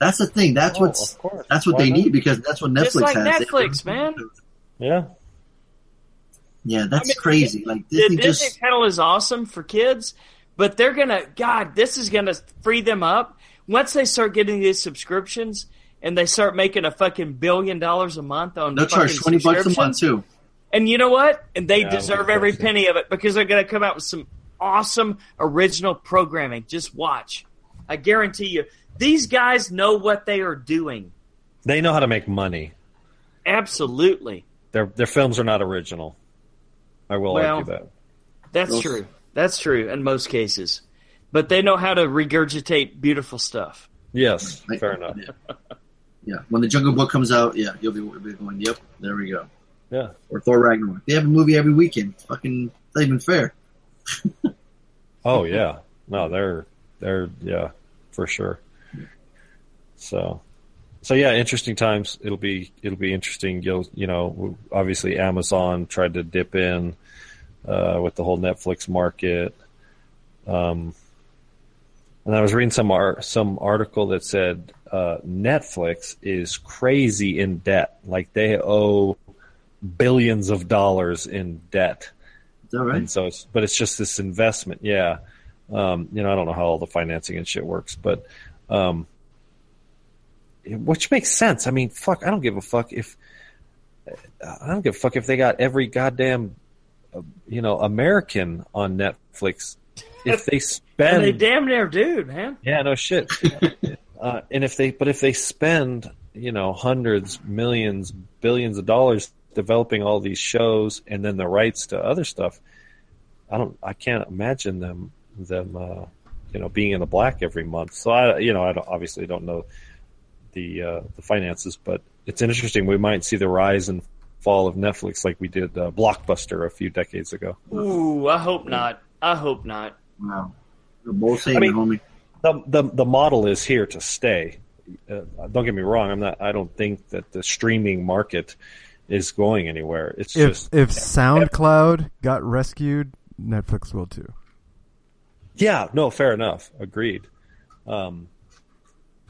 Speaker 2: That's the thing. That's
Speaker 3: Oh,
Speaker 2: what's
Speaker 3: of
Speaker 2: that's what
Speaker 3: Why
Speaker 2: they
Speaker 3: not?
Speaker 2: need because that's what Netflix
Speaker 5: Just like
Speaker 2: has. They-
Speaker 5: Netflix, man.
Speaker 3: yeah.
Speaker 2: Yeah, that's
Speaker 5: I mean,
Speaker 2: crazy. Like
Speaker 5: The
Speaker 2: Disney
Speaker 5: Disney
Speaker 2: just
Speaker 5: Channel is awesome for kids, but they're gonna God, this is gonna free them up once they start getting these subscriptions and they start making a fucking billion dollars a month on
Speaker 2: they'll charge twenty bucks a month too.
Speaker 5: And you know what? And they
Speaker 3: Yeah,
Speaker 5: deserve every penny of it because they're going to come out with some awesome original programming. Just watch. I guarantee you, these guys know what they are doing.
Speaker 3: They know how to make money.
Speaker 5: Absolutely.
Speaker 3: Their their films are not original. I will
Speaker 5: Well,
Speaker 3: argue that.
Speaker 5: That's
Speaker 2: Those-
Speaker 5: true. That's true in most cases. But they know how to regurgitate beautiful stuff.
Speaker 3: Yes,
Speaker 2: Like-
Speaker 3: fair enough.
Speaker 2: Yeah. yeah. When the Jungle Book comes out, yeah, you'll be, you'll be going. Yep, there we go.
Speaker 3: Yeah.
Speaker 2: Or Thor Ragnarok. They have a movie every weekend. Fucking it's not even fair.
Speaker 3: Oh yeah. No, they're they're yeah, for sure. So so yeah, interesting times. It'll be it'll be interesting. You'll you know obviously Amazon tried to dip in uh, with the whole Netflix market. Um, and I was reading some art, some article that said uh, Netflix is crazy in debt. Like they owe billions of dollars in debt.
Speaker 2: Is that right?
Speaker 3: And so, it's, but it's just this investment. Yeah. Um, you know, I don't know how all the financing and shit works, but, um, which makes sense. I mean, fuck, I don't give a fuck if, I don't give a fuck if they got every goddamn, uh, you know, American on Netflix. If they spend,
Speaker 5: they damn near do, man.
Speaker 3: yeah, no shit. uh, and if they, but if they spend, you know, hundreds, millions, billions of dollars developing all these shows and then the rights to other stuff, I don't, I can't imagine them, them, uh, you know, being in the black every month. So I, you know, I don't, obviously don't know the, uh, the finances, but it's interesting. We might see the rise and fall of Netflix like we did uh, Blockbuster a few decades ago.
Speaker 5: Ooh, I hope not. I hope not.
Speaker 2: Wow. You're both saying
Speaker 3: I mean-
Speaker 2: it, homie.
Speaker 3: the the the model is here to stay. Uh, don't get me wrong. I'm not. I don't think that the streaming market is going anywhere. It's
Speaker 4: If
Speaker 3: just
Speaker 4: if SoundCloud got rescued, Netflix will too.
Speaker 3: yeah. No, fair enough. Agreed. Um,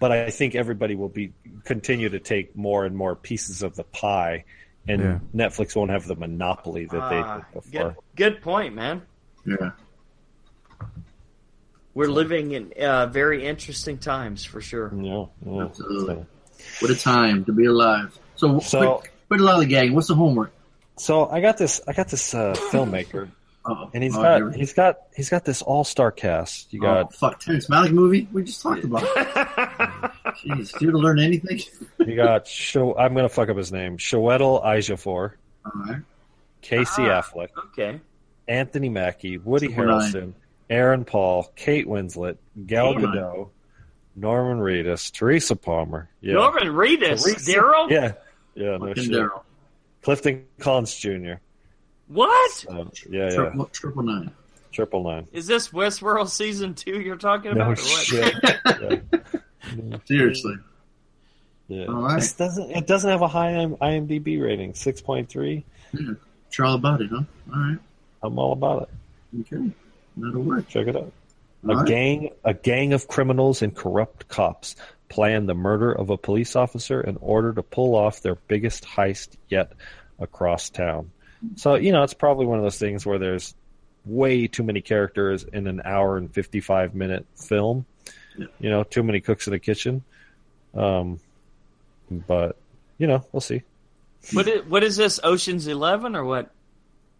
Speaker 3: but I think everybody will be continue to take more and more pieces of the pie, and
Speaker 4: Yeah.
Speaker 3: Netflix won't have the monopoly that they
Speaker 5: Ah,
Speaker 3: did before.
Speaker 5: good, good point, man.
Speaker 2: Yeah.
Speaker 5: We're living in uh, very interesting times for sure.
Speaker 3: Yeah, yeah.
Speaker 2: Absolutely.
Speaker 3: So-
Speaker 2: What a time to be alive. So,
Speaker 3: So-
Speaker 2: quick, quick lolly gang. What's the homework?
Speaker 3: So I got this. I got this uh, filmmaker,
Speaker 2: Uh-oh.
Speaker 3: and he's
Speaker 2: Oh,
Speaker 3: got he's got he's got this all star cast. You got
Speaker 2: oh, fuck Terrence Malick movie we just talked about. Jeez, do you learn anything?
Speaker 3: You got Sho- I'm gonna fuck up his name. Shoetel Ejiofor,
Speaker 2: All right.
Speaker 3: Casey
Speaker 5: Ah.
Speaker 3: Affleck,
Speaker 5: Okay.
Speaker 3: Anthony Mackie, Woody
Speaker 2: Triple nine.
Speaker 3: Harrelson, Aaron Paul, Kate Winslet, Gal Gadot, Norman Reedus, Teresa Palmer. Yeah,
Speaker 5: Norman Reedus, Daryl.
Speaker 3: Yeah, yeah, no
Speaker 2: Fucking
Speaker 3: shit.
Speaker 2: Daryl.
Speaker 3: Clifton Collins Jr.
Speaker 5: What
Speaker 3: Um, yeah, yeah,
Speaker 2: Triple, triple nine.
Speaker 3: triple nine.
Speaker 5: is this Westworld season two you're talking
Speaker 3: No
Speaker 5: about? or what?
Speaker 3: shit. yeah.
Speaker 2: Seriously.
Speaker 3: Yeah.
Speaker 2: All right.
Speaker 3: This doesn't it doesn't have a high IMDb rating, six point three.
Speaker 2: Sure all about it, huh? All right.
Speaker 3: I'm all about it.
Speaker 2: Okay. That'll work.
Speaker 3: Check it out.
Speaker 2: All
Speaker 3: A
Speaker 2: right.
Speaker 3: gang, a gang of criminals and corrupt cops plan the murder of a police officer in order to pull off their biggest heist yet across town. So you know, it's probably one of those things where there's way too many characters in an hour and fifty-five minute film.
Speaker 2: Yeah.
Speaker 3: You know, too many cooks in the kitchen. Um, but you know, we'll see.
Speaker 5: What is, what is this? Ocean's Eleven or what?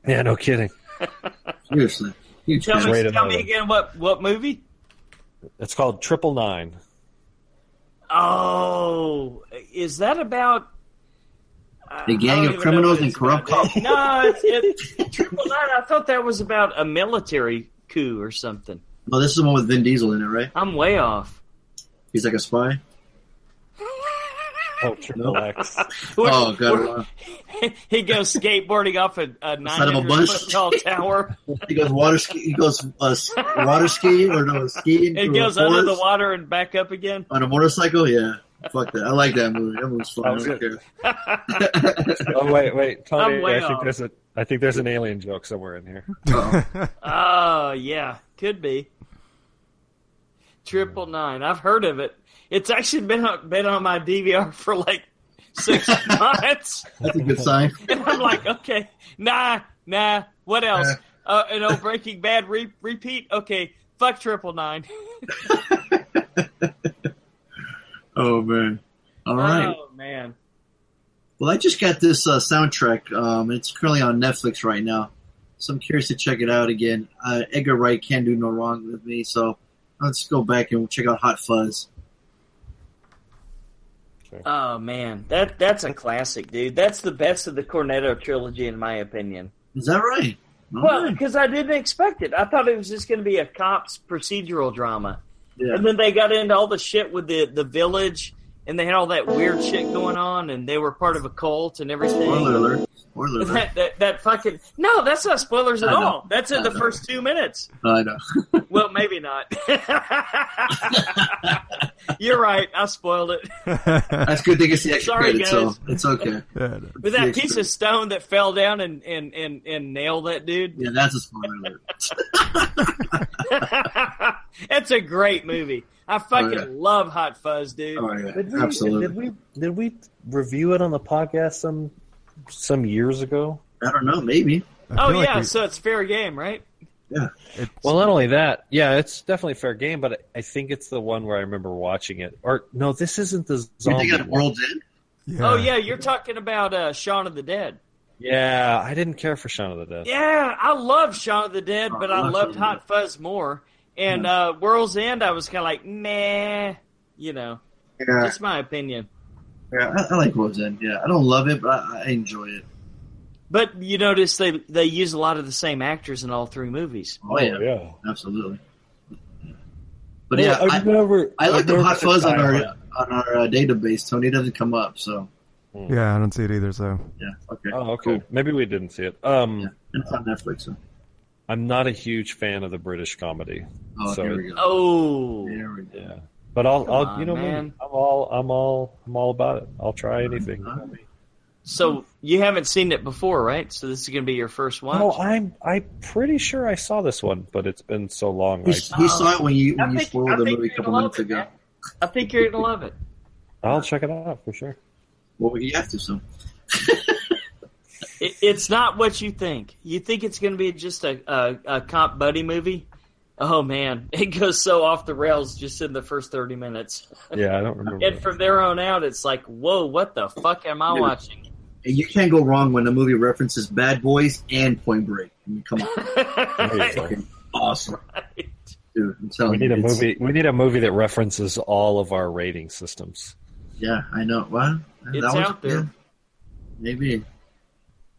Speaker 3: Yeah, no kidding.
Speaker 2: Seriously. Huge
Speaker 5: Tell me, tell me again what what movie?
Speaker 3: It's called Triple Nine.
Speaker 5: Oh, is that about I-
Speaker 2: A gang of criminals and corrupt cops.
Speaker 5: No, it's, it's Triple Nine. I thought that was about a military coup or something.
Speaker 2: Well, this is the one with Vin Diesel in it, right?
Speaker 5: I'm way off.
Speaker 2: He's like a spy.
Speaker 3: Oh, Triple X.
Speaker 2: Oh god,
Speaker 5: he goes skateboarding off a, a
Speaker 2: Side of a
Speaker 5: 900
Speaker 2: bus.
Speaker 5: foot tall tower.
Speaker 2: he goes water ski. He goes uh, water skiing or no skiing.
Speaker 5: It
Speaker 2: through
Speaker 5: goes
Speaker 2: a
Speaker 5: under the water and back up again.
Speaker 2: on a motorcycle. Yeah, fuck that. I like that movie. That movie's fun.
Speaker 3: That was. Oh wait, wait, Tony.
Speaker 5: I'm way
Speaker 3: I think
Speaker 5: off.
Speaker 3: there's a. I think there's an alien joke somewhere in here.
Speaker 2: Uh-oh.
Speaker 5: Oh yeah, could be. Triple nine. I've heard of it. It's actually been on, been on my DVR for like six months,
Speaker 2: That's a good sign.
Speaker 5: and I'm like, okay, nah, nah. What else? Uh, an old Breaking Bad re- repeat. Okay, fuck triple nine.
Speaker 2: Oh man. All right.
Speaker 5: Oh man.
Speaker 2: Well, I just got this uh, soundtrack. Um, it's currently on Netflix right now, so I'm curious to check it out again. Uh, Edgar Wright can't do no wrong with me, so let's go back and check out Hot Fuzz.
Speaker 5: Oh man, that that's a classic, dude. That's the best of the Cornetto trilogy, in my opinion.
Speaker 2: Is that right? All
Speaker 5: Well,
Speaker 2: right.
Speaker 5: because I didn't expect it. I thought it was just going to be a cops procedural drama.
Speaker 2: Yeah.
Speaker 5: And then they got into all the shit with the the village, and they had all that weird shit going on, and they were part of a cult and everything.
Speaker 2: Spoiler alert. Spoiler alert.
Speaker 5: That, that that fucking no, that's not spoilers at all. That's in
Speaker 2: I
Speaker 5: the
Speaker 2: know.
Speaker 5: first two minutes.
Speaker 2: I know.
Speaker 5: Well, maybe not. You're right. I spoiled it
Speaker 2: That's good. They get the extra
Speaker 5: Sorry,
Speaker 2: credit, so uh,
Speaker 5: guys.
Speaker 2: it's okay.
Speaker 4: Yeah,
Speaker 5: with that piece of stone that fell down and and and, and nailed that dude.
Speaker 2: Yeah, that's a spoiler alert.
Speaker 5: It's a great movie. I fucking
Speaker 2: Oh, yeah.
Speaker 5: love Hot Fuzz, dude.
Speaker 2: Oh yeah,
Speaker 3: Did we,
Speaker 2: absolutely.
Speaker 3: Did we did we review it on the podcast some some years ago?
Speaker 2: I don't know. Maybe.
Speaker 4: I
Speaker 5: Oh
Speaker 4: feel like
Speaker 5: yeah,
Speaker 4: we-
Speaker 5: so it's fair game, right?
Speaker 4: it's-
Speaker 3: Well, not only that, yeah, it's definitely fair game, but I think it's the one where I remember watching it. Or no, this isn't the
Speaker 2: You're
Speaker 3: zombie.
Speaker 2: thinking of. World's End?
Speaker 4: yeah.
Speaker 5: Oh yeah, you're talking about uh, Shaun of the Dead.
Speaker 3: Yeah, I didn't care for Shaun of the Dead.
Speaker 5: Yeah, I love Shaun of the Dead,
Speaker 2: Oh,
Speaker 5: but
Speaker 2: I
Speaker 5: I loved Hot Fuzz more. And uh, World's End, I was kind of like, nah, you know,
Speaker 2: Yeah,
Speaker 5: just my opinion.
Speaker 2: yeah I, I like World's End. Yeah, I don't love it, but I, I enjoy it.
Speaker 5: But you notice they they use a lot of the same actors in all three movies.
Speaker 2: Oh yeah,
Speaker 3: yeah.
Speaker 2: absolutely. But
Speaker 3: Yeah,
Speaker 2: yeah, I,
Speaker 3: I've never.
Speaker 2: I
Speaker 3: I've
Speaker 2: looked up Hot Fuzz on our
Speaker 3: fan.
Speaker 2: on our uh, database. Tony doesn't come up, so
Speaker 4: yeah, I don't see it either. So
Speaker 2: yeah, okay.
Speaker 3: Oh, okay.
Speaker 2: Cool.
Speaker 3: Maybe we didn't see it. Um,
Speaker 2: Yeah, it's on Netflix. So.
Speaker 3: I'm not a huge fan of the British comedy.
Speaker 2: Oh,
Speaker 3: So
Speaker 2: here we go.
Speaker 5: Oh,
Speaker 2: Here we go.
Speaker 3: Yeah, but I'll,
Speaker 5: Come
Speaker 3: I'll,
Speaker 5: on,
Speaker 3: you know,
Speaker 5: man.
Speaker 3: me. I'm all, I'm all, I'm all about it. I'll try anything.
Speaker 5: So you haven't seen it before, right? So this is going to be your first one.
Speaker 3: No, I'm, I'm pretty sure I saw this one, but it's been so long.
Speaker 2: He,
Speaker 3: I,
Speaker 2: he saw it when you
Speaker 5: I
Speaker 2: when you
Speaker 5: think-
Speaker 2: spoiled
Speaker 5: I
Speaker 2: the movie a couple
Speaker 5: gonna
Speaker 2: minutes
Speaker 5: it,
Speaker 2: ago.
Speaker 5: man. I think you're going to love it.
Speaker 3: I'll check it out for sure.
Speaker 2: Well, you have to. So
Speaker 5: it. It's not what you think. You think it's going to be just a, a, a cop buddy movie. Oh man, it goes so off the rails just in the first thirty minutes,
Speaker 3: Yeah, I don't remember.
Speaker 5: and from there on out, it's like, whoa, what the fuck am I
Speaker 2: Dude.
Speaker 5: watching?
Speaker 2: You can't go wrong when the movie references Bad Boys and Point Break. I mean, come on,
Speaker 3: There you
Speaker 2: fucking awesome, dude.
Speaker 3: We need
Speaker 2: you,
Speaker 3: a movie. We need a movie that references all of our rating systems.
Speaker 2: Yeah, I know. Well,
Speaker 5: It's
Speaker 2: that
Speaker 5: out there.
Speaker 2: yeah, maybe.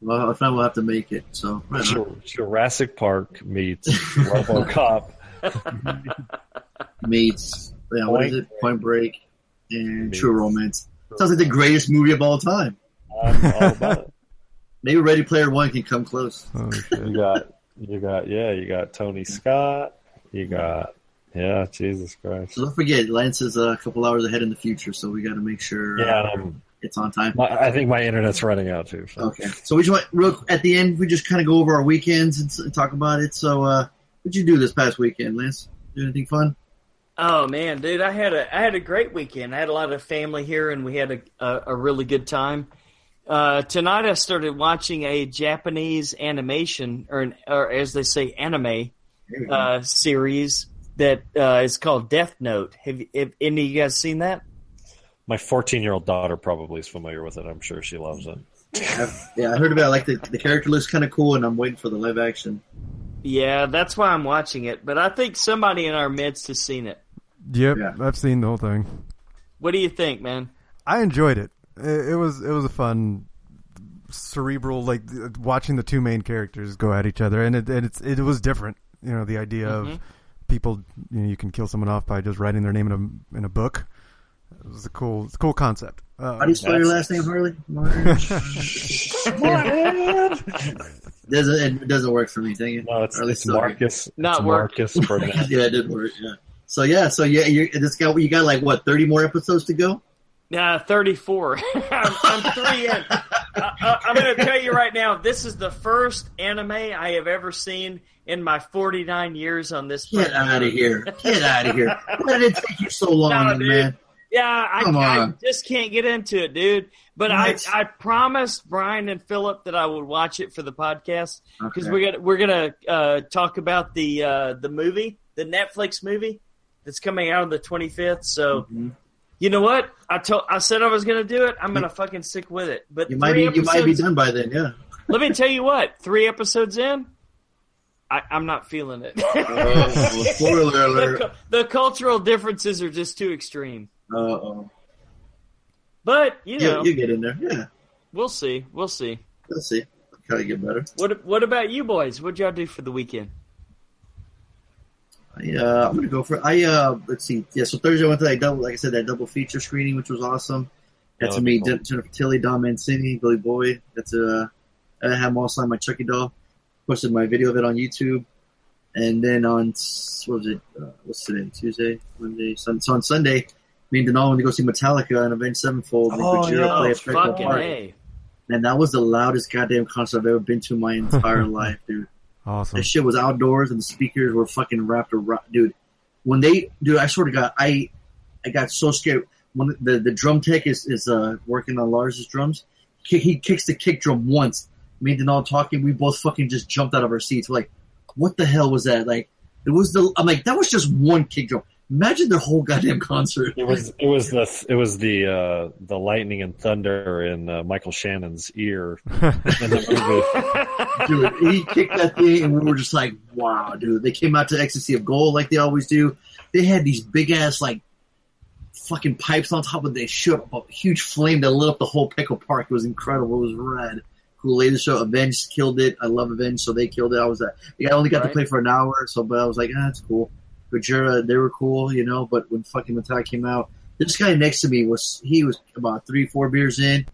Speaker 2: Well, if not, we'll have to make it. So right
Speaker 3: Jurassic Park meets RoboCop.
Speaker 2: meets yeah, what is
Speaker 3: Point
Speaker 2: it? Point Break and
Speaker 3: Meets-
Speaker 2: True Romance. Sounds like the greatest movie of all time.
Speaker 3: I'm all.
Speaker 2: Maybe Ready Player One can come close.
Speaker 4: oh.
Speaker 3: You got, you got, yeah, you got Tony Scott. You got, yeah, Jesus Christ.
Speaker 2: So don't forget, Lance is a couple hours ahead in the future, so we got to make sure
Speaker 3: Yeah,
Speaker 2: uh,
Speaker 3: um,
Speaker 2: it's on time.
Speaker 3: I think my internet's running out too. So.
Speaker 2: Okay, so we just want real at the end. We just kind of go over our weekends and, and talk about it. So, uh, what'd you do this past weekend, Lance? Do anything fun?
Speaker 5: Oh man, dude, I had a I had a great weekend. I had a lot of family here, and we had a a, a really good time. Uh, tonight, I started watching a Japanese animation, or, an, or as they say, anime
Speaker 2: There we go.
Speaker 5: uh, series that uh, is called Death Note. Have, you- have any of you guys seen that?
Speaker 3: My 14 year old daughter probably is familiar with it. I'm sure she loves it.
Speaker 2: I've- yeah, I heard about it. Like the, the character looks kind of cool, and I'm waiting for the live action.
Speaker 5: Yeah, that's why I'm watching it. But I think somebody in our midst has seen it.
Speaker 4: Yep,
Speaker 2: Yeah.
Speaker 4: I've seen the whole thing.
Speaker 5: What do you think, man?
Speaker 4: I enjoyed it. It, it was it was a fun, cerebral like watching the two main characters go at each other, and it and it's it was different. You know, the idea
Speaker 5: Mhm.
Speaker 4: of people you know you can kill someone off by just writing their name in a in a book. It was a cool it's a cool concept. Uh,
Speaker 2: How do you spell your last name, Harley? doesn't it doesn't work for me? Dang it.
Speaker 3: No, it's,
Speaker 2: Or
Speaker 3: it's Marcus.
Speaker 5: Not
Speaker 3: it's
Speaker 5: work.
Speaker 3: Marcus Burnett.
Speaker 2: yeah, it did work. Yeah. So yeah, so yeah, you this guy you got like what thirty more episodes to go?
Speaker 5: Uh, 34. I'm, I'm three in. I, I, I'm going to tell you right now, this is the first anime I have ever seen in my 49 years on this.
Speaker 2: Get
Speaker 5: planet.
Speaker 2: out of here! Get out of here! Why did it take you so long,
Speaker 5: No, dude.
Speaker 2: man?
Speaker 5: Yeah, I, I just can't get into it, dude. But I, I promised Brian and Philip that I would watch it for the podcast because
Speaker 2: Okay.
Speaker 5: we're gonna we're gonna uh, talk about the uh, the movie, the Netflix movie that's coming out on the 25th. So
Speaker 2: Mhm.
Speaker 5: you know what? I told I said I was gonna do it. I'm gonna fucking stick with it. But
Speaker 2: You might
Speaker 5: three
Speaker 2: be you might be done by then. Yeah.
Speaker 5: Let me tell you what. Three episodes in, I, I'm not feeling it.
Speaker 2: Oh, spoiler alert.
Speaker 5: cu- the cultural differences are just too extreme.
Speaker 2: Uh oh.
Speaker 5: But you
Speaker 2: Yeah,
Speaker 5: know,
Speaker 2: you get in there. Yeah.
Speaker 5: we'll see. We'll see.
Speaker 2: We'll see. Try to get better.
Speaker 5: What What about you boys? What'd y'all do for the weekend?
Speaker 2: I, uh, I'm gonna go for I uh let's see yeah so Thursday I went to that double like I said that double feature screening which was awesome. Got
Speaker 3: That
Speaker 2: to meet
Speaker 3: cool.
Speaker 2: Jennifer Tilly, Don Mancini, Billy Boyd. Got to uh, I had them all sign my Chucky doll. Posted my video of it on YouTube, and then on s- what was it? Uh, what's today? Tuesday, Monday, Sun. So on Sunday, me and Denal went to go see Metallica and Avenged Sevenfold. and
Speaker 3: Oh,
Speaker 2: Gojira
Speaker 3: yeah.
Speaker 2: play
Speaker 5: Oh,
Speaker 2: at Franklin
Speaker 5: fucking
Speaker 2: Park.
Speaker 5: a!
Speaker 2: And that was the loudest goddamn concert I've ever been to in my entire life, dude.
Speaker 4: awesome.
Speaker 2: That shit was outdoors and the speakers were fucking wrapped around, dude. When they, dude, I sort of got, I, I got so scared when the the drum tech is is uh working on Lars's drums. He, he kicks the kick drum once. Me and Denal talking, we both fucking just jumped out of our seats. We're like, what the hell was that? Like, it was the. I'm like, that was just one kick drum. Imagine the whole goddamn concert.
Speaker 3: It was it was the it was the uh, the lightning and thunder in uh, Michael Shannon's ear in the movie.
Speaker 2: dude. He kicked that thing, and we were just like, "Wow, dude!" They came out to Ecstasy of Gold like they always do. They had these big ass like fucking pipes on top of. They shot up a huge flame that lit up the whole Petco Park. It was incredible. It was rad. Cool later show. Avenged killed it. I love Avenged, so they killed it. I was at. I only got to play for an hour, so but I was like, ah, that's cool. Gojira, they were cool, you know. But when fucking Metallica came out, this guy next to me was he was about three, four beers in,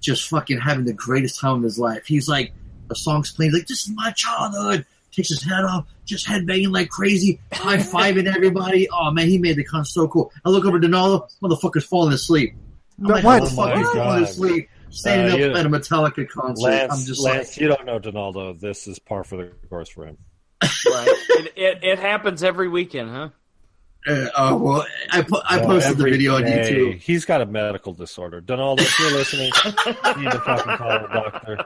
Speaker 2: just fucking having the greatest time of his life. He's like, a song's playing, like, this is my childhood. Takes his hat off, just headbanging like crazy, high fiving everybody. Oh man, he made the concert so cool. I look over at Donaldo, motherfucker's falling asleep. I'm
Speaker 4: No,
Speaker 2: like,
Speaker 4: what?
Speaker 2: motherfucker's
Speaker 3: Oh my
Speaker 2: falling
Speaker 3: God.
Speaker 2: asleep, standing
Speaker 3: Uh,
Speaker 2: up at a Metallica concert.
Speaker 3: Lance,
Speaker 2: I'm just
Speaker 3: Lance,
Speaker 2: like,
Speaker 3: you don't know Donaldo. This is par for the course for him.
Speaker 5: Right. it, it, it happens every weekend, huh?
Speaker 2: uh, oh well, I po- I
Speaker 3: No,
Speaker 2: posted the video on
Speaker 3: day.
Speaker 2: YouTube.
Speaker 3: He's got a medical disorder. Donaldo, if you're listening, you need to fucking call a doctor.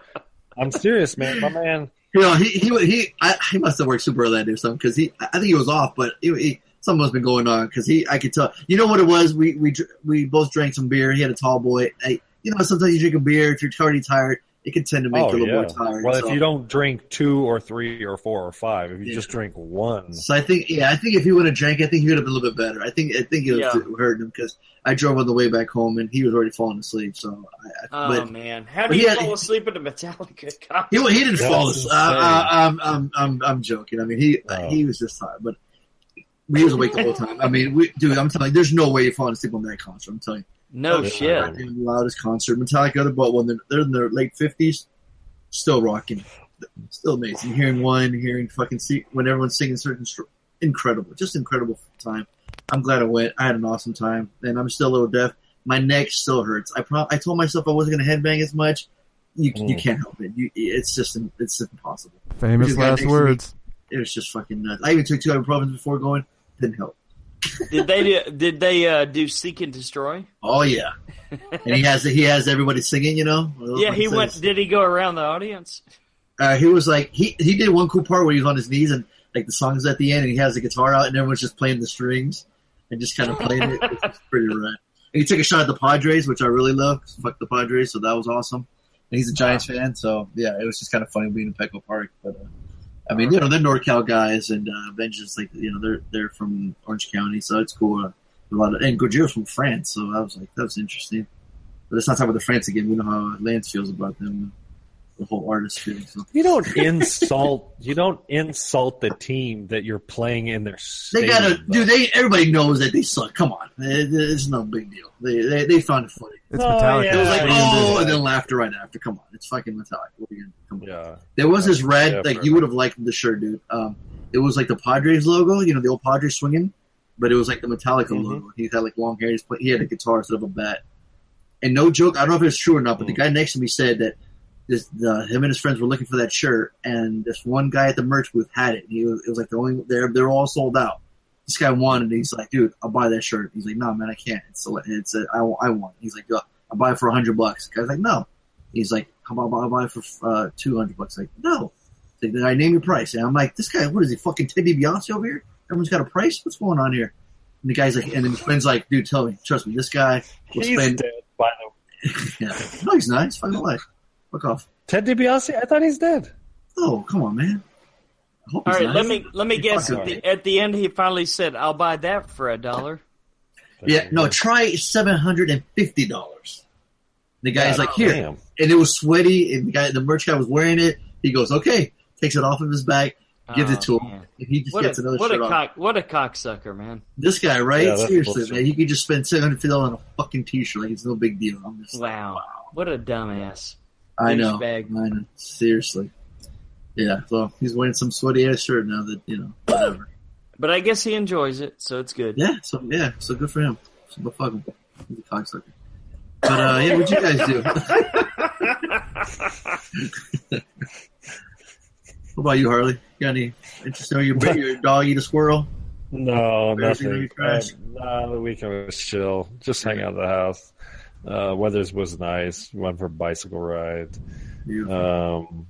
Speaker 3: I'm serious, man. My man.
Speaker 2: You know, he he he I, he must have worked super early that day or something because he I think he was off, but he, he, something must have been going on because he I could tell. You know what it was? We we dr- we both drank some beer. He had a tall boy. I, you know, sometimes you drink a beer if you're already tired, it can tend to make
Speaker 3: Oh
Speaker 2: you a little
Speaker 3: yeah.
Speaker 2: more tired.
Speaker 3: Well,
Speaker 2: so.
Speaker 3: if you don't drink two or three or four or five, if you
Speaker 2: Yeah.
Speaker 3: just drink one,
Speaker 2: So I think, yeah, I think if he would have drank, I think he would have been a little bit better. I think, I think it was
Speaker 5: Yeah.
Speaker 2: hurting him because I drove on the way back home and he was already falling asleep. So, I,
Speaker 5: Oh
Speaker 2: I, but
Speaker 5: man, how do you
Speaker 2: had-
Speaker 5: fall asleep at a Metallica concert?
Speaker 2: he, he didn't
Speaker 3: That's
Speaker 2: fall asleep. Uh, uh, I'm, I'm, I'm, I'm joking. I mean, he,
Speaker 3: Oh.
Speaker 2: he was just tired, but he was awake the whole time. I mean, we, dude, I'm telling you, there's no way you're falling asleep on that concert. I'm telling you.
Speaker 5: No
Speaker 3: Yeah.
Speaker 5: shit.
Speaker 2: Goddamn loudest concert. Metallica, but when they're, they're in their late fifties, still rocking, still amazing. Hearing one, hearing fucking see when everyone's singing certain, str- incredible, just incredible time. I'm glad I went. I had an awesome time, and I'm still a little deaf. My neck still hurts. I pro- I told myself I wasn't gonna headbang as much. You you
Speaker 3: Mm.
Speaker 2: can't help it. You, it's just it's impossible.
Speaker 4: Famous last
Speaker 2: next to me-
Speaker 4: words.
Speaker 2: It was just fucking nuts. I even took two ibuprofen before going. Didn't help.
Speaker 5: Did they do, did they uh, do Seek and Destroy?
Speaker 2: Oh yeah, and he has he has everybody singing. You know.
Speaker 5: Yeah, he
Speaker 2: Says-
Speaker 5: went. Did he go around the audience?
Speaker 2: uh, he was like he he did one cool part where he was on his knees and like the song's at the end and he has the guitar out and everyone's just playing the strings and just kind of playing it. It's pretty rad. And he took a shot at the Padres, which I really love. 'cause Fuck the Padres, so that was awesome. And he's a Giants fan, so yeah, it was just kind of funny being in Petco Park. But uh, I mean, you know, they're NorCal guys, and uh, Vengeance, like you know, they're they're from Orange County, so it's cool. Uh, a lot of and Gojira's from France, so I was like, that was interesting. But let's not talk about the France again. We know how Lance feels about them, the whole artist thing. So.
Speaker 3: You don't insult. you don't insult the team that you're playing in their.
Speaker 2: They gotta,
Speaker 3: though.
Speaker 2: dude. They everybody knows that they suck. Come on, it's no big deal. They they, they found it funny.
Speaker 4: It's
Speaker 3: Oh,
Speaker 4: Metallica.
Speaker 3: yeah.
Speaker 2: It was like,
Speaker 4: are you gonna do?
Speaker 2: oh, and then laughter right after. Come on, it's fucking Metallica. What are you gonna, come on.
Speaker 3: Yeah.
Speaker 2: There was this red,
Speaker 3: Yeah,
Speaker 2: like you would have liked the shirt, dude. Um, it was like the Padres logo, you know, the old Padres swinging, but it was like the Metallica
Speaker 3: Mhm.
Speaker 2: logo. He had like long hair. He's play- He had a guitar instead of a bat. And no joke, I don't know if it's true or not, but the
Speaker 3: Mm.
Speaker 2: guy next to me said that this, the, him and his friends were looking for that shirt, and this one guy at the merch booth had it. He was, it was like the only they're they're all sold out. This guy wanted it. He's like, dude, I'll buy that shirt. He's like, no, man, I can't. It's a, it's a, I, I want. He's like, I'll buy it for a hundred bucks. The guy's like, no. He's like, how about I'll buy it for uh, two hundred bucks? Like, no. He's Like, I name your price. And I'm like, this guy, what is he, fucking Teddy DiBiase over here? Everyone's got a price. What's going on here? And the guy's like, and then his friend's like, dude, tell me, trust me, this guy will
Speaker 3: He's
Speaker 2: spend.
Speaker 3: dead.
Speaker 2: Yeah. No, he's not. He's fucking alive. Fuck off.
Speaker 3: Ted DiBiase. I thought he's dead.
Speaker 2: Oh, come on, man. I hope
Speaker 5: All
Speaker 2: he's
Speaker 5: let me let me guess. At the, at the end, he finally said, "I'll buy that for a dollar."
Speaker 2: Yeah, no, try seven hundred and fifty dollars. The guy's like, here,
Speaker 3: Damn.
Speaker 2: and it was sweaty, and the guy, the merch guy was wearing it. He goes, okay, takes it off of his back, gives
Speaker 5: Oh,
Speaker 2: it to him,
Speaker 5: man.
Speaker 2: and he just
Speaker 5: What
Speaker 2: gets
Speaker 5: a
Speaker 2: another
Speaker 5: what
Speaker 2: shirt
Speaker 5: a
Speaker 2: off.
Speaker 5: cock what a cocksucker, man.
Speaker 2: This guy, right?
Speaker 3: Yeah,
Speaker 2: Seriously,
Speaker 3: bullshit.
Speaker 2: man, he could just spend seven hundred fifty dollars on a fucking t-shirt. Like it's no big deal. I'm just,
Speaker 5: Wow, what a dumbass.
Speaker 2: I know,
Speaker 5: douchebag.
Speaker 2: I know. Seriously, yeah. So he's wearing some sweaty ass shirt now. That you know, whatever.
Speaker 5: But I guess he enjoys it, so it's good.
Speaker 2: yeah. So yeah. So good for him. So but fuck him. He's a cocksucker. But uh, yeah, what'd you guys do? what about you, Harley? You got any interest in your your dog eat a squirrel?
Speaker 3: No,
Speaker 2: Bears
Speaker 3: nothing. Uh, nah, the weekend was chill. Just hang out at the house. Uh, weather was nice. Went for a bicycle ride.
Speaker 2: You-
Speaker 3: Um,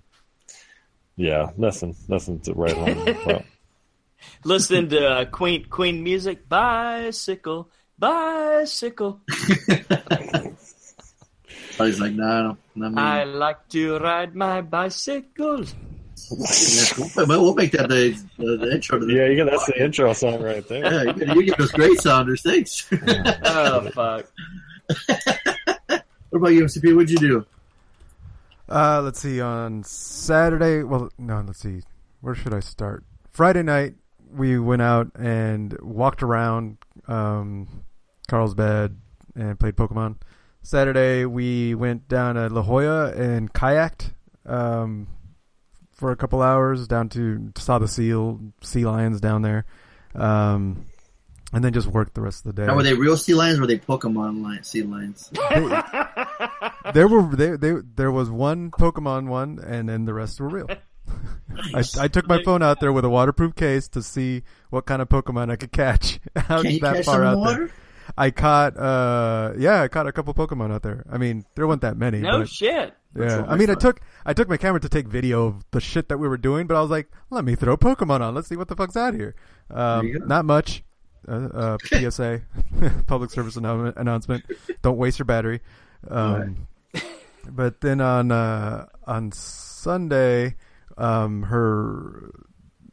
Speaker 3: yeah, nothing, nothing to write home about.
Speaker 5: Listening to uh, Queen Queen music, bicycle, bicycle.
Speaker 2: I was like, nah, not me.
Speaker 5: I like to ride my bicycle.
Speaker 2: We'll, we'll make that the, the, the intro to the
Speaker 3: Yeah, you got, that's the intro song right there.
Speaker 2: Yeah, you, you give us great sounders. Thanks.
Speaker 5: Oh fuck!
Speaker 2: about you, MCP? What'd you do?
Speaker 4: Uh, let's see. On Saturday, well, no, let's see. Where should I start? Friday night, we went out and walked around um, Carlsbad and played Pokemon. Saturday, we went down to La Jolla and kayaked um, for a couple hours down to saw the seal sea lions down there, um, and then just worked the rest of the day.
Speaker 2: Now, were they real sea lions or were they Pokemon lion, sea lions?
Speaker 4: there were they, they there was one Pokemon one, and then the rest were real. I, I took my phone out there with a waterproof case to see what kind of Pokemon I could catch out
Speaker 2: Can you
Speaker 4: that
Speaker 2: catch
Speaker 4: far
Speaker 2: some
Speaker 4: out
Speaker 2: water?
Speaker 4: there. I caught, uh, yeah, I caught a couple Pokemon out there. I mean, there weren't that many.
Speaker 5: No
Speaker 4: but,
Speaker 5: shit.
Speaker 4: Yeah, I mean, I took I took my camera to take video of the shit that we were doing, but I was like, let me throw Pokemon on. Let's see what the fuck's out here. Um, not much. Uh, uh, PSA, public service announcement. Don't waste your battery. Um, But then on uh, on Sunday, um, her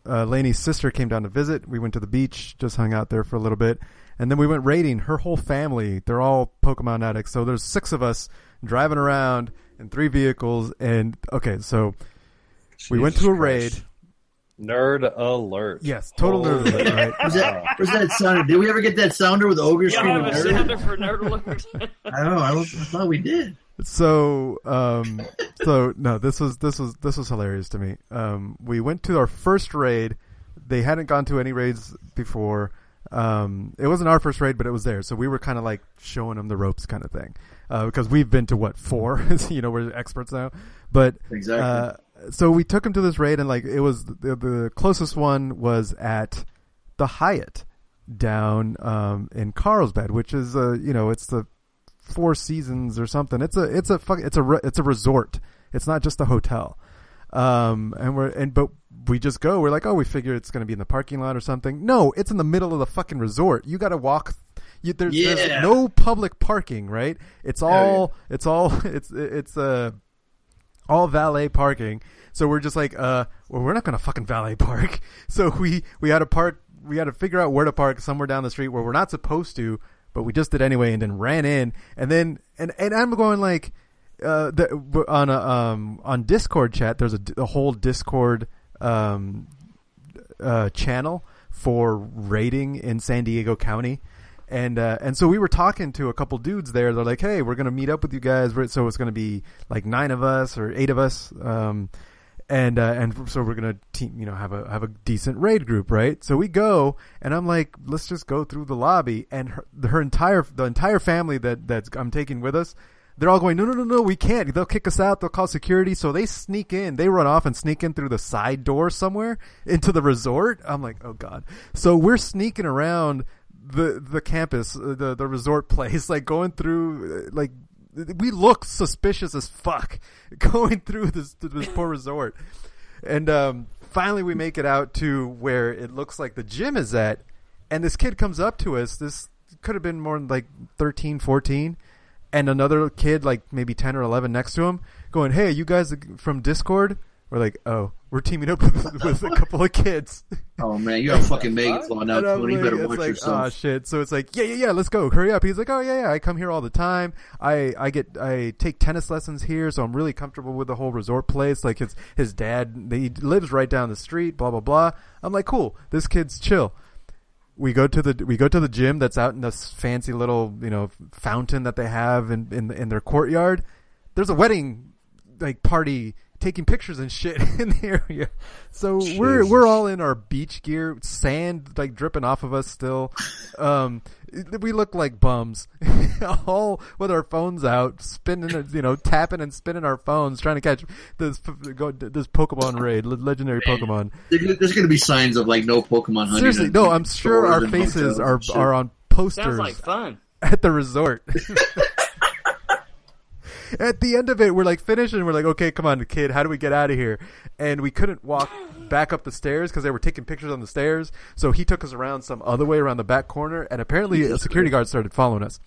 Speaker 4: uh, Lainey's sister came down to visit. We went to the beach, just hung out there for a little bit, and then we went raiding. Her whole family, they're all Pokemon addicts. So there's six of us driving around in three vehicles. And okay, so we went to a
Speaker 3: Jesus
Speaker 4: raid.
Speaker 3: Christ. Nerd alert.
Speaker 4: Yes, total nerd alert, right?
Speaker 2: Was that, was that sounder? Did we ever get that sounder with the ogre
Speaker 5: You
Speaker 2: screaming?
Speaker 5: have a sounder for nerd alert?
Speaker 2: I don't know. I, was, I thought we did.
Speaker 4: so um so no this was this was this was hilarious to me um we went to our first raid they hadn't gone to any raids before um it wasn't our first raid but it was there so we were kind of like showing them the ropes kind of thing uh because we've been to what four you know we're experts now but
Speaker 2: Exactly.
Speaker 4: uh so we took him to this raid and like it was the, the closest one was at the Hyatt down um in Carlsbad which is uh you know it's the Four Seasons or something. It's a it's a fuck it's a re- it's a resort. It's not just a hotel. Um and we're and but we just go. We're like, oh, we figure it's going to be in the parking lot or something. No, it's in the middle of the fucking resort. You got to walk. You, there's,
Speaker 2: Yeah.
Speaker 4: there's no public parking, right? It's all it's all it's it's uh all valet parking. So we're just like, uh, well, we're not gonna fucking valet park. So we we had to park. We had to figure out where to park somewhere down the street where we're not supposed to, but we just did anyway, and then ran in, and then and and I'm going like, uh, the, on a um on Discord chat. There's a, a whole Discord um uh channel for raiding in San Diego County. And uh, and so we were talking to a couple dudes there. They're like, "Hey, we're gonna meet up with you guys." So it's gonna be like nine of us or eight of us. Um, and uh, and so we're gonna team, you know, have a have a decent raid group, right? So we go, and I'm like, let's just go through the lobby, and her, her entire the entire family that that's I'm taking with us, they're all going, no, no, no, no, we can't. They'll kick us out. They'll call security. So they sneak in. They run off and sneak in through the side door somewhere into the resort. I'm like, oh god. So we're sneaking around the the campus, uh, the the resort place, like going through, uh, like we look suspicious as fuck going through this this poor resort. And um, finally, we make it out to where it looks like the gym is at, and this kid comes up to us. This could have been more like 13, 14, and another kid, like maybe 10 or 11 next to him, going, Hey, you guys from Discord? We're like, Oh, we're teaming up with, with a couple of kids.
Speaker 2: Oh man, you're a fucking Megathon now, Tony. You better watch
Speaker 4: like,
Speaker 2: yourself.
Speaker 4: Oh shit! So it's like, yeah, yeah, yeah. Let's go. Hurry up. He's like, oh yeah, yeah. I come here all the time. I I get I take tennis lessons here, so I'm really comfortable with the whole resort place. Like his his dad, he lives right down the street. Blah blah blah. I'm like, cool. This kid's chill. We go to the we go to the gym that's out in this fancy little you know fountain that they have in in, in their courtyard. There's a wedding like party taking pictures and shit in the area. So we're we're all in our beach gear, sand like dripping off of us still. Um, we look like bums, all with our phones out, spinning, you know, tapping and spinning our phones, trying to catch this go this Pokemon raid, le- legendary Pokemon.
Speaker 2: There's going to be signs of like no Pokemon hunting.
Speaker 4: Seriously, no, I'm sure our faces are
Speaker 2: and
Speaker 4: are on posters
Speaker 5: Sounds like fun.
Speaker 4: at the resort. at the end of it, we're like finished and we're like, okay, come on, kid, how do we get out of here? And we couldn't walk back up the stairs because they were taking pictures on the stairs. So he took us around some other way around the back corner, and apparently a security guard started following us.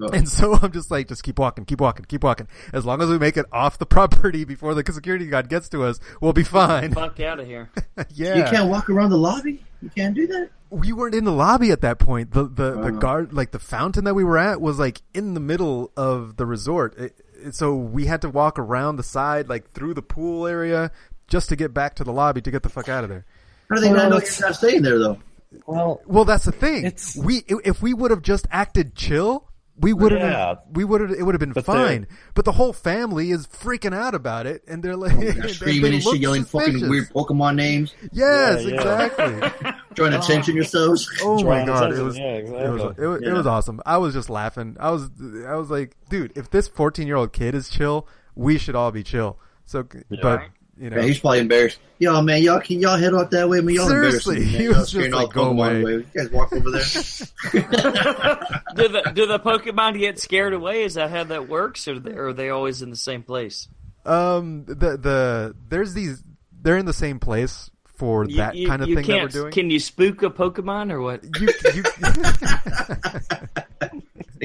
Speaker 2: Oh.
Speaker 4: And so I'm just like, just keep walking, keep walking, keep walking. As long as we make it off the property before the security guard gets to us, we'll be fine.
Speaker 5: Fuck out of here.
Speaker 4: yeah.
Speaker 2: You can't walk around the lobby. You can't do that.
Speaker 4: we weren't in the lobby at that point. The the, the
Speaker 2: Uh-huh.
Speaker 4: guard like the fountain that we were at was like in the middle of the resort. It, it- so we had to walk around the side like through the pool area just to get back to the lobby to get the fuck out of there.
Speaker 2: How do they
Speaker 3: Well,
Speaker 2: not know
Speaker 3: it's-
Speaker 2: you're not staying there though?
Speaker 3: Well,
Speaker 4: Well, that's the thing.
Speaker 3: It's-
Speaker 4: We if we would have just acted chill, we would have
Speaker 3: Yeah.
Speaker 4: we would have it would have been
Speaker 3: But
Speaker 4: fine. But the whole family is freaking out about it, and they're like oh,
Speaker 2: They're
Speaker 4: they
Speaker 2: screaming and shit, yelling fucking weird Pokemon names,
Speaker 4: Yes,
Speaker 3: Yeah, yeah.
Speaker 4: exactly.
Speaker 2: trying to attention yourselves.
Speaker 4: Oh my god, it was
Speaker 3: yeah,
Speaker 4: it was it was, it was awesome. I was just laughing. I was I was like, dude, if this 14 year old kid is chill, we should all be chill. So, but you know,
Speaker 2: Yeah, he's probably embarrassed. Yo, man, y'all can y'all head off that way? Man, y'all
Speaker 4: Seriously,
Speaker 2: embarrassing me, man.
Speaker 4: he
Speaker 2: Y'all
Speaker 4: was just like, go
Speaker 2: Pokemon
Speaker 4: away.
Speaker 2: You guys walk over there.
Speaker 5: Do the do the Pokemon get scared away? Is that how that works, or, they're they always in the same place?
Speaker 4: um, the the there's these they're in the same place for
Speaker 5: You-
Speaker 4: that
Speaker 5: you,
Speaker 4: kind of thing that we're
Speaker 5: can't-
Speaker 4: doing.
Speaker 5: Can you spook a Pokemon or what?
Speaker 4: you, you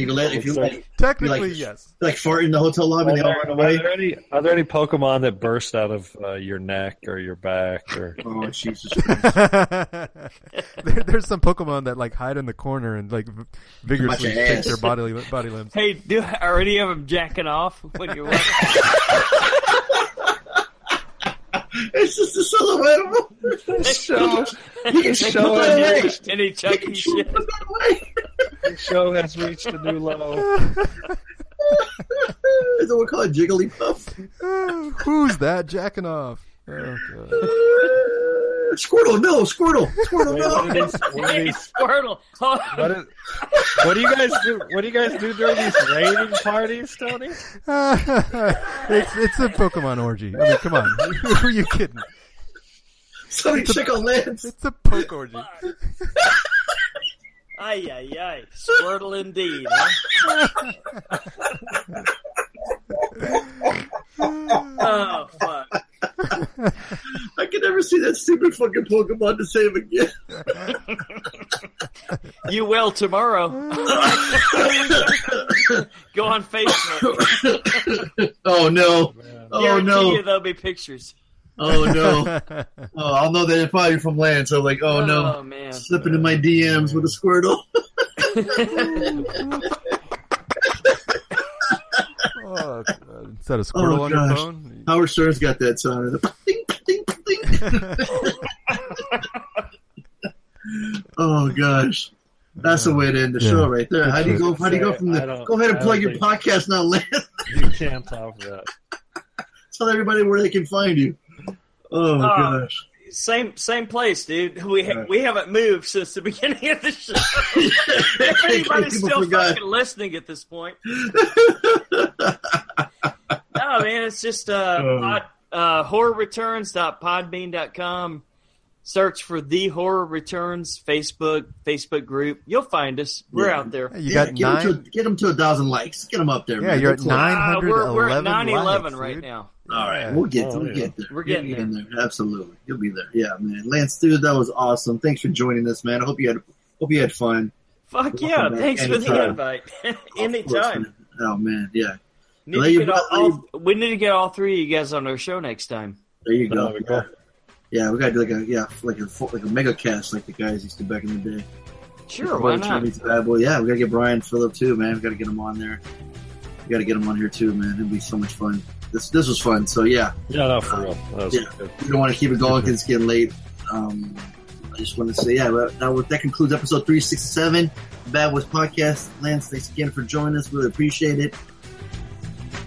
Speaker 2: If you let, if you like,
Speaker 4: technically
Speaker 2: like-
Speaker 4: yes.
Speaker 2: like fart in the hotel lobby,
Speaker 3: Are
Speaker 2: and they all
Speaker 3: there,
Speaker 2: run
Speaker 3: are
Speaker 2: away.
Speaker 3: there any are there any Pokemon that burst out of uh, your neck or your back or
Speaker 2: Oh Jesus! Christ.
Speaker 4: there, there's some Pokemon that like hide in the corner and like vigorously
Speaker 2: your
Speaker 4: shake their body body limbs.
Speaker 5: Hey, do are any of them jacking off when you're watching?
Speaker 2: it's just a silhouette of him.
Speaker 3: show
Speaker 2: You can
Speaker 3: show
Speaker 2: put
Speaker 3: it.
Speaker 2: that away.
Speaker 5: any chucky shit?
Speaker 2: Put
Speaker 3: the show has reached a new low.
Speaker 2: Is that what we call it? Jigglypuff?
Speaker 4: Who's that jacking off? Oh, God.
Speaker 2: Squirtle, no, Squirtle, Squirtle,
Speaker 3: Wait,
Speaker 2: no.
Speaker 3: these, what, are
Speaker 5: Hey,
Speaker 3: these,
Speaker 5: Squirtle!
Speaker 3: What, is, what do you guys do? What do you guys do during these raiding parties, Tony?
Speaker 4: it's it's a Pokemon orgy. I mean, come on, who are you kidding?
Speaker 2: Somebody check on Lance.
Speaker 4: It's a poke orgy.
Speaker 5: ay ay ay! Squirtle indeed. Huh? Oh fuck!
Speaker 2: I can never see that stupid fucking Pokemon to save again.
Speaker 5: You will tomorrow. Go on Facebook.
Speaker 2: oh no.
Speaker 3: Man.
Speaker 2: Oh
Speaker 5: Guarantee
Speaker 2: no!
Speaker 5: you there'll be pictures.
Speaker 2: Oh no! Oh, I'll know that it's probably from Lance. So like, oh no,
Speaker 5: Oh man.
Speaker 2: slipping in my DMs with a Squirtle.
Speaker 4: Oh, God. Is that a squirrel
Speaker 2: Oh,
Speaker 4: on your
Speaker 2: gosh.
Speaker 4: phone?
Speaker 2: Howard Stern's got that sound. Ding, ding, ding. oh gosh, that's the way to end the
Speaker 4: Yeah.
Speaker 2: show right there. How do you go? How do you go from
Speaker 3: I
Speaker 2: the? Go ahead and plug your podcast now, Lance.
Speaker 3: You can't top that.
Speaker 2: Tell everybody where they can find you. Oh
Speaker 5: Oh.
Speaker 2: gosh.
Speaker 5: Same same place, dude. We ha-
Speaker 2: Right.
Speaker 5: we haven't moved since the beginning of the show. if anybody's still
Speaker 2: forgot.
Speaker 5: fucking listening at this point, no man, it's just uh,
Speaker 2: Oh.
Speaker 5: pod, uh horrorreturns.podbean.com. Search for the horror returns Facebook Facebook group. You'll find us. We're
Speaker 2: Yeah.
Speaker 5: out there.
Speaker 4: Hey, you
Speaker 2: yeah,
Speaker 4: got
Speaker 2: get, 'em
Speaker 4: nine.
Speaker 2: to, get 'em to a thousand likes. Get them up there.
Speaker 4: Yeah,
Speaker 2: man.
Speaker 4: you're
Speaker 2: They're
Speaker 4: at
Speaker 2: close.
Speaker 4: nine.
Speaker 5: Uh, we're, we're at
Speaker 4: 911
Speaker 5: 911 right
Speaker 4: dude.
Speaker 5: now.
Speaker 2: All right, we'll get
Speaker 3: Oh,
Speaker 2: we'll
Speaker 3: yeah.
Speaker 2: get there.
Speaker 5: We're getting
Speaker 2: We'll get there. Absolutely, you'll be there. Yeah, man. Lance, dude, that was awesome. Thanks for joining us, man. I hope you had hope you had fun.
Speaker 5: Fuck
Speaker 2: Welcome
Speaker 5: yeah!
Speaker 2: back
Speaker 5: Thanks for the invite.
Speaker 2: Of course,
Speaker 5: Anytime.
Speaker 2: Oh man, yeah.
Speaker 5: Need
Speaker 2: Lay
Speaker 5: to get all, all, we need to get all three of you guys on our show next time.
Speaker 2: There you go.
Speaker 3: There we go.
Speaker 2: Yeah, we got to do like a yeah, like a like a mega cast like the guys used to back in the day.
Speaker 5: Sure, why not?
Speaker 2: Meets Bad Boy. Yeah, we got to get Brian Phillip too, man. We got to get him on there. We got to get him on here too, man. It'd be so much fun. This this was fun. So yeah,
Speaker 3: Yeah, no, for real.
Speaker 2: Yeah.
Speaker 3: good.
Speaker 2: we don't want to keep it going because it's getting late. Um, I just want to say, yeah, that, that, that concludes episode 367, Bad Boys Podcast. Lance, thanks again for joining us. Really appreciate it.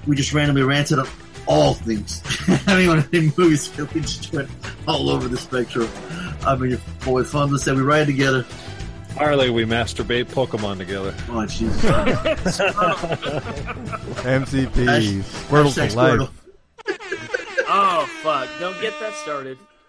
Speaker 2: We just randomly ranted on all things. I even want movies, we just went all over the spectrum. I mean, boy, fun to say we ride together.
Speaker 3: Harley, we masturbate Pokemon together.
Speaker 2: Oh, Jesus.
Speaker 4: MCP.
Speaker 2: Hash-
Speaker 4: Squirtle for life.
Speaker 5: Oh fuck! Don't get that started.